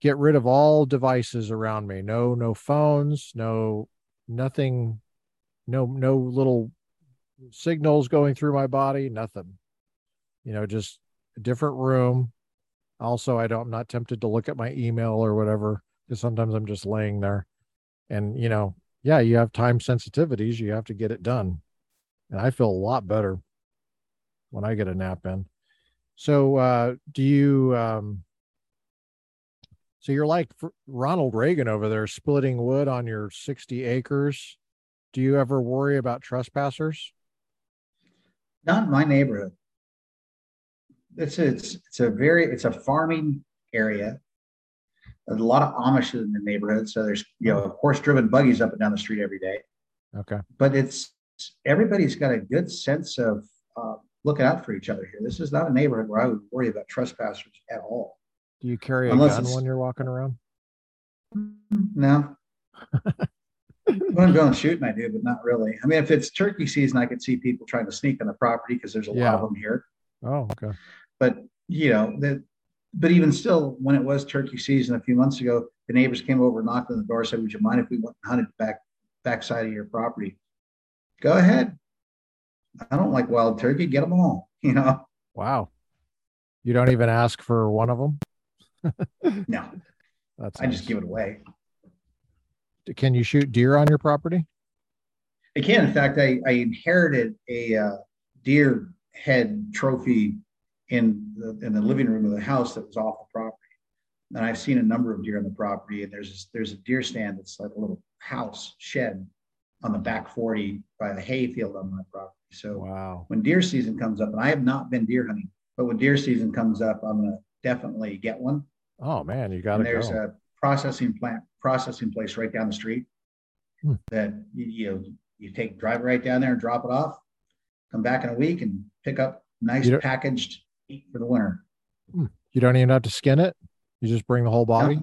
get rid of all devices around me. No, no phones. No, nothing. No, no little signals going through my body. Nothing. You know, just a different room. Also, I don't. I'm not tempted to look at my email or whatever because sometimes I'm just laying there. And, you know, yeah, you have time sensitivities, you have to get it done. And I feel a lot better when I get a nap in. So, uh, do you, um, so you're like Ronald Reagan over there splitting wood on your 60 acres. Do you ever worry about trespassers? Not in my neighborhood. It's a, it's, it's a very, it's a farming area. There's a lot of Amish in the neighborhood, so there's you know horse-driven buggies up and down the street every day. Okay, but it's everybody's got a good sense of uh, looking out for each other here. This is not a neighborhood where I would worry about trespassers at all. Do you carry a Unless gun when you're walking around? No. when I'm going shooting, I do, but not really. I mean, if it's turkey season, I could see people trying to sneak on the property because there's a yeah. lot of them here. Oh, okay. But you know, the, but even still, when it was turkey season a few months ago, the neighbors came over, and knocked on the door, said, "Would you mind if we went and hunted back backside of your property?" Go ahead. I don't like wild turkey. Get them all. You know. Wow. You don't even ask for one of them. no. That's. I nice. just give it away. Can you shoot deer on your property? I can. In fact, I, I inherited a uh, deer head trophy in the in the living room of the house that was off the property. And I've seen a number of deer on the property, and there's there's a deer stand that's like a little house shed on the back 40 by the hay field on my property. So wow. when deer season comes up, and I have not been deer hunting, but when deer season comes up, I'm gonna definitely get one. Oh man, you got to There's go. a processing plant, processing place right down the street hmm. that you, you know you take drive right down there and drop it off. Come back in a week and pick up nice packaged for the winter. Hmm. You don't even have to skin it. You just bring the whole body.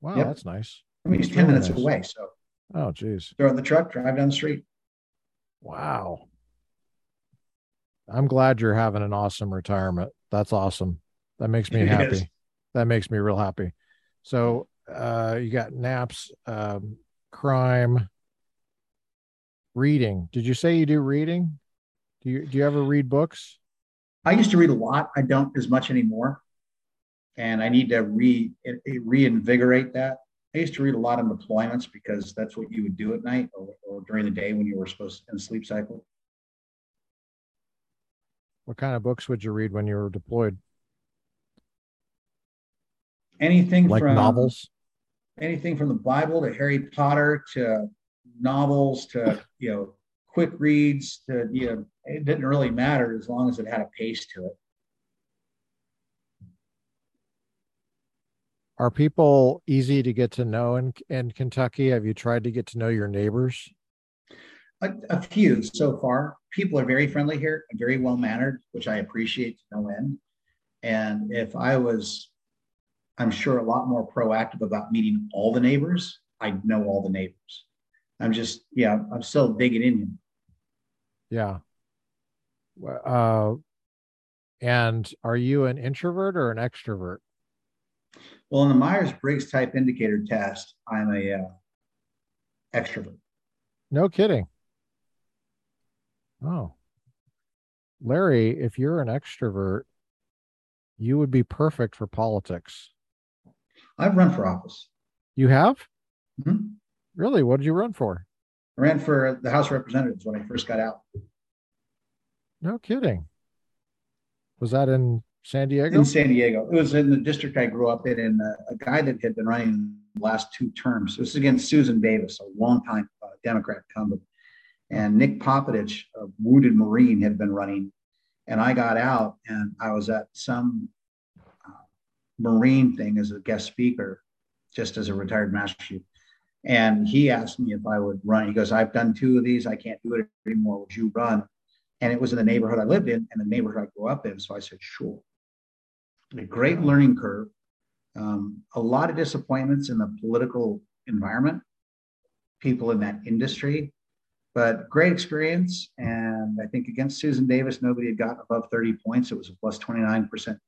Wow, yep. that's nice. I mean, it's ten really minutes nice. away. So. Oh, geez. Throw in the truck, drive down the street. Wow. I'm glad you're having an awesome retirement. That's awesome. That makes me happy. That makes me real happy. So, uh, you got naps, um, crime, reading. Did you say you do reading? Do you do you ever read books? I used to read a lot. I don't as much anymore, and I need to re reinvigorate that. I used to read a lot on deployments because that's what you would do at night or, or during the day when you were supposed to, in a sleep cycle. What kind of books would you read when you were deployed? Anything like from novels, anything from the Bible to Harry Potter to novels to you know quick reads to you know it didn't really matter as long as it had a pace to it. Are people easy to get to know in, in Kentucky? Have you tried to get to know your neighbors? A, a few so far. People are very friendly here and very well mannered, which I appreciate to no end. And if I was, I'm sure, a lot more proactive about meeting all the neighbors, I'd know all the neighbors. I'm just, yeah, I'm still digging in. Yeah. Uh, and are you an introvert or an extrovert? Well, in the Myers Briggs type indicator test, I'm a uh, extrovert. No kidding. Oh, Larry, if you're an extrovert, you would be perfect for politics. I've run for office. You have? Mm-hmm. Really? What did you run for? I ran for the House of Representatives when I first got out. No kidding. Was that in San Diego? In San Diego. It was in the district I grew up in, and uh, a guy that had been running the last two terms. This is against Susan Davis, a longtime uh, Democrat incumbent. And Nick Popaditch, a wounded Marine, had been running. And I got out, and I was at some uh, Marine thing as a guest speaker, just as a retired Master Chief. And he asked me if I would run. He goes, I've done two of these. I can't do it anymore. Would you run? And it was in the neighborhood I lived in and the neighborhood I grew up in. So I said, sure. A great learning curve. Um, a lot of disappointments in the political environment, people in that industry, but great experience. And I think against Susan Davis, nobody had gotten above 30 points. It was a plus 29%.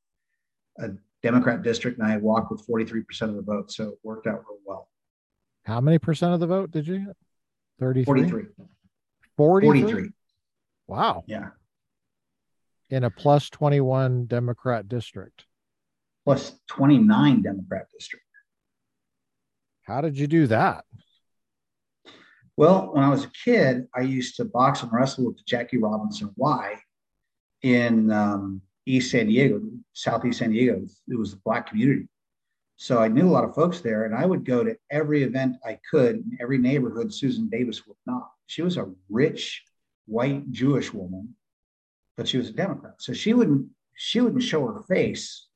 A Democrat district, and I walked with 43% of the vote. So it worked out real well. How many percent of the vote did you get? 33? 43. 43? 43. Wow. Yeah. In a plus 21 Democrat district. Plus 29 Democrat district. How did you do that? Well, when I was a kid, I used to box and wrestle with Jackie Robinson Y in um, East San Diego, Southeast San Diego. It was the black community. So I knew a lot of folks there, and I would go to every event I could in every neighborhood Susan Davis would not. She was a rich white Jewish woman, but she was a Democrat. So she wouldn't she wouldn't show her face,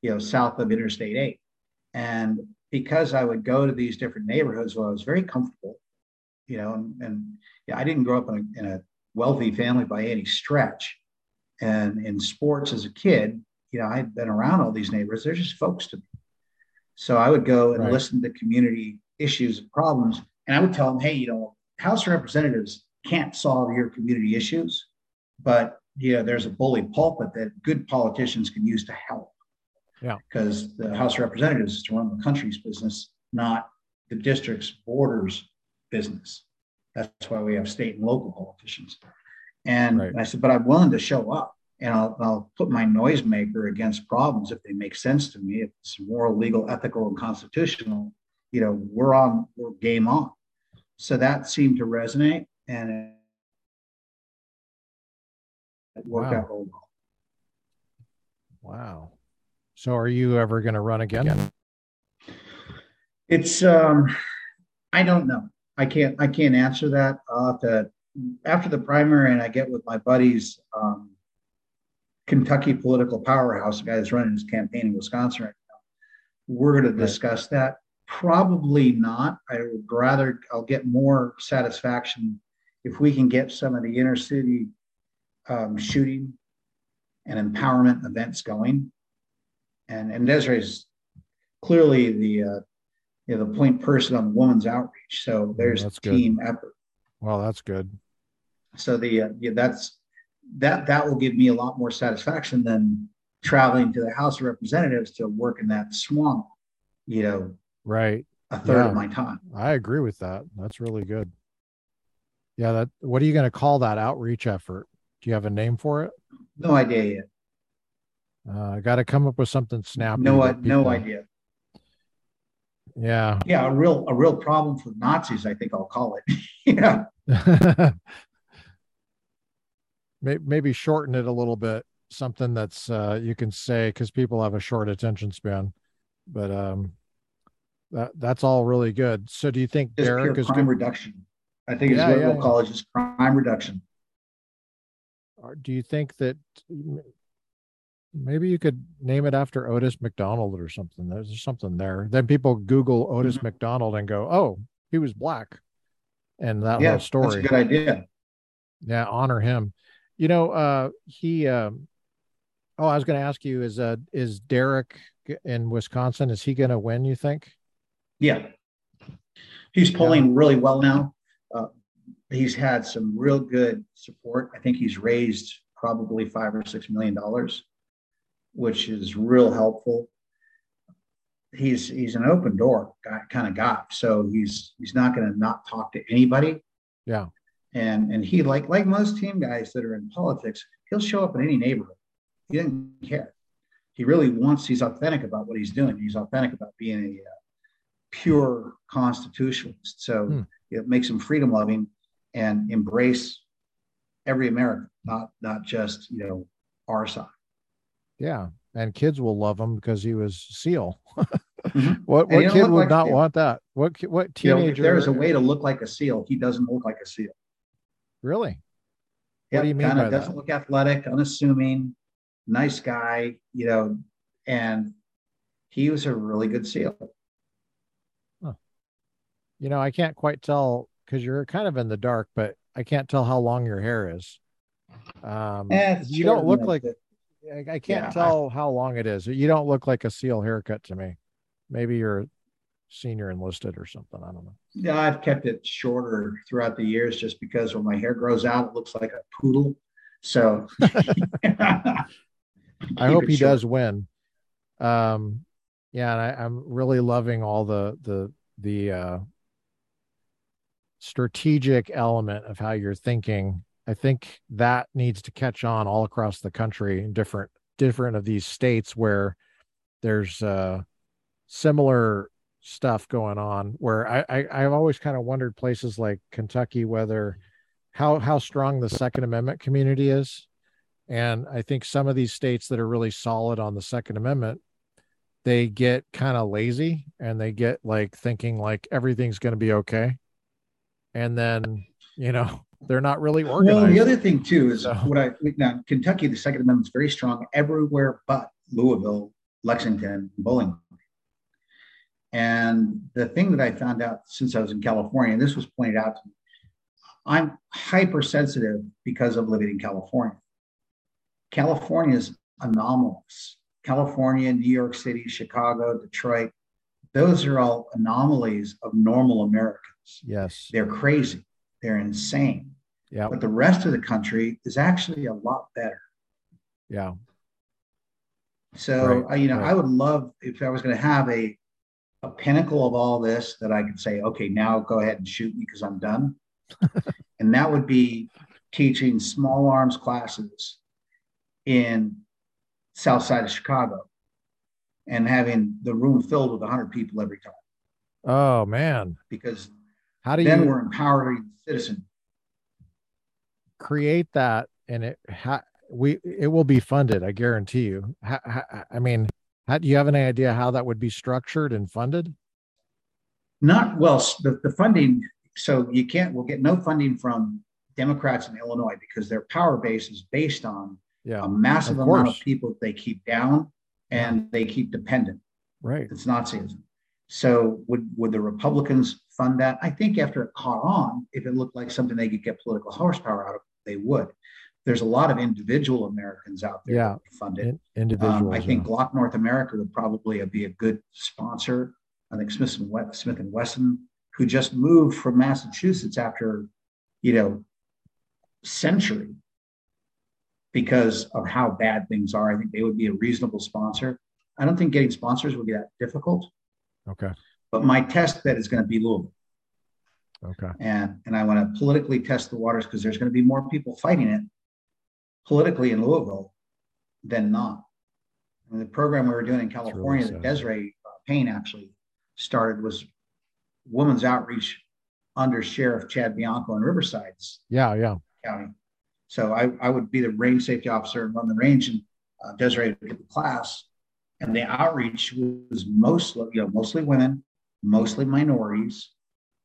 you know, south of Interstate 8. And because I would go to these different neighborhoods where I was very comfortable, you know, and, and yeah, I didn't grow up in a, in a wealthy family by any stretch. And in sports as a kid, you know, I'd been around all these neighborhoods. They're just folks to me. So I would go and right. listen to community issues and problems. And I would tell them, hey, you know, House Representatives can't solve your community issues, but you know, there's a bully pulpit that good politicians can use to help. Yeah. Because the House of Representatives is to run the country's business, not the district's borders business. That's why we have state and local politicians. And, right. and I said, but I'm willing to show up and I'll, I'll put my noisemaker against problems if they make sense to me. If it's moral, legal, ethical, and constitutional, you know, we're on, we're game on. So that seemed to resonate and it, it worked wow. out real well. Wow. So are you ever going to run again? It's, um, I don't know. I can't, I can't answer that. Uh, the, after the primary and I get with my buddies, um, Kentucky political powerhouse, the guy that's running his campaign in Wisconsin right now. We're going to discuss that. Probably not. I would rather, I'll get more satisfaction if we can get some of the inner city um, shooting and empowerment events going. And, and Desiree's clearly the, uh, you know, the point person on women's outreach. So there's team good. effort. Well, that's good. So the, uh, yeah, that's, that that will give me a lot more satisfaction than traveling to the House of Representatives to work in that swamp, you know, right. A third yeah, of my time. I agree with that. That's really good. Yeah, that what are you going to call that outreach effort? Do you have a name for it? No idea yet. Uh, I got to come up with something snappy. No, I, no idea. Yeah. Yeah, a real a real problem for Nazis, I think I'll call it. yeah. maybe shorten it a little bit something that's uh, you can say because people have a short attention span but um that that's all really good. So do you think Just derek is crime good? reduction. I think yeah, it's what yeah, we'll yeah. call it just crime reduction. Do you think that maybe you could name it after otis mcdonald or something. There's something there. Then people google otis mm-hmm. mcdonald and go oh he was black and that yeah, whole story that's a good idea. Yeah honor him you know, uh, he. Um, oh, I was going to ask you: is uh, is Derrick in Wisconsin? Is he going to win? You think? Yeah, he's polling yeah. really well now. Uh, he's had some real good support. I think he's raised probably five or six million dollars, which is real helpful. He's he's an open door guy, kind of guy, so he's he's not going to not talk to anybody. Yeah, and and he like like most team guys that are in politics, he'll show up in any neighborhood. He doesn't care. he really wants, he's authentic about what he's doing. He's authentic about being a uh, pure constitutionalist. So hmm. it makes him freedom loving and embrace every American, not not just you know our side. Yeah, and kids will love him because he was SEAL. mm-hmm. What what kid would like not want that? What what teenager? You know, there is a way to look like a SEAL. He doesn't look like a SEAL. Really? What yep, do you mean? Of doesn't that? look athletic, unassuming, nice guy, you know, and he was a really good SEAL. Huh. You know, I can't quite tell because you're kind of in the dark, but I can't tell how long your hair is. Um, eh, you don't look like I, I can't yeah, tell I, how long it is. You don't look like a SEAL haircut to me. Maybe you're senior enlisted or something. I don't know. Yeah, I've kept it shorter throughout the years just because when my hair grows out, it looks like a poodle. So I hope he short. does win. Um, yeah, and I, I'm really loving all the the the uh, strategic element of how you're thinking. I think that needs to catch on all across the country in different different of these states where there's uh similar stuff going on where I, I I've always kind of wondered places like Kentucky whether how how strong the Second Amendment community is. And I think some of these states that are really solid on the Second Amendment, they get kind of lazy and they get like thinking like everything's going to be okay. And then, you know, they're not really organized. Well, the other thing too is so. what I now Kentucky, the Second Amendment is very strong everywhere but Louisville, Lexington, Bowling and the thing that I found out since I was in California, and this was pointed out to me, I'm hypersensitive because of living in California. California is anomalous. California, New York City, Chicago, Detroit, those are all anomalies of normal Americans. Yes. They're crazy. They're insane. Yeah. But the rest of the country is actually a lot better. Yeah. So, right, uh, you know, right. I would love if I was going to have a a pinnacle of all this that I could say, okay, now go ahead and shoot me because I'm done. and that would be teaching small arms classes in south side of Chicago and having the room filled with 100 people every time. Oh man. Because how do then you we're empowering citizen create that and it ha, we it will be funded, I guarantee you. Ha, ha, I mean, how, do you have any idea how that would be structured and funded? Not well, the, the funding. So you can't, we'll get no funding from Democrats in Illinois because their power base is based on yeah, a massive of amount of people they keep down and they keep dependent. Right. It's Nazism. So would would the Republicans fund that? I think after it caught on, if it looked like something they could get political horsepower out of, they would there's a lot of individual Americans out there yeah. funded. In, individuals. Um, I think yeah. Glock North America would probably be a good sponsor. I think Smith and, West, Smith and Wesson, who just moved from Massachusetts after, you know, century because of how bad things are. I think they would be a reasonable sponsor. I don't think getting sponsors would be that difficult. Okay. But my test bed is going to be Louisville. Okay. And and I want to politically test the waters because there's going to be more people fighting it politically in Louisville than not. I mean, the program we were doing in California really that Desiree uh, Payne actually started was women's outreach under Sheriff Chad Bianco in Riverside's yeah, yeah. county. So I, I would be the range safety officer and run the range, and uh, Desiree would get the class. And the outreach was mostly, you know, mostly women, mostly minorities,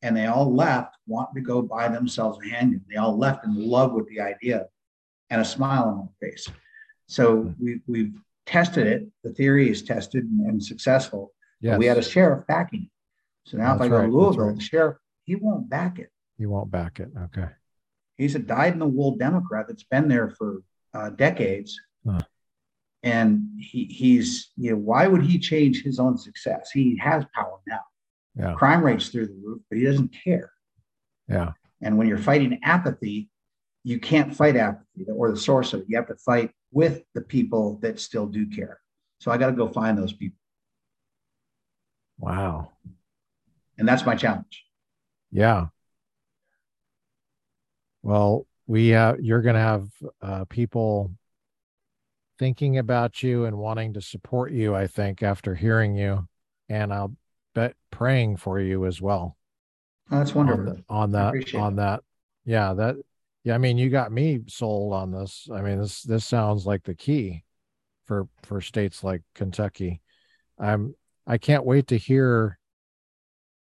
and they all left wanting to go buy themselves a handgun. They all left in love with the idea and a smile on their face. So hmm. we, we've tested it. The theory is tested and, and successful. Yes. We had a sheriff backing it. So now That's if I go right. to Louisville, right. the sheriff, he won't back it. He won't back it. Okay. He's a dyed in the wool Democrat that's been there for uh, decades. Huh. And he, he's, you know, why would he change his own success? He has power now. Yeah. Crime rates through the roof, but he doesn't care. Yeah. And when you're fighting apathy, you can't fight apathy or the source of it. You have to fight with the people that still do care. So I got to go find those people. Wow. And that's my challenge. Yeah. Well, we uh, you're going to have uh, people thinking about you and wanting to support you, I think, after hearing you. And I'll bet praying for you as well. Oh, that's wonderful. On, the, on that, on that. Yeah, that yeah, I mean, you got me sold on this. I mean, this this sounds like the key for for states like Kentucky. I'm I can't wait to hear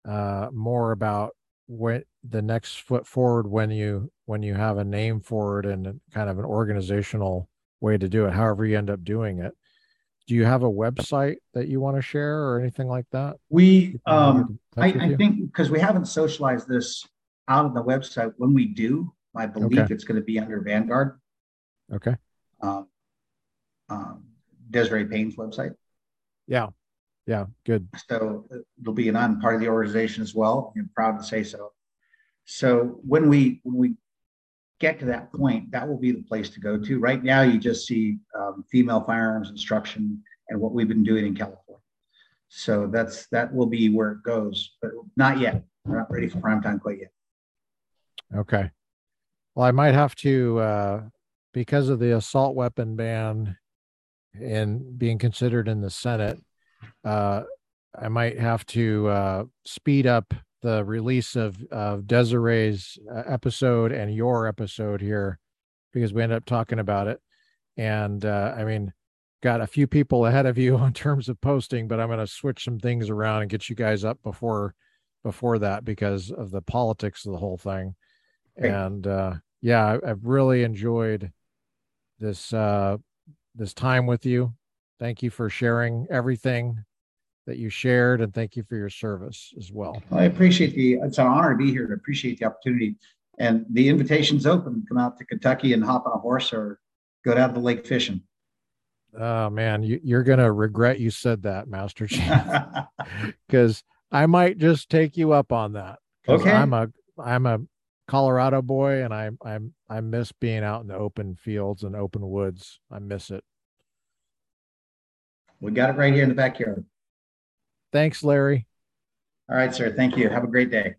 uh more about what the next foot forward when you when you have a name for it and kind of an organizational way to do it however you end up doing it do you have a website that you want to share or anything like that we um i, I think because we haven't socialized this out of the website when we do i believe okay. it's going to be under vanguard okay um, um desiree payne's website yeah yeah good so it'll be an on part of the organization as well i'm proud to say so so when we when we get to that point, that will be the place to go to. Right now, you just see um, female firearms instruction and what we've been doing in California. So that's that will be where it goes, but not yet. We're not ready for prime time quite yet. Okay. Well, I might have to uh, because of the assault weapon ban and being considered in the Senate. Uh, I might have to uh, speed up the release of of Desiree's uh, episode and your episode here because we ended up talking about it. And uh, I mean, got a few people ahead of you in terms of posting, but I'm going to switch some things around and get you guys up before before that because of the politics of the whole thing. Great. And uh, yeah, I've really enjoyed this uh, this time with you. Thank you for sharing everything that you shared and thank you for your service as well. I appreciate the, it's an honor to be here to appreciate the opportunity. And the invitation's open. Come out to Kentucky and hop on a horse or go down to the lake fishing. Oh man, you, are gonna regret you said that, Master Chief, because I might just take you up on that. Okay, I'm a I'm a Colorado boy, and I I'm I miss being out in the open fields and open woods. I miss it. We got it right here in the backyard. Thanks, Larry. All right, sir. Thank you. Have a great day.